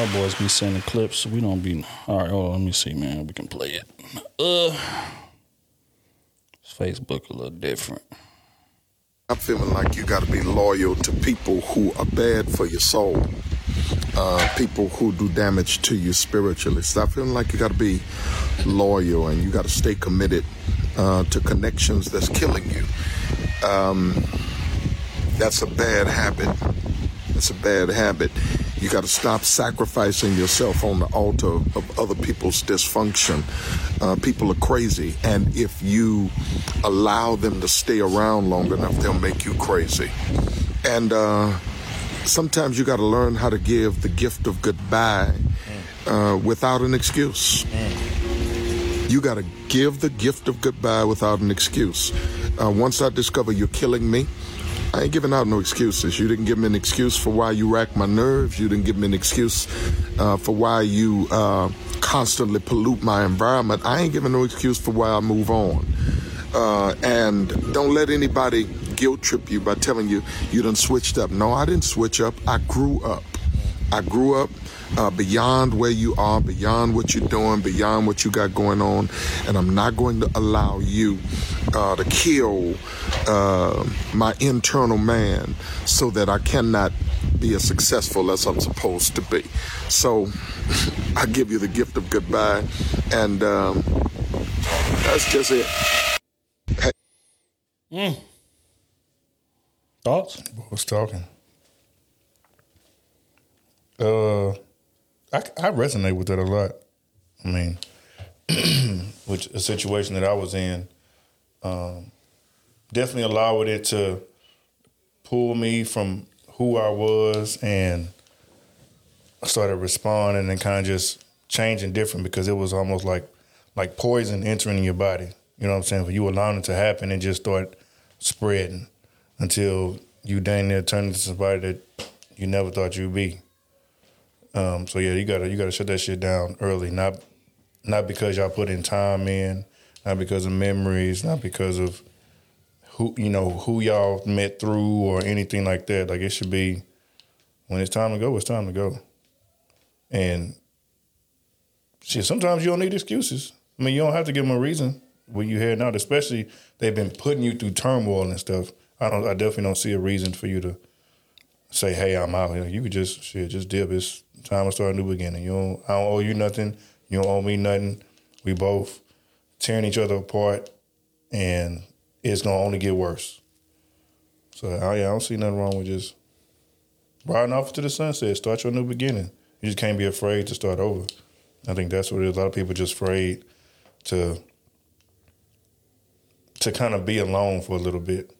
Our boys be sending clips. We don't be. All right, hold on. Let me see, man. We can play it. Uh, Facebook a little different. I'm feeling like you got to be loyal to people who are bad for your soul, uh, people who do damage to you spiritually. Stop feeling like you got to be loyal and you got to stay committed uh, to connections that's killing you. Um, that's a bad habit. That's a bad habit. You got to stop sacrificing yourself on the altar of other people's dysfunction. Uh, people are crazy, and if you allow them to stay around long enough, they'll make you crazy. And uh, sometimes you got to learn how to give the gift of goodbye uh, without an excuse. You got to give the gift of goodbye without an excuse. Uh, once I discover you're killing me, I ain't giving out no excuses. You didn't give me an excuse for why you rack my nerves. You didn't give me an excuse uh, for why you uh, constantly pollute my environment. I ain't giving no excuse for why I move on. Uh, and don't let anybody guilt trip you by telling you you done switched up. No, I didn't switch up. I grew up. I grew up uh, beyond where you are, beyond what you're doing, beyond what you got going on, and I'm not going to allow you uh, to kill uh, my internal man so that I cannot be as successful as I'm supposed to be. So I give you the gift of goodbye, and um, that's just it. Hey. Mm. Thoughts? was talking. Uh, I, I resonate with that a lot. I mean, which a situation that I was in, um, definitely allowed it to pull me from who I was, and I started responding and kind of just changing different because it was almost like like poison entering your body. You know what I'm saying? For you allowing it to happen and just start spreading until you dang near turn into somebody that you never thought you'd be. Um, so yeah, you gotta you gotta shut that shit down early. Not not because y'all put in time in, not because of memories, not because of who you know who y'all met through or anything like that. Like it should be when it's time to go, it's time to go. And shit, sometimes you don't need excuses. I mean, you don't have to give them a reason when you're heading out. Especially they've been putting you through turmoil and stuff. I don't. I definitely don't see a reason for you to say, "Hey, I'm out here." You could just shit, just dip. It's time to start a new beginning. You don't. I don't owe you nothing. You don't owe me nothing. We both tearing each other apart, and it's gonna only get worse. So I, yeah, I don't see nothing wrong with just riding off to the sunset. Start your new beginning. You just can't be afraid to start over. I think that's what it is. A lot of people just afraid to to kind of be alone for a little bit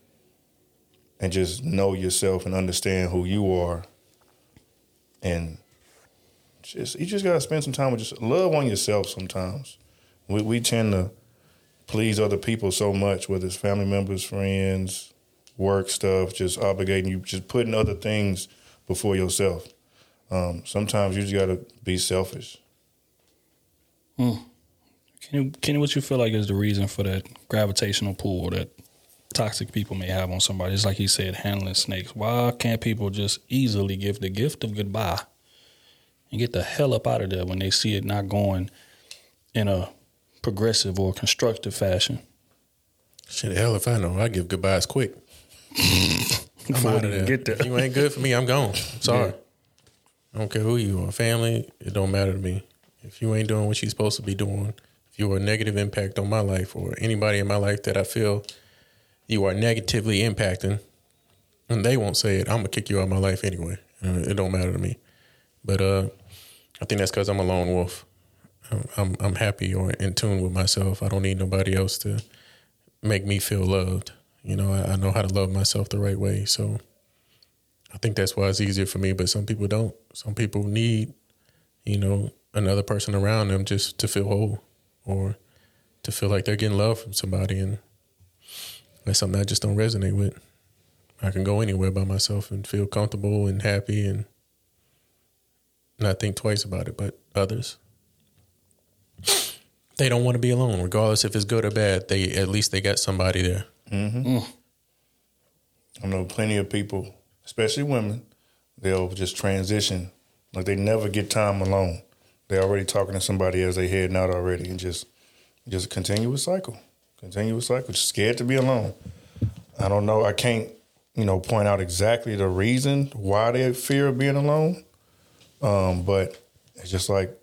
and just know yourself and understand who you are and just you just gotta spend some time with just love on yourself sometimes. We we tend to please other people so much, whether it's family members, friends, work stuff, just obligating you, just putting other things before yourself. Um, sometimes you just gotta be selfish. Hmm. Can you, Kenny, what you feel like is the reason for that gravitational pull that toxic people may have on somebody? It's like he said, handling snakes. Why can't people just easily give the gift of goodbye and get the hell up out of there when they see it not going in a progressive or constructive fashion? Shit, hell if I know. I give goodbyes quick. I'm out of there. get there. If you ain't good for me, I'm gone. Sorry. Yeah. I don't care who you are. Family, it don't matter to me. If you ain't doing what you're supposed to be doing, if you are a negative impact on my life or anybody in my life that I feel you are negatively impacting, and they won't say it, I'm gonna kick you out of my life anyway. Uh, It don't matter to me. But uh, I think that's because I'm a lone wolf. I'm, I'm I'm happy or in tune with myself. I don't need nobody else to make me feel loved. You know, I, I know how to love myself the right way. So I think that's why it's easier for me. But some people don't. Some people need, you know, another person around them just to feel whole or to feel like they're getting love from somebody. And that's something I just don't resonate with. I can go anywhere by myself and feel comfortable and happy and not think twice about it. But others, they don't want to be alone, regardless if it's good or bad. They at least they got somebody there. Mm-hmm. I know plenty of people, especially women, they'll just transition. Like they never get time alone. They're already talking to somebody as they heading out already and just just a continuous cycle. Continuous cycle. Just scared to be alone. I don't know. I can't, you know, point out exactly the reason why they fear of being alone. Um, but it's just like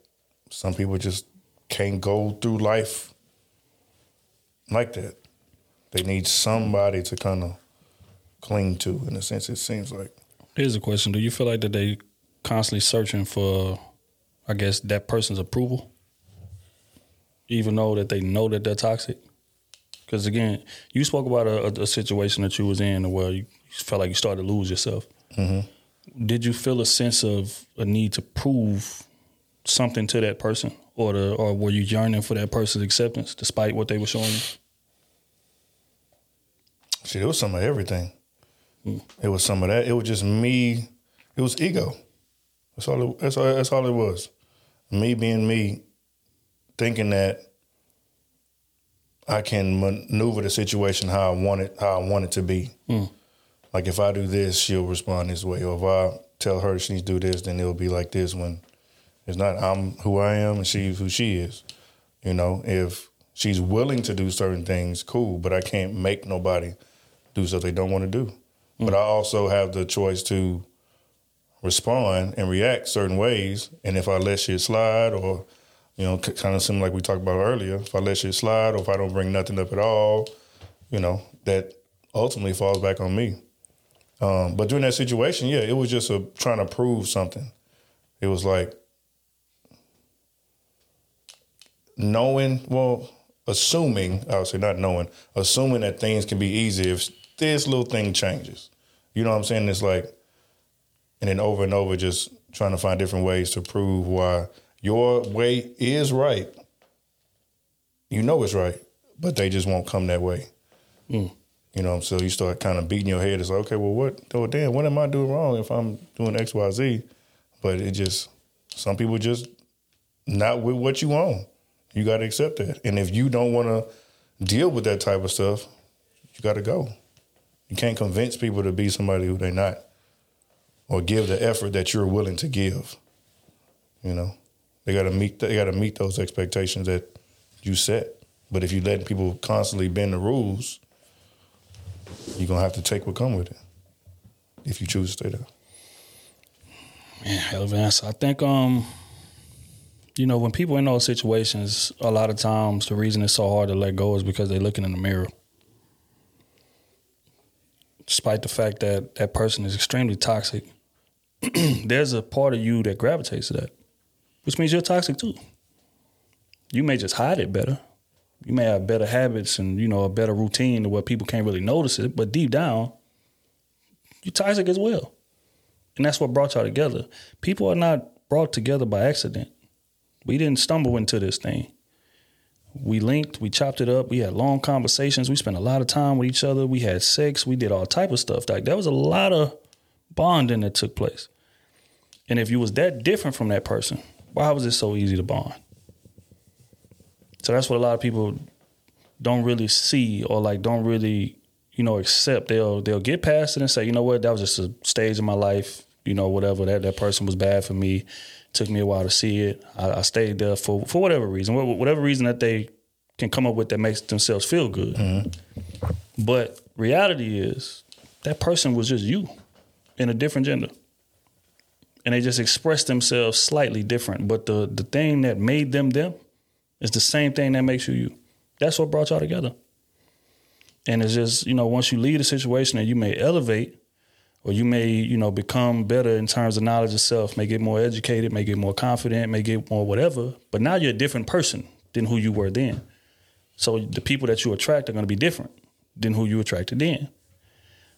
some people just can't go through life like that. They need somebody to kind of cling to. In a sense, it seems like. Here's a question: Do you feel like that they constantly searching for, I guess, that person's approval, even though that they know that they're toxic? Because again, you spoke about a, a, a situation that you was in where you felt like you started to lose yourself. Mm-hmm. Did you feel a sense of a need to prove something to that person, or the, or were you yearning for that person's acceptance despite what they were showing you? Shit, it was some of everything. It was some of that. It was just me. It was ego. That's all. It, that's all. That's all it was. Me being me, thinking that I can maneuver the situation how I want it, how I want it to be. Mm. Like if I do this, she'll respond this way, or if I tell her she needs to do this, then it'll be like this. When it's not, I'm who I am and she's who she is. You know, if she's willing to do certain things, cool. But I can't make nobody do stuff they don't want to do. Hmm. But I also have the choice to respond and react certain ways. And if I let shit slide, or you know, kind of similar like we talked about earlier, if I let shit slide, or if I don't bring nothing up at all, you know, that ultimately falls back on me. Um, but during that situation, yeah, it was just a trying to prove something. It was like knowing, well, assuming, I would say not knowing, assuming that things can be easy if this little thing changes. You know what I'm saying? It's like, and then over and over, just trying to find different ways to prove why your way is right. You know it's right, but they just won't come that way. Mm. You know, so you start kind of beating your head. It's like, okay, well, what? Oh, damn, what am I doing wrong if I'm doing X, Y, Z? But it just, some people just not with what you own. You got to accept that. And if you don't want to deal with that type of stuff, you got to go. You can't convince people to be somebody who they're not, or give the effort that you're willing to give. You know, they got to meet. They got to meet those expectations that you set. But if you let people constantly bend the rules, you're gonna have to take what come with it. If you choose to stay there. Man, hell of an answer. I think um, you know, when people in those situations, a lot of times the reason it's so hard to let go is because they're looking in the mirror. Despite the fact that that person is extremely toxic, there's a part of you that gravitates to that, which means you're toxic too. You may just hide it better. You may have better habits and you know a better routine to where people can't really notice it, but deep down, you're toxic as well. And that's what brought y'all together. People are not brought together by accident. We didn't stumble into this thing. We linked, we chopped it up, we had long conversations, we spent a lot of time with each other, we had sex, we did all type of stuff. Like there was a lot of bonding that took place. And if you was that different from that person, why was it so easy to bond? So that's what a lot of people don't really see or like don't really, you know, accept. They'll they'll get past it and say, you know what, that was just a stage in my life, you know, whatever. That that person was bad for me. Took me a while to see it. I, I stayed there for for whatever reason, whatever reason that they can come up with that makes themselves feel good. Mm-hmm. But reality is that person was just you in a different gender. And they just expressed themselves slightly different. But the the thing that made them them is the same thing that makes you you. That's what brought y'all together. And it's just, you know, once you leave a situation and you may elevate or you may, you know, become better in terms of knowledge of self, may get more educated, may get more confident, may get more whatever. But now you're a different person than who you were then. So the people that you attract are going to be different than who you attracted then.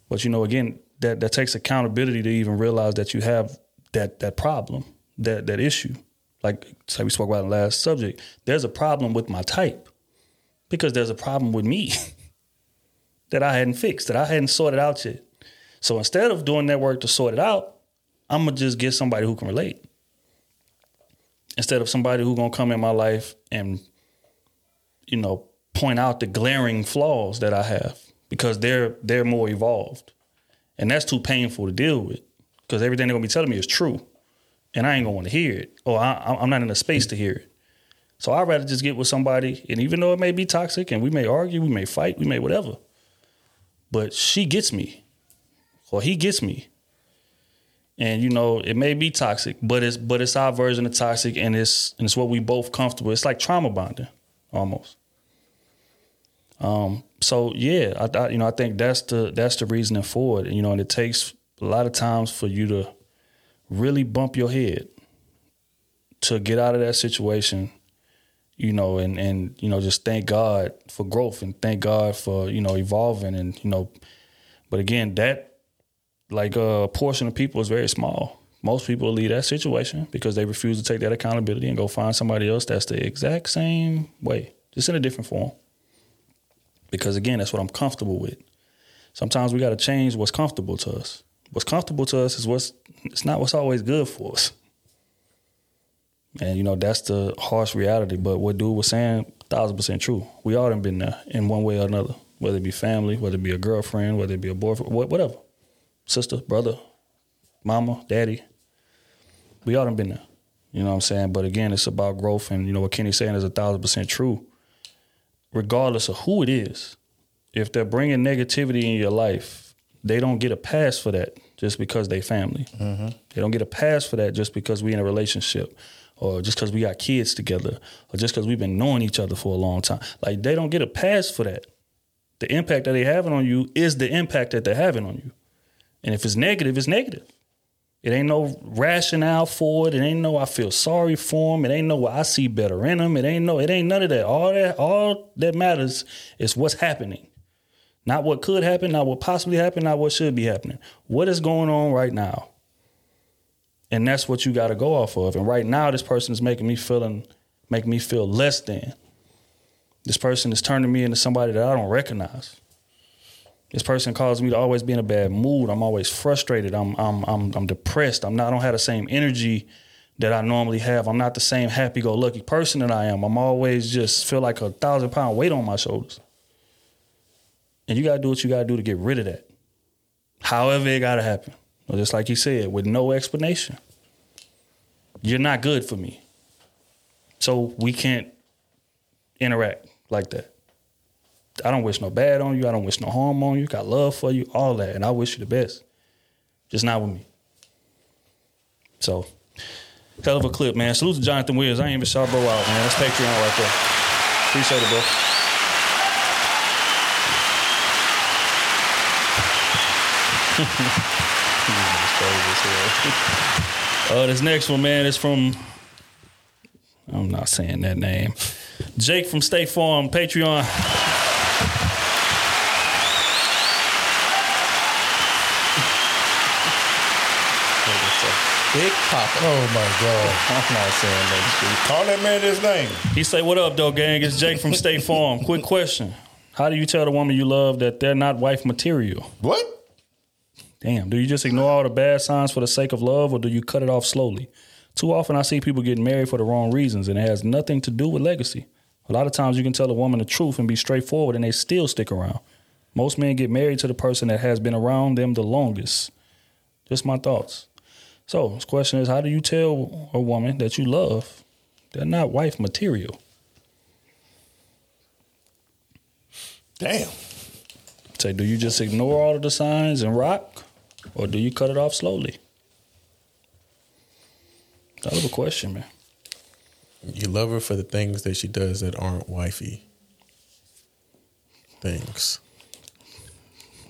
But you know, again, that that takes accountability to even realize that you have that that problem, that that issue. Like like we spoke about in the last subject, there's a problem with my type because there's a problem with me that I hadn't fixed, that I hadn't sorted out yet. So instead of doing that work to sort it out, I'm gonna just get somebody who can relate. Instead of somebody who gonna come in my life and, you know, point out the glaring flaws that I have because they're they're more evolved, and that's too painful to deal with because everything they're gonna be telling me is true, and I ain't gonna want to hear it, or I, I'm not in a space to hear it. So I'd rather just get with somebody, and even though it may be toxic, and we may argue, we may fight, we may whatever, but she gets me, or he gets me, and you know it may be toxic, but it's but it's our version of toxic, and it's and it's what we both comfortable. It's like trauma bonding, almost. Um. So yeah, I, I you know I think that's the that's the reasoning for it. And, you know, and it takes a lot of times for you to really bump your head to get out of that situation you know, and and you know, just thank God for growth and thank God for you know evolving and you know, but again, that like a uh, portion of people is very small. Most people leave that situation because they refuse to take that accountability and go find somebody else that's the exact same way, just in a different form. Because again, that's what I'm comfortable with. Sometimes we got to change what's comfortable to us. What's comfortable to us is what's it's not what's always good for us. And you know, that's the harsh reality. But what dude was saying, thousand percent true. We all done been there in one way or another. Whether it be family, whether it be a girlfriend, whether it be a boyfriend, whatever. Sister, brother, mama, daddy. We all done been there. You know what I'm saying? But again, it's about growth, and you know what Kenny's saying is a thousand percent true. Regardless of who it is, if they're bringing negativity in your life, they don't get a pass for that just because they family. Mm-hmm. They don't get a pass for that just because we in a relationship, or just because we got kids together, or just because we've been knowing each other for a long time. Like they don't get a pass for that. The impact that they having on you is the impact that they're having on you. And if it's negative, it's negative. It ain't no rationale for it. It ain't no I feel sorry for them. It ain't no I see better in them. It ain't no. It ain't none of that. All that. All that matters is what's happening, not what could happen, not what possibly happened, not what should be happening. What is going on right now? And that's what you got to go off of. And right now, this person is making me feeling, making me feel less than. This person is turning me into somebody that I don't recognize. This person causes me to always be in a bad mood. I'm always frustrated. I'm I'm I'm I'm depressed. I'm not I don't have the same energy that I normally have. I'm not the same happy go lucky person that I am. I'm always just feel like a thousand pound weight on my shoulders. And you gotta do what you gotta do to get rid of that. However it gotta happen. Just like you said, with no explanation. You're not good for me. So we can't interact like that. I don't wish no bad on you. I don't wish no harm on you. Got love for you, all that. And I wish you the best. Just not with me. So, hell of a clip, man. Salute to Jonathan Williams. I ain't even saw bro out, man. That's Patreon right there. Appreciate it, bro. uh, this next one, man, is from. I'm not saying that name. Jake from State Farm, Patreon. Big Papa. Oh my God. I'm not saying that Call that man his name. He say, "What up, though, gang? It's Jake from State Farm. Quick question: How do you tell the woman you love that they're not wife material? What? Damn. Do you just ignore all the bad signs for the sake of love, or do you cut it off slowly? Too often, I see people getting married for the wrong reasons, and it has nothing to do with legacy. A lot of times, you can tell a woman the truth and be straightforward, and they still stick around. Most men get married to the person that has been around them the longest. Just my thoughts. So, this question is how do you tell a woman that you love they're not wife material? Damn. Say, do you just ignore all of the signs and rock, or do you cut it off slowly? That was a question, man. You love her for the things that she does that aren't wifey things.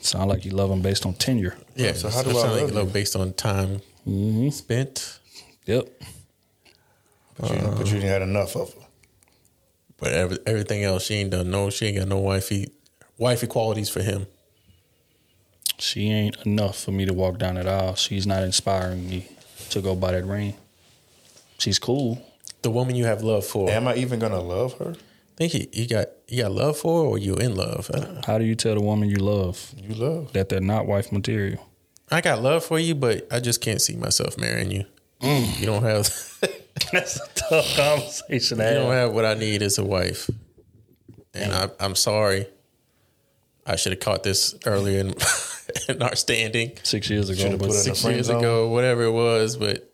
Sound like you love them based on tenure. Yeah. So how do it I sound like love you love you? based on time mm-hmm. spent, Yep. But you, but you didn't had enough of her. but every, everything else she ain't done. No, she ain't got no wifey wifey qualities for him. She ain't enough for me to walk down that aisle. She's not inspiring me to go buy that ring. She's cool. The woman you have love for. Am I even gonna love her? think you, you got you got love for, her or you in love? How do you tell the woman you love You love. that they're not wife material? I got love for you, but I just can't see myself marrying you. Mm. You don't have That's a tough conversation to you don't have. have what I need as a wife, and I, I'm sorry. I should have caught this earlier in, in our standing Six years ago, but put it in six friend years zone. ago, whatever it was. But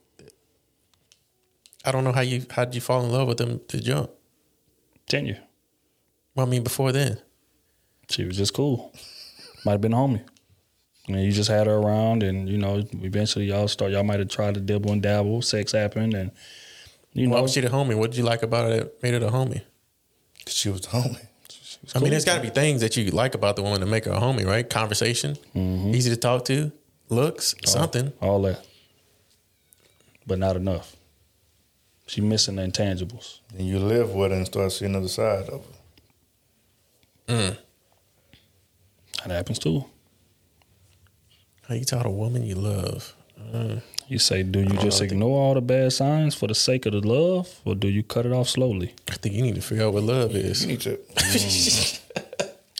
I don't know how you how did you fall in love with them to jump. tenure. Well, I mean, before then, She was just cool. Might have been a homie. I mean, you just had her around, and you know, eventually y'all start. Y'all might have tried to dibble and dabble. Sex happened, and you why know, was she the homie? What did you like about it that made her the homie? Cause she was the homie. I mean, there's got to be things that you like about the woman to make her a homie, right? Conversation, mm-hmm. easy to talk to, looks, something. all that, but not enough. She missing the intangibles. And you live with her and start seeing the other side of her. Mm. That happens too. How you tell a woman you love? Mm. You say, do you just oh, ignore all the bad signs for the sake of the love, or do you cut it off slowly? I think you need to figure out what love is. You need to.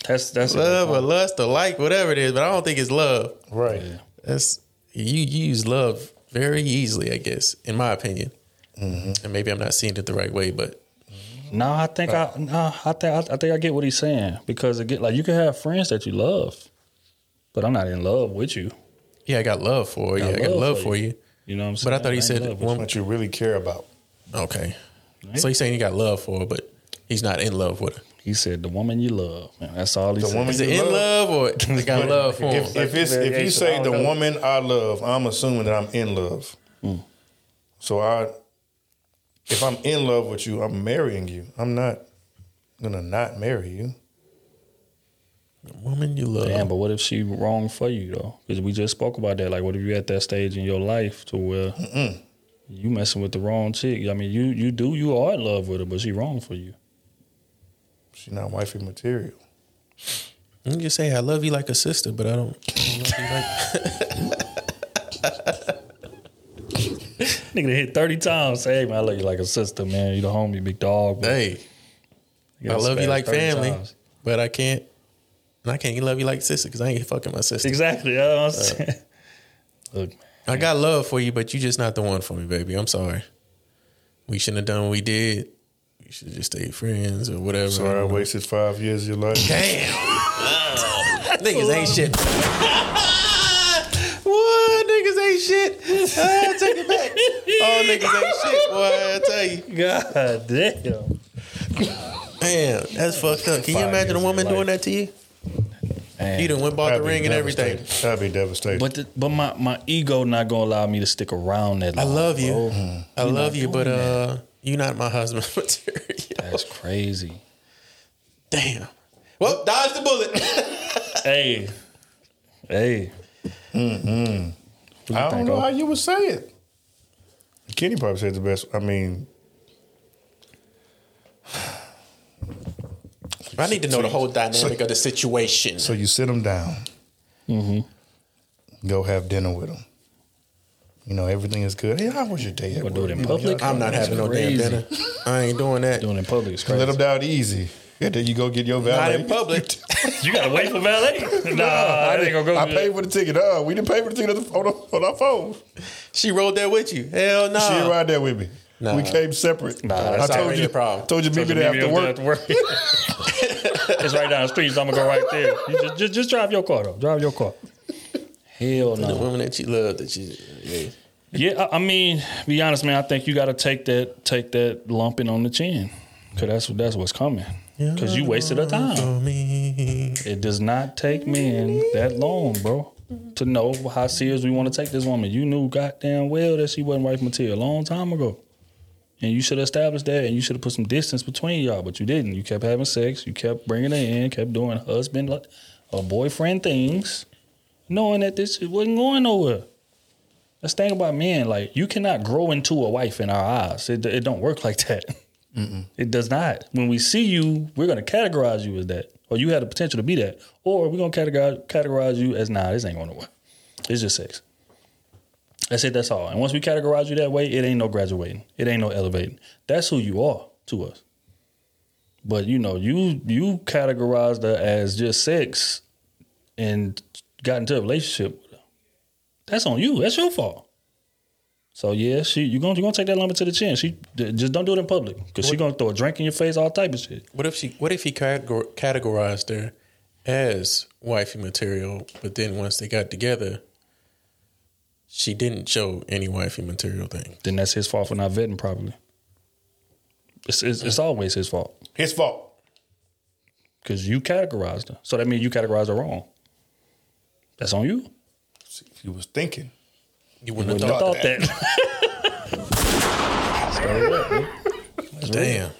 That's that's love or lust or like, whatever it is, but I don't think it's love. Right. That's you use love very easily, I guess, in my opinion. Mm-hmm. And maybe I'm not seeing it the right way, but No, I think I no, I think I, I think I get what he's saying because again, like you can have friends that you love, but I'm not in love with you. Yeah, I got love for you. Got I got love love for for you. you. You know what I'm saying? But? I thought he ain't said love with one- you. What you really care about. Okay. So he's saying he got love for her, but he's not in love with her. He said the woman you love. Man, that's all he The said. woman Is it you in love? love or he got love for him? If, if it's if you say the woman I love, I'm assuming that I'm in love. Hmm. So I, if I'm in love with you, I'm marrying you. I'm not gonna not marry you. Woman you love. Damn, but what if she wrong for you though? Because we just spoke about that. Like, what if you at that stage in your life to where you messing with the wrong chick? I mean, you you do you are in love with her, but she wrong for you. She's not wifey material. You can just say I love you like a sister, but I don't. I don't love you like. Nigga hit thirty times. Say, hey man, I love you like a sister, man. You the homie, big dog. hey, I love you like family, times. but I can't. And I can't love you like sister because I ain't fucking my sister. Exactly. You I'm? Look. I got love for you, but you just not the one for me, baby. I'm sorry. We shouldn't have done what we did. We should have just stay friends or whatever. Sorry, I wasted five years of your life. Damn. niggas ain't shit. what? Niggas ain't shit. Ah, take it back. Oh, niggas ain't shit, boy. I tell you. God damn. Damn, that's fucked up. Can you Five imagine a of woman your doing that to you? Man. You done went bought the That'd be ring and everything. devastating. That'd be devastating. But the, but my, my ego not gonna allow me to stick around that I long. love you. bro. I love you, but doing that. uh, you not my husband material. that's crazy. Damn. Well, dodge the bullet. Hey, hey. I don't know how you would say it. Kenny probably said the best. I mean, I need to know the whole dynamic of the situation. so you sit them down, Mm-hmm. go have dinner with them. You know, everything is good. Hey, how was your day? at But do work? it in You public? y'all- I'm not having no damn dinner. I ain't doing that. Doing it in public is crazy. Let them down easy. Yeah, then you go get your valet. Not in public. You gotta wait for valet. nah, I ain't gonna go. I paid for the ticket. Uh, we didn't pay for the ticket on, the, on, on our phone. she rode there with you. Hell no. She didn't ride there with me. Nah. We came separate. Nah, I told already you. a problem. Told you meet me there after work. it's right down the street, so I'm gonna go right there. You just, just, just drive your car though. Drive your car. Hell no. The woman that you love that you. Yeah. Yeah, I, mean, be honest, man. I think you got to take that, take that lumping on the chin, cause that's that's what's coming. Cause you wasted her time. Me. It does not take men that long, bro, to know how serious we want to take this woman. You knew goddamn well that she wasn't wife material a long time ago. And you should have established that and you should have put some distance between y'all, but you didn't. You kept having sex, you kept bringing her in, kept doing husband like- or boyfriend things, knowing that this wasn't going nowhere. Let's think about men. Like, you cannot grow into a wife in our eyes. It, it don't work like that. It does not. When we see you, we're going to categorize you as that, or you had the potential to be that, or we're going to categorize, categorize you as nah, this ain't going to work. It's just sex. That's it. That's all. And once we categorize you that way, it ain't no graduating. It ain't no elevating. That's who you are to us. But you know, you you categorized her as just sex, and got into a relationship with her. That's on you. That's your fault. So yeah, she you gonna you gonna take that lumber to the chin. She just don't do it in public because she gonna throw a drink in your face, all type of shit. What if she? What if he categorized her as wifey material, but then once they got together, she didn't show any wifey material thing. Then that's his fault for not vetting properly. It's it's, it's always his fault His fault. because you categorized her. So that means you categorized her wrong. That's on you. He was thinking. You wouldn't Wouldn't have have thought, thought that. that. Straight up, man. Real. Damn.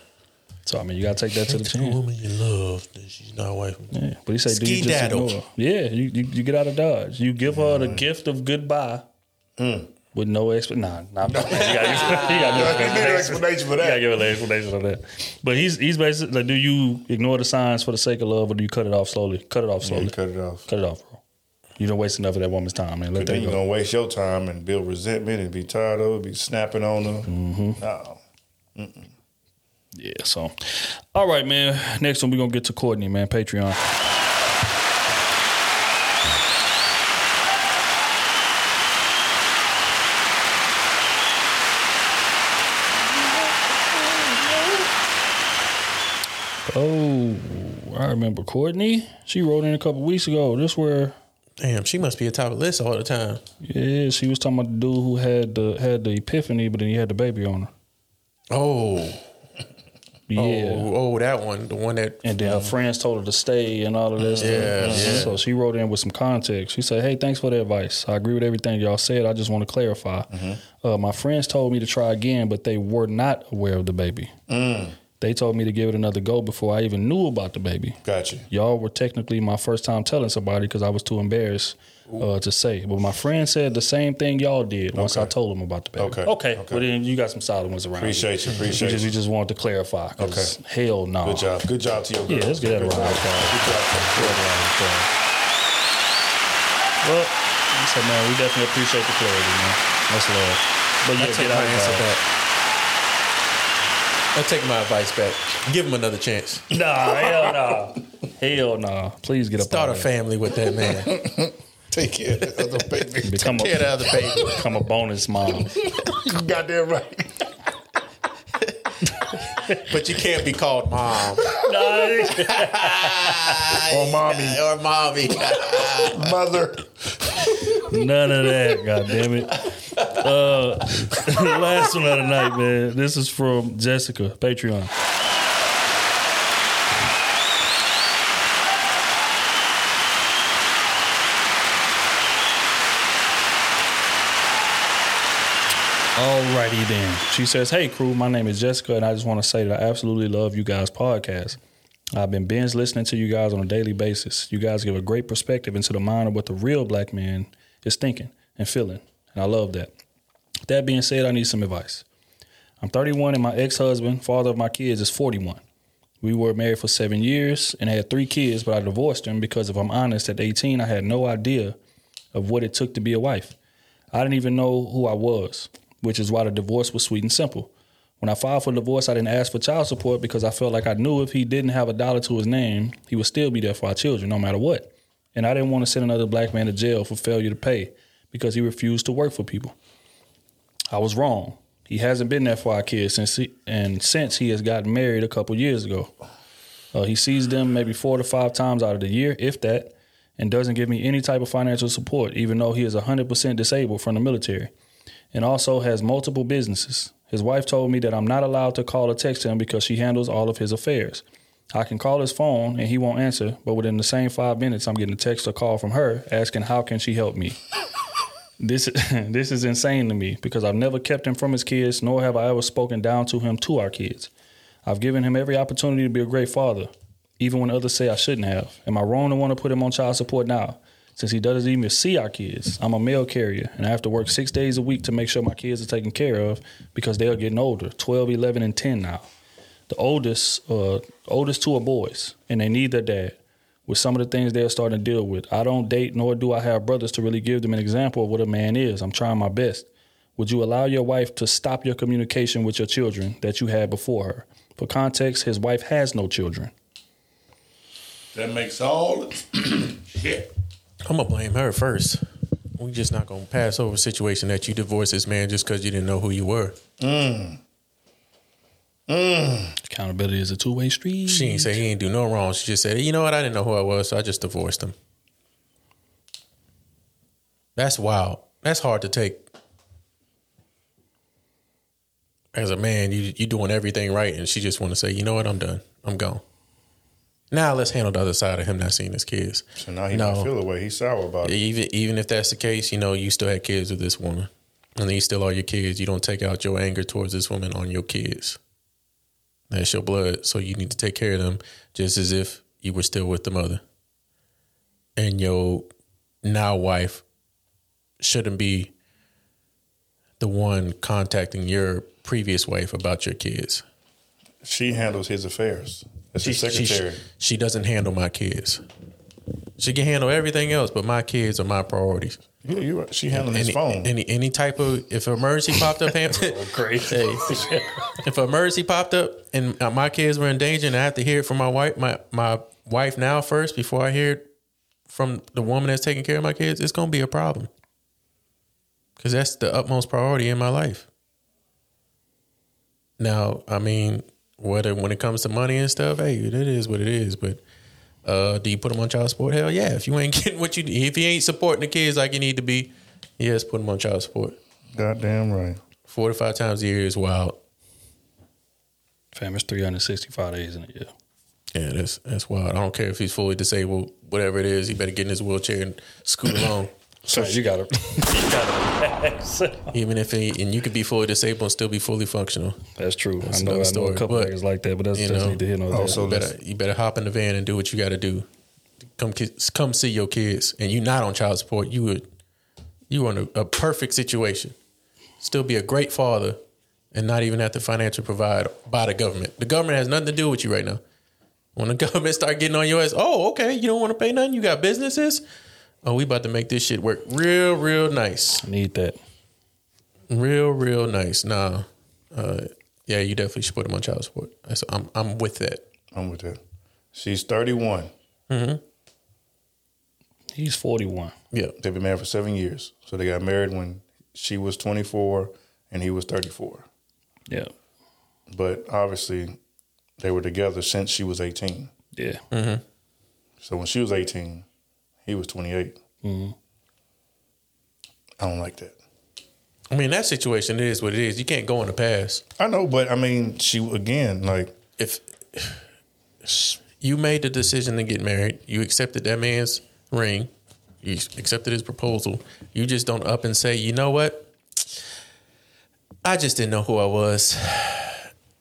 So I mean, you gotta take that to the The chin. woman you love, that she's not a wife. Yeah, but he said, "Do you just ignore?" Yeah, you, you you get out of dodge. You give her the gift of goodbye Mm. with no explanation. Nah, nah, you you gotta, give an an explanation. for You gotta that. give an explanation on that. But he's he's basically like, do you ignore the signs for the sake of love, or do you cut it off slowly? Cut it off slowly. you cut it off. Cut it off, bro. You don't waste enough of that woman's time, man. Let Then that you're go. gonna waste your time and build resentment and be tired of it, be snapping on her. Mm-hmm. No. Yeah. So, all right, man. Next one, we're gonna get to Courtney, man. Patreon. Oh, I remember Courtney. She wrote in a couple weeks ago. This where Damn, she must be a top of list all the time. Yeah, she was talking about the dude who had the had the epiphany, but then he had the baby on her. Oh. Yeah. Oh, oh, that one, the one that. And then her friends told her to stay and all of this. Yeah, stuff. yeah. So she wrote in with some context. She said, "Hey, thanks for the advice. I agree with everything y'all said. I just want to clarify. Uh, my friends told me to try again, but they were not aware of the baby. Mm. They told me to give it another go before I even knew about the baby. Gotcha. Y'all were technically my first time telling somebody because I was too embarrassed uh, to say. But my friend said the same thing y'all did once I told them about the baby. Okay. Okay. Well, then you got some solid ones around. Appreciate you, We appreciate just, you. we just wanted to clarify. 'cause Hell no. Good job. Good job to your girl. Yeah, let's get that Good around. job. Good job. Good job. Well, like I said, man, we definitely appreciate the clarity, man. That's love. But I yeah, take get out answer of back. I take my advice back. Give him another chance. Nah, hell nah. Hell nah. Please get up Start a of family with that man. Take care of the baby. Become Take care of the other baby. Become a bonus mom. You got goddamn right. but you can't be called mom. or mommy. Or mommy. Mother. None of that, god damn it. Uh, last one of the night, man. This is from Jessica, Patreon. Alrighty then. She says, Hey crew, my name is Jessica, and I just want to say that I absolutely love you guys' podcast. I've been binge listening to you guys on a daily basis. You guys give a great perspective into the mind of what the real black man is thinking and feeling. And I love that. That being said, I need some advice. I'm 31 and my ex-husband, father of my kids, is 41. We were married for seven years and had three kids, but I divorced him because if I'm honest, at 18 I had no idea of what it took to be a wife. I didn't even know who I was, which is why the divorce was sweet and simple. When I filed for divorce, I didn't ask for child support because I felt like I knew if he didn't have a dollar to his name, he would still be there for our children, no matter what. And I didn't want to send another black man to jail for failure to pay because he refused to work for people. I was wrong. He hasn't been there for our kids since he, and since he has gotten married a couple years ago. Uh, he sees them maybe four to five times out of the year, if that, and doesn't give me any type of financial support, even though he is 100% disabled from the military, and also has multiple businesses. His wife told me that I'm not allowed to call or text him because she handles all of his affairs. I can call his phone and he won't answer, but within the same five minutes, I'm getting a text or call from her asking how can she help me. This this is insane to me because I've never kept him from his kids, nor have I ever spoken down to him to our kids. I've given him every opportunity to be a great father, even when others say I shouldn't have. Am I wrong to want to put him on child support now? Since he doesn't even see our kids, I'm a mail carrier and I have to work six days a week to make sure my kids are taken care of because they are getting older 12, 11, and 10 now. The oldest, uh, oldest two are boys and they need their dad with some of the things they're starting to deal with. I don't date nor do I have brothers to really give them an example of what a man is. I'm trying my best. Would you allow your wife to stop your communication with your children that you had before her? For context, his wife has no children. That makes all the shit. I'm gonna blame her first. We just not gonna pass over a situation that you divorced this man just because you didn't know who you were. Mm. Mm. Accountability is a two way street. She ain't say he ain't do no wrong. She just said, you know what, I didn't know who I was, so I just divorced him. That's wild. That's hard to take. As a man, you you doing everything right, and she just want to say, you know what, I'm done. I'm gone. Now let's handle the other side of him not seeing his kids. So now he No. don't feel the way. He's sour about it. Even even if that's the case, you know, you still had kids with this woman, and these still are your kids. You don't take out your anger towards this woman on your kids. That's your blood, so you need to take care of them just as if you were still with the mother. And your now wife shouldn't be the one contacting your previous wife about your kids. She handles his affairs. That's She, his secretary. she, she doesn't handle my kids. She can handle everything else, but my kids are my priorities. Yeah, you're right. She handling his any, phone. Any any type of if an emergency popped up, hey, if an emergency popped up and uh, my kids were in danger, and I have to hear it from my wife, my my wife now first before I hear it from the woman that's taking care of my kids, it's gonna be a problem because that's the utmost priority in my life. Now, I mean, whether when it comes to money and stuff, hey, it is what it is. But Uh, do you put them on child support? Hell yeah. If you ain't getting what you if you ain't supporting the kids like you need to be, yes, put them on child support. Goddamn right. Four to five times a year is wild. Fam, it's 365 days in a year. Yeah, that's that's wild. I don't care if he's fully disabled, whatever it is, he better get in his wheelchair and scoot along. So you gotta, you gotta. Even if he and you could be fully disabled and still be fully functional. That's true. That's I know, I another know story. a couple But, niggas like that, but that's, you that's know, neither here nor there. Oh, also you better you better hop in the van and do what you got to do. Come come see your kids, and you're not on child support. You would you were in a, a perfect situation. Still be a great father, and not even have to financially provide by the government. The government has nothing to do with you right now. When the government start getting on your ass, oh okay, you don't want to pay nothing. You got businesses. Oh, we about to make this shit work real, real nice. Need that. Real, real nice. Nah, uh, yeah, you definitely should put him on child support. That's, I'm, I'm with that. I'm with that. She's 31. Mm-hmm. He's 41. Yeah. They've been married for seven years. So they got married when she was 24 and he was 34. Yeah. But obviously, they were together since she was 18. Yeah. Mm-hmm. So when she was 18, he was 28. Mm-hmm. I don't like that. I mean, that situation is what it is. You can't go in the past. I know, but I mean, she again, like if you made the decision to get married, you accepted that man's ring, you accepted his proposal. You just don't up and say, you know what? I just didn't know who I was.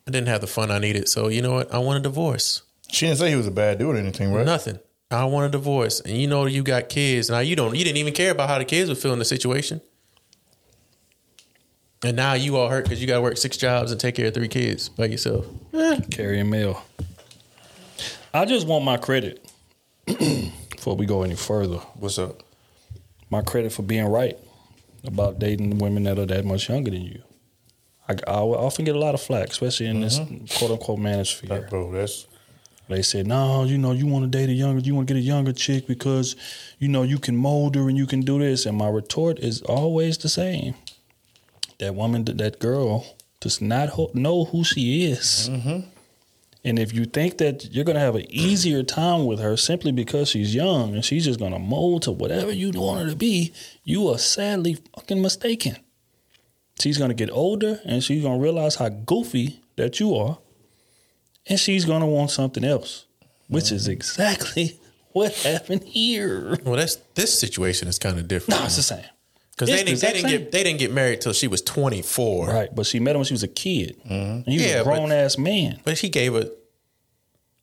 I didn't have the fun I needed. So you know what? I want a divorce. She didn't say he was a bad dude or anything, right? Nothing. I want a divorce. And you know you got kids. Now you don't you didn't even care about how the kids would feel in the situation. And now you all hurt because you gotta work six jobs and take care of three kids by yourself. Eh. Carrying mail. I just want my credit before we go any further. What's up? My credit for being right about dating women that are that much younger than you. I, I often get a lot of flack, especially in this mm-hmm. quote unquote manosphere. Bro, that's They said, no, you know, you want to date a younger, you want to get a younger chick because, you know, you can mold her and you can do this. And my retort is always the same. That woman, that- girl, does not ho- know who she is. Mm-hmm. And if you think that you're going to have an easier time with her simply because she's young and she's just going to mold to whatever you want her to be, you are sadly fucking mistaken. She's going to get older and she's going to realize how goofy that you are and she's gonna want something else, which is exactly what happened here. Well, that's this situation is kind of different. No, it's the same. Because they the didn't, they didn't get they didn't get married till she was twenty four. Right, but she met him when she was a kid, and he was Yeah, a but- grown ass man. But she gave her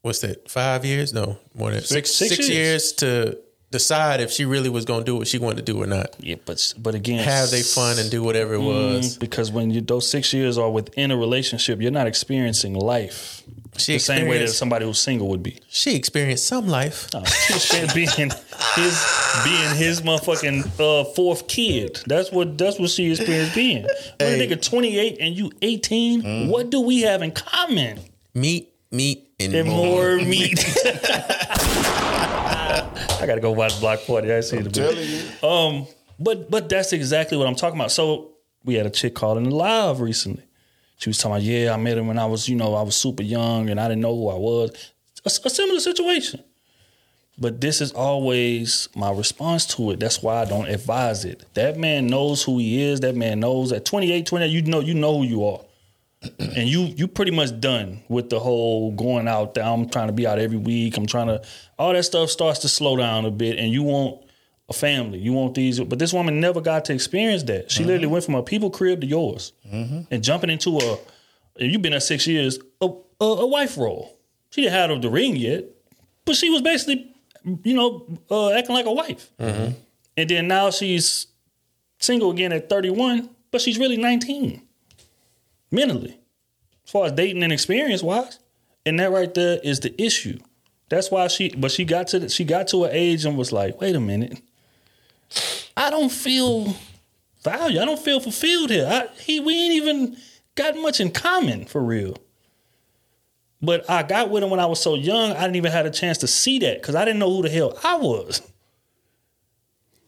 what's that? Five years? No, more than six Six- six, years. years. to decide if she really was going to do what she wanted to do or not. Yeah, but but again, Have they fun and do whatever it was. Mm, because when you those six years are within a relationship, you're not experiencing life She the same way that somebody who's single would be. She experienced some life. No, she experienced being his being his motherfucking uh, fourth kid. That's what that's what she experienced being. When a nigga 28 and you 18, Mm. what do we have in common? Meat, meat, and, And more. more meat. I gotta go watch Block Party. I see the telling you. Um, but but that's exactly what I'm talking about. So we had a chick calling the live recently. She was talking about, yeah, I met him when I was, you know, I was super young and I didn't know who I was. A, a similar situation. But this is always my response to it. That's why I don't advise it. That man knows who he is. That man knows at 28, 28, you know, you know who you are. and you you pretty much done with the whole going out there. I'm trying to be out every week. I'm trying to all that stuff starts to slow down a bit, and you want a family. You want these, but this woman never got to experience that. She literally went from a people crib to yours, and jumping into a. You've been there six years, a, a, a wife role. She didn't have the ring yet, but she was basically, you know, uh, acting like a wife. And then now she's single again at 31, but she's really 19 mentally, as far as dating and experience wise. And that right there is the issue. That's why she, but she got to the, she got to an age and was like, wait a minute, I don't feel value. I don't feel fulfilled here. I, he, we ain't even got much in common for real. But I got with him when I was so young, I didn't even have a chance to see that because I didn't know who the hell I was.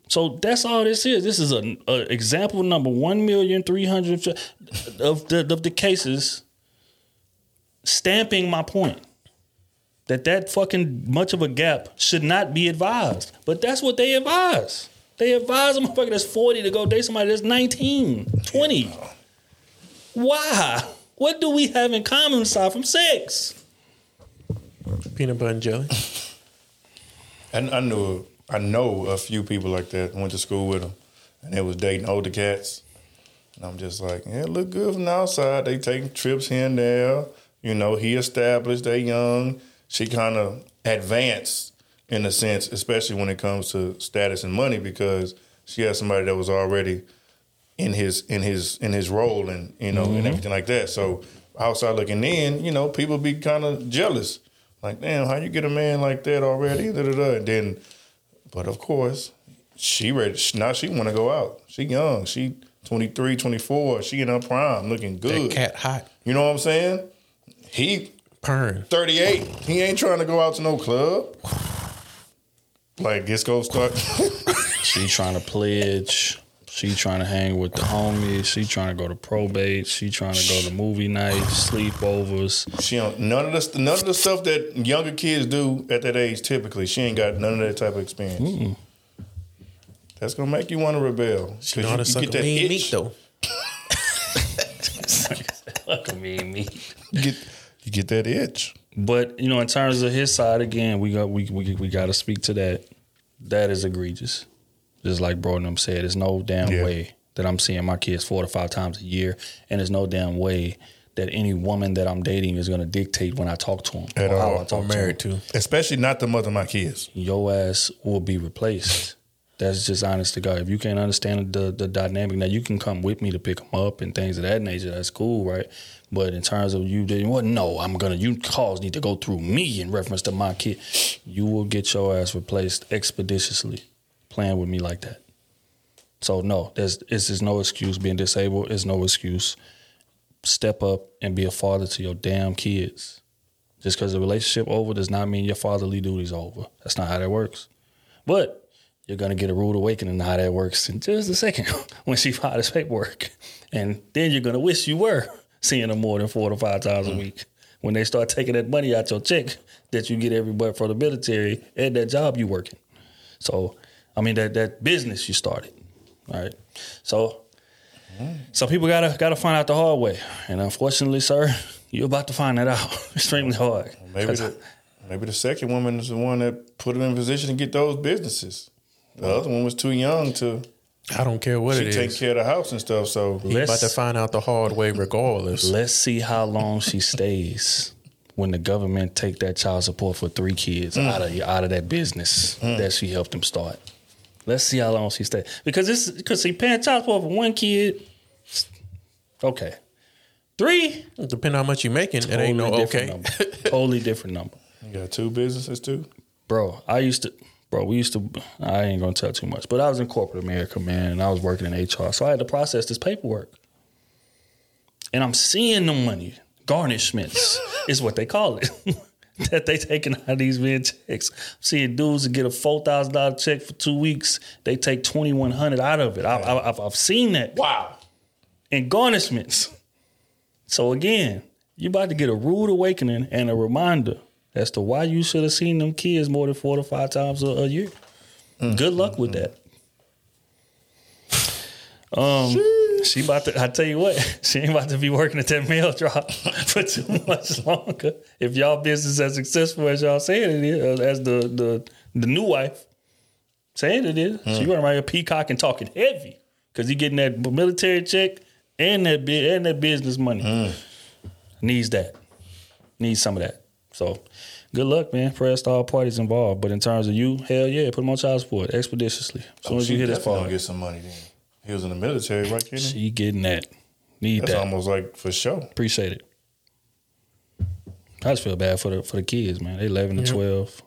So that's all this is. This is an example number one million three hundred of the of the cases stamping my point that that fucking much of a gap should not be advised. But that's what they advise. They advise a motherfucker that's 40 to go date somebody that's 19, 20. Why? What do we have in common aside from sex? Peanut butter and jelly. And I knew I know a few people like that. Went to school with them, and they was dating older cats. And I'm just like, yeah, look good from the outside. They taking trips here and there. You know, he established. They young. She kind of advanced in a sense, especially when it comes to status and money, because she had somebody that was already in his in his in his role and you know Mhm. and everything like that. So outside looking in, you know, people be kind of jealous. Like, damn, how you get a man like that already? Da, da, da. And then, but of course, she ready. Now she want to go out. She young. She 23, 24. She in her prime, looking good. cat hot. You know what I'm saying? He Pern. 38. He ain't trying to go out to no club. Like, it's gonna start. She trying to pledge. She trying to hang with the homies. She trying to go to probate. She trying to go to movie nights, sleepovers. She don't, none of the none of the stuff that younger kids do at that age. Typically, she ain't got none of that type of experience. That's gonna make you want to rebel. She know how to suck a mean meat though. Fuck a mean me. You get you get that itch. But you know, in terms of his side, again, we got we we, we got to speak to that. That is egregious. Just like Broadnum said, there's no damn Yeah. way that I'm seeing my kids four to five times a year, and there's no damn way that any woman that I'm dating is going to dictate when I talk to them At or how. I talk Or to married them. Especially not the mother of my kids. Your ass will be replaced. That's just honest to God. If you can't understand the the dynamic, now you can come with me to pick them up and things of that nature. That's cool, right? But in terms of you, doing well, no, I'm gonna. You calls need to go through me in reference to my kid. You will get your ass replaced expeditiously, playing with me like that. So no, there's it's no excuse being disabled. It's no excuse. Step up and be a father to your damn kids. Just because the relationship over does not mean your fatherly duties over. That's not how that works. But you're gonna get a rude awakening how that works in just a second when she filed this paperwork, and then you're gonna wish you were seeing her more than four to five times a mm. week when they start taking that money out your check that you get every month for the military and that job you working. So, I mean that that business you started. All right. So some people gotta gotta find out the hard way. And unfortunately, sir, you're about to find that out extremely hard. Maybe the maybe the second woman is the one that put him in position to get those businesses. The other one was too young to. I don't care what she it take is. care of the house and stuff. So He about to find out the hard way regardless. Let's see how long she stays when the government take that child support for three kids Mm. out of out of that business that she helped them start. Let's see how long she stays because this because she paying child support for one kid, okay, three depending how much you making, it ain't no okay. number. totally different number. You got two businesses too, bro. I used to, bro. We used to. I ain't gonna tell too much, but I was in corporate America, man, and I was working in HR, so I had to process this paperwork, and I'm seeing the money garnishments is what they call it. that they taking out of these men checks. I'm seeing dudes that get a four thousand dollar check for two weeks, they take twenty one hundred out of it. I, I've seen that. Wow. And garnishments. So again, you're about to get a rude awakening and a reminder as to why you should have seen them kids more than four to five times a, a year. Mm. Good luck with that. Mm-hmm. Um, she about to. I tell you what, she ain't about to be working at that mail drop for too much longer. If y'all business as successful as y'all saying it is, uh, as the the the new wife saying it is, she mm. running around here peacocking, talking heavy because he getting that military check and that and that business money. Mm. Needs that. Needs some of that. So, good luck, man. Prayers to all parties involved. But in terms of you, hell yeah, put him on child support expeditiously. As oh, soon Oh, as you hit this definitely far, gonna get some money. Then he was in the military, right? Kenny? she getting that. Need That's that. almost like for sure. Appreciate it. I just feel bad for the for the kids, man. They eleven to twelve.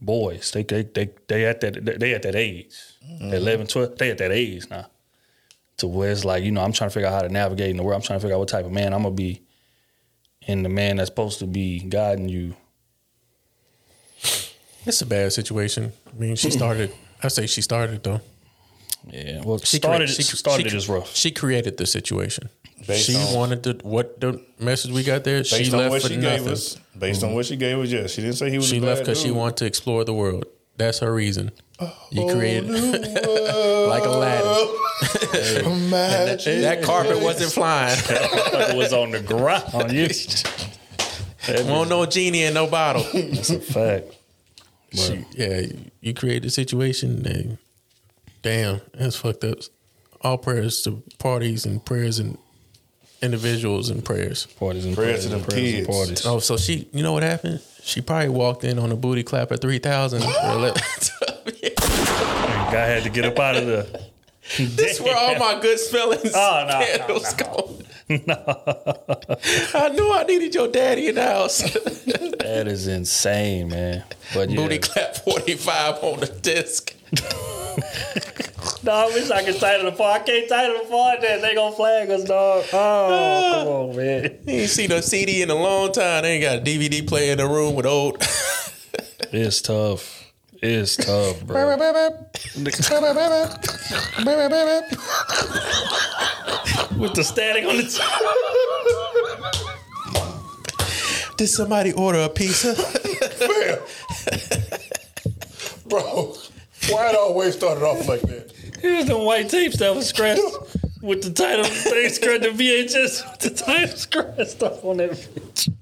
Boys, they they they they at that they at that age. They 11, 12, they at that age now. To where it's like, you know, I'm trying to figure out how to navigate in the world. I'm trying to figure out what type of man I'm gonna be. And the man that's supposed to be guiding you. It's a bad situation. I mean, she started. I say she started though. Yeah, well, She started crea- it, started it as rough. She created the situation. Based she on- wanted to what the message we got there. Based she on left what for she nothing. gave us, based on mm-hmm. what she gave us, yes, she didn't say he was. She a left because she wanted to explore the world. That's her reason. You created Oh, like Aladdin. Imagine that carpet wasn't flying. it was on the ground. You, Won't no genie in no bottle. that's a fact. She, yeah, you create the situation. And damn, that's fucked up. All prayers to parties and prayers and individuals and prayers. Parties and Prayers to them prayers and kids. parties. Oh, so she, you know what happened? She probably walked in on a booty clap at three thousand. Guy had to get up out of there. this where all my good spellings Oh, no, no, candles go. I knew I needed your daddy in the house. That is insane, man. But yeah. Booty clap forty five on the disc. No, I wish I could title the part. I can't title the part that they gonna flag us, dog. Oh, come on, ah. man. You ain't seen no CD in a long time. They ain't got a DVD player in the room with old. It's tough. It's tough, bro. With the static on the top. Did somebody order a pizza? bro. Why it always started off like that? Here's the white tapes that was scratched with the title. They scratched the VHS with the title scratched off on that bitch.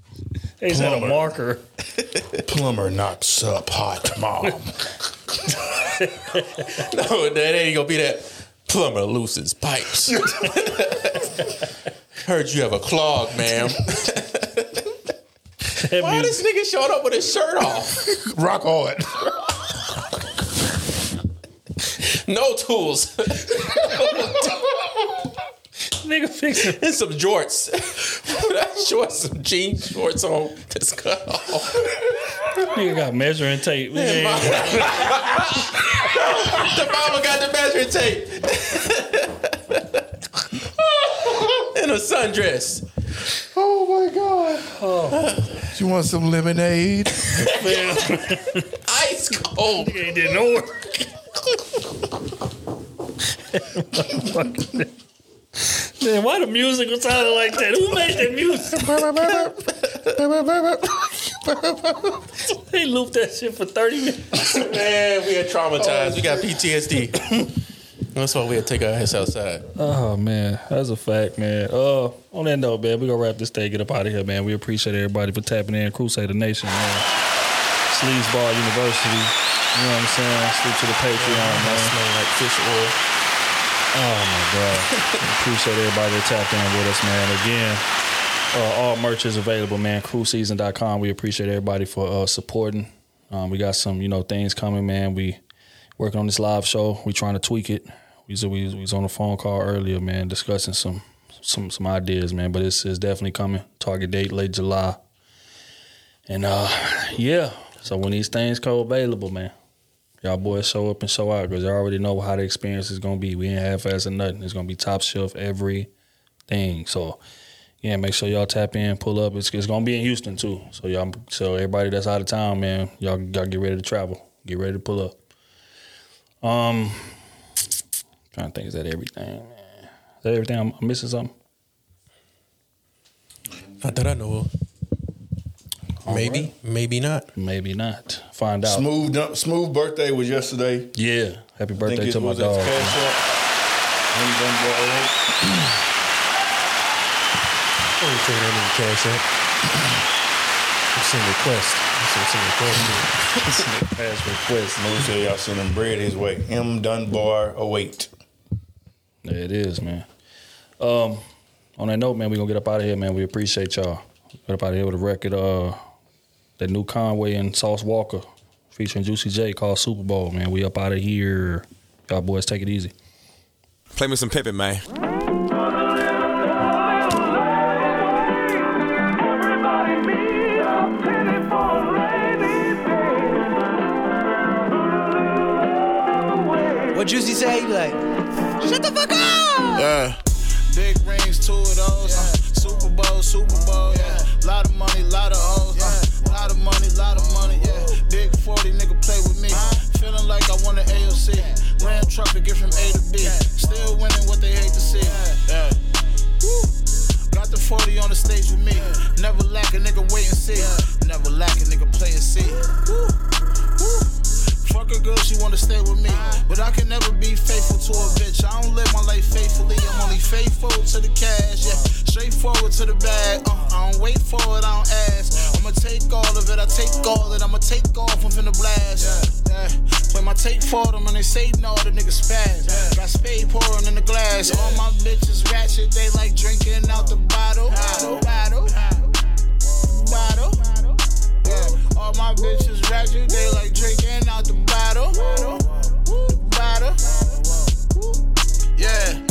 Just had a Plumber. marker. Plumber knocks up hot mom. no, that ain't gonna be that. Plumber loosens pipes. Heard you have a clog, ma'am. Why this nigga showed up with his shirt off? Rock hard. No tools. Nigga fix fixing. and some jorts. shorts, some jean shorts on. That's cut off. Nigga got measuring tape. the mama got the measuring tape. In a sundress. Oh my god. Oh. You want some lemonade? Ice cold. Nigga ain't did no work. Man, why the music was sounding like that? Who made that music? they looped that shit for 30 minutes. Man, we are traumatized. We got PTSD. That's why we had to take our ass outside. Oh man, that's a fact, man. Uh, on that note, man, we gonna wrap this day, get up out of here, man. We appreciate everybody for tapping in, Crusader Nation, man. Sleazeball University, you know what I'm saying? Salute to the Patreon, man. Smell like fish oil. Oh my god, appreciate everybody that tapped in with us, man. Again, uh, all merch is available, man. KrewSeason.com. We appreciate everybody for uh, supporting. Um, we got some, you know, things coming, man. We working on this live show. We trying to tweak it. We was, we was on a phone call earlier, man, discussing some some some ideas, man. But it's, it's definitely coming. Target date late July. And uh, yeah, so when these things come available, man, y'all boys show up and show out because you already know how the experience is gonna be. We ain't half ass or nothing. It's gonna be top shelf everything. So yeah, make sure y'all tap in, pull up. It's, it's gonna be in Houston too. So y'all, so everybody that's out of town, man, y'all gotta get ready to travel. Get ready to pull up. Um, trying to think, is that everything? Man? Is that everything? I'm, I'm missing something. Not that I know of. Maybe, maybe not. Maybe not. Find out. Smooth, smooth birthday was yesterday. Yeah. Happy birthday to my was at dog. the Cash man. App. Him done bought I ain't taking that nigga cash out. I'm sending request. I'm sending request. Pass request. it. Let me tell y'all sending bread his way. M Dunbar 08. There it is, man. Um, on that note, man, we're gonna get up out of here, man. We appreciate y'all. Get up out of here with a record, uh, that new Conway and Sauce Walka featuring Juicy J called Super Bowl, man. We up out of here. Y'all boys take it easy. Play me some Pippin, man. What Juicy say? He like, shut the fuck up! Yeah. Big rings, two of those. Uh, Super Bowl, Super Bowl. Yeah. Lot of money, lot of O's. Uh, lot of money, lot of money. Yeah. Big 40, nigga, play with me. Feeling like I won the AFC. Ram truck to get from A to B. Still winning what they hate to see. Yeah. Got the 40 on the stage with me. Never lack a nigga, wait and see. Never lack a nigga, play and see. Fuck a girl, she wanna stay with me. But I can never be faithful to a bitch. I don't live my life faithfully. I'm only faithful to the cash, yeah. Straightforward to the bag. Uh, I don't wait for it, I don't ask. I'ma take all of it, I take all of it. I'ma take off, I'm finna blast. Yeah. Play my tape for them and they say no, the niggas spaz. Got spade pouring in the glass. All my bitches ratchet, they like drinking out the bottle. Bottle, bottle, bottle. Yeah. All my bitches ratchet, they like drinking out the bottle. Bottle. Yeah.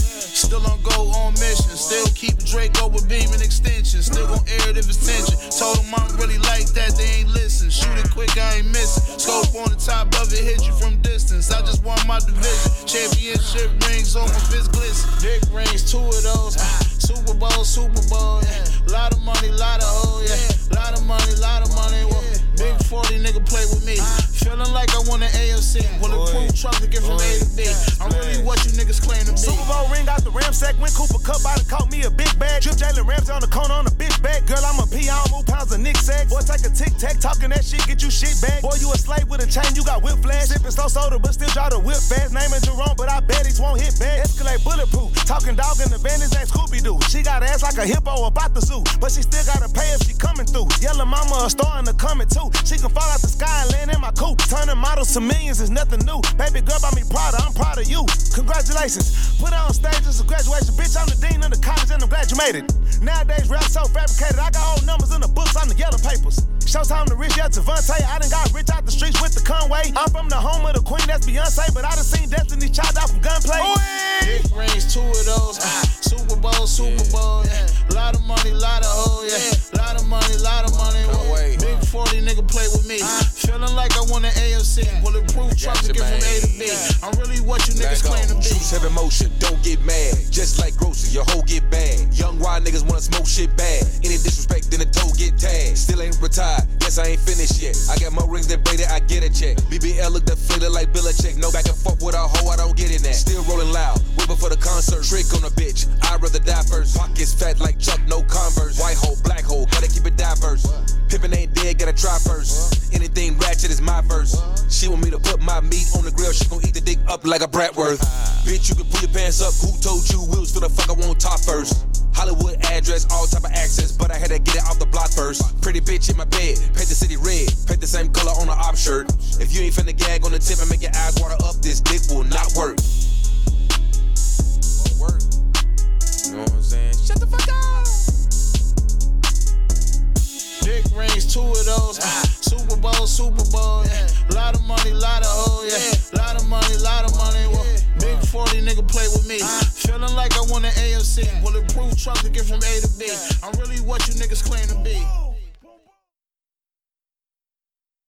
Still on go on mission. Still keep Draco with beam and extension. Still gon' air it if it's tension. Told them I don't really like that, they ain't listen. Shoot it quick, I ain't missing. Scope on the top of it, hit you from distance. I just won my division. Championship rings on my fist glisten. Big rings, two of those. Super Bowl, Super Bowl, yeah. Lot of money, lot of hoe, yeah. Lot of money, lot of money. Well, Big 40 nigga play with me. Feeling like I want an AFC. Bulletproof truck to get from A to B. I'm really what you niggas claim to be. Super Bowl ring out the Ramsack. Went Cooper Kupp out and caught me a big bag. Drip Jalen Ramsey on the corner on a bitch bag. Girl, I'm a P. I don't move pounds of Nick sack. Boy, take a tic tac. Talking that shit, get you shit back. Boy, you a slave with a chain. You got whip flash. Sipping slow soda, but still draw the whip fast. Name is Jerome, but I bet it won't hit back. Escalade bulletproof. Talking dog in the van is that Scooby Doo. She got ass like a hippo about the zoo. But she still gotta pay if she coming through. Yellow mama a star in the coming too. She can fall out the sky and land in my coupe. Turning models to millions is nothing new. Baby girl, buy me Prada, I'm proud of you. Congratulations. Put her on stage, it's a graduation. Bitch, I'm the dean of the college and I'm glad you made it. Nowadays, rap so fabricated. I got old numbers in the books on the yellow papers. Showtime the rich, yeah, Devontae. I done got rich out the streets with the Conway. I'm from the home of the queen, that's Beyonce. But I done seen Destiny chopped out from gunplay. Big rings, two of those. Ah. Super Bowl, Super Bowl, yeah. Lot of money, lot of hoe, yeah. Lot of money, lot of money. Big 40 nigga play with me. Ah. Feeling like I want an AFC. Bulletproof truck to get from A to B. I'm really what you niggas claim to be. Choose heavy motion, don't get mad. Just like groceries, your hoe get bad. Young wild niggas wanna smoke shit bad. Any disrespect, then the toe get tagged. Still ain't retired, guess I ain't finished yet. I got more rings than Brady, I get a check. BBL look deflated like Belichick. No back and forth with a hoe, I don't get in that. Still rolling loud, whipping for the concert. Trick on a bitch, I'd rather die first. Pockets fat like Chuck, no Converse. White hole, black hole, gotta keep it diverse. Pippin' ain't dead, gotta try first. Anything ratchet is my verse. She want me to put my meat on the grill, she gon' eat the dick up like a Bratworth. Bitch, you can pull your pants up. Who told you wheels for the fuck I want top first? Hollywood address, all type of access, but I had to get it off the block first. Pretty bitch in my bed, paint the city red, paint the same color on the op shirt. If you ain't finna gag on the tip and make your eyes water up, this dick will not work. Won't work. You know what I'm saying? Shut the fuck up. Big rings, two of those. Ah. Super Bowl, Super Bowl, yeah. Lot of money, lot of hoe, yeah. Lot of money, lot of money. Well, Big 40 nigga play with me. Ah. Feeling like I want an AFC. Bulletproof truck to get from A to B. I'm really what you niggas claim to be.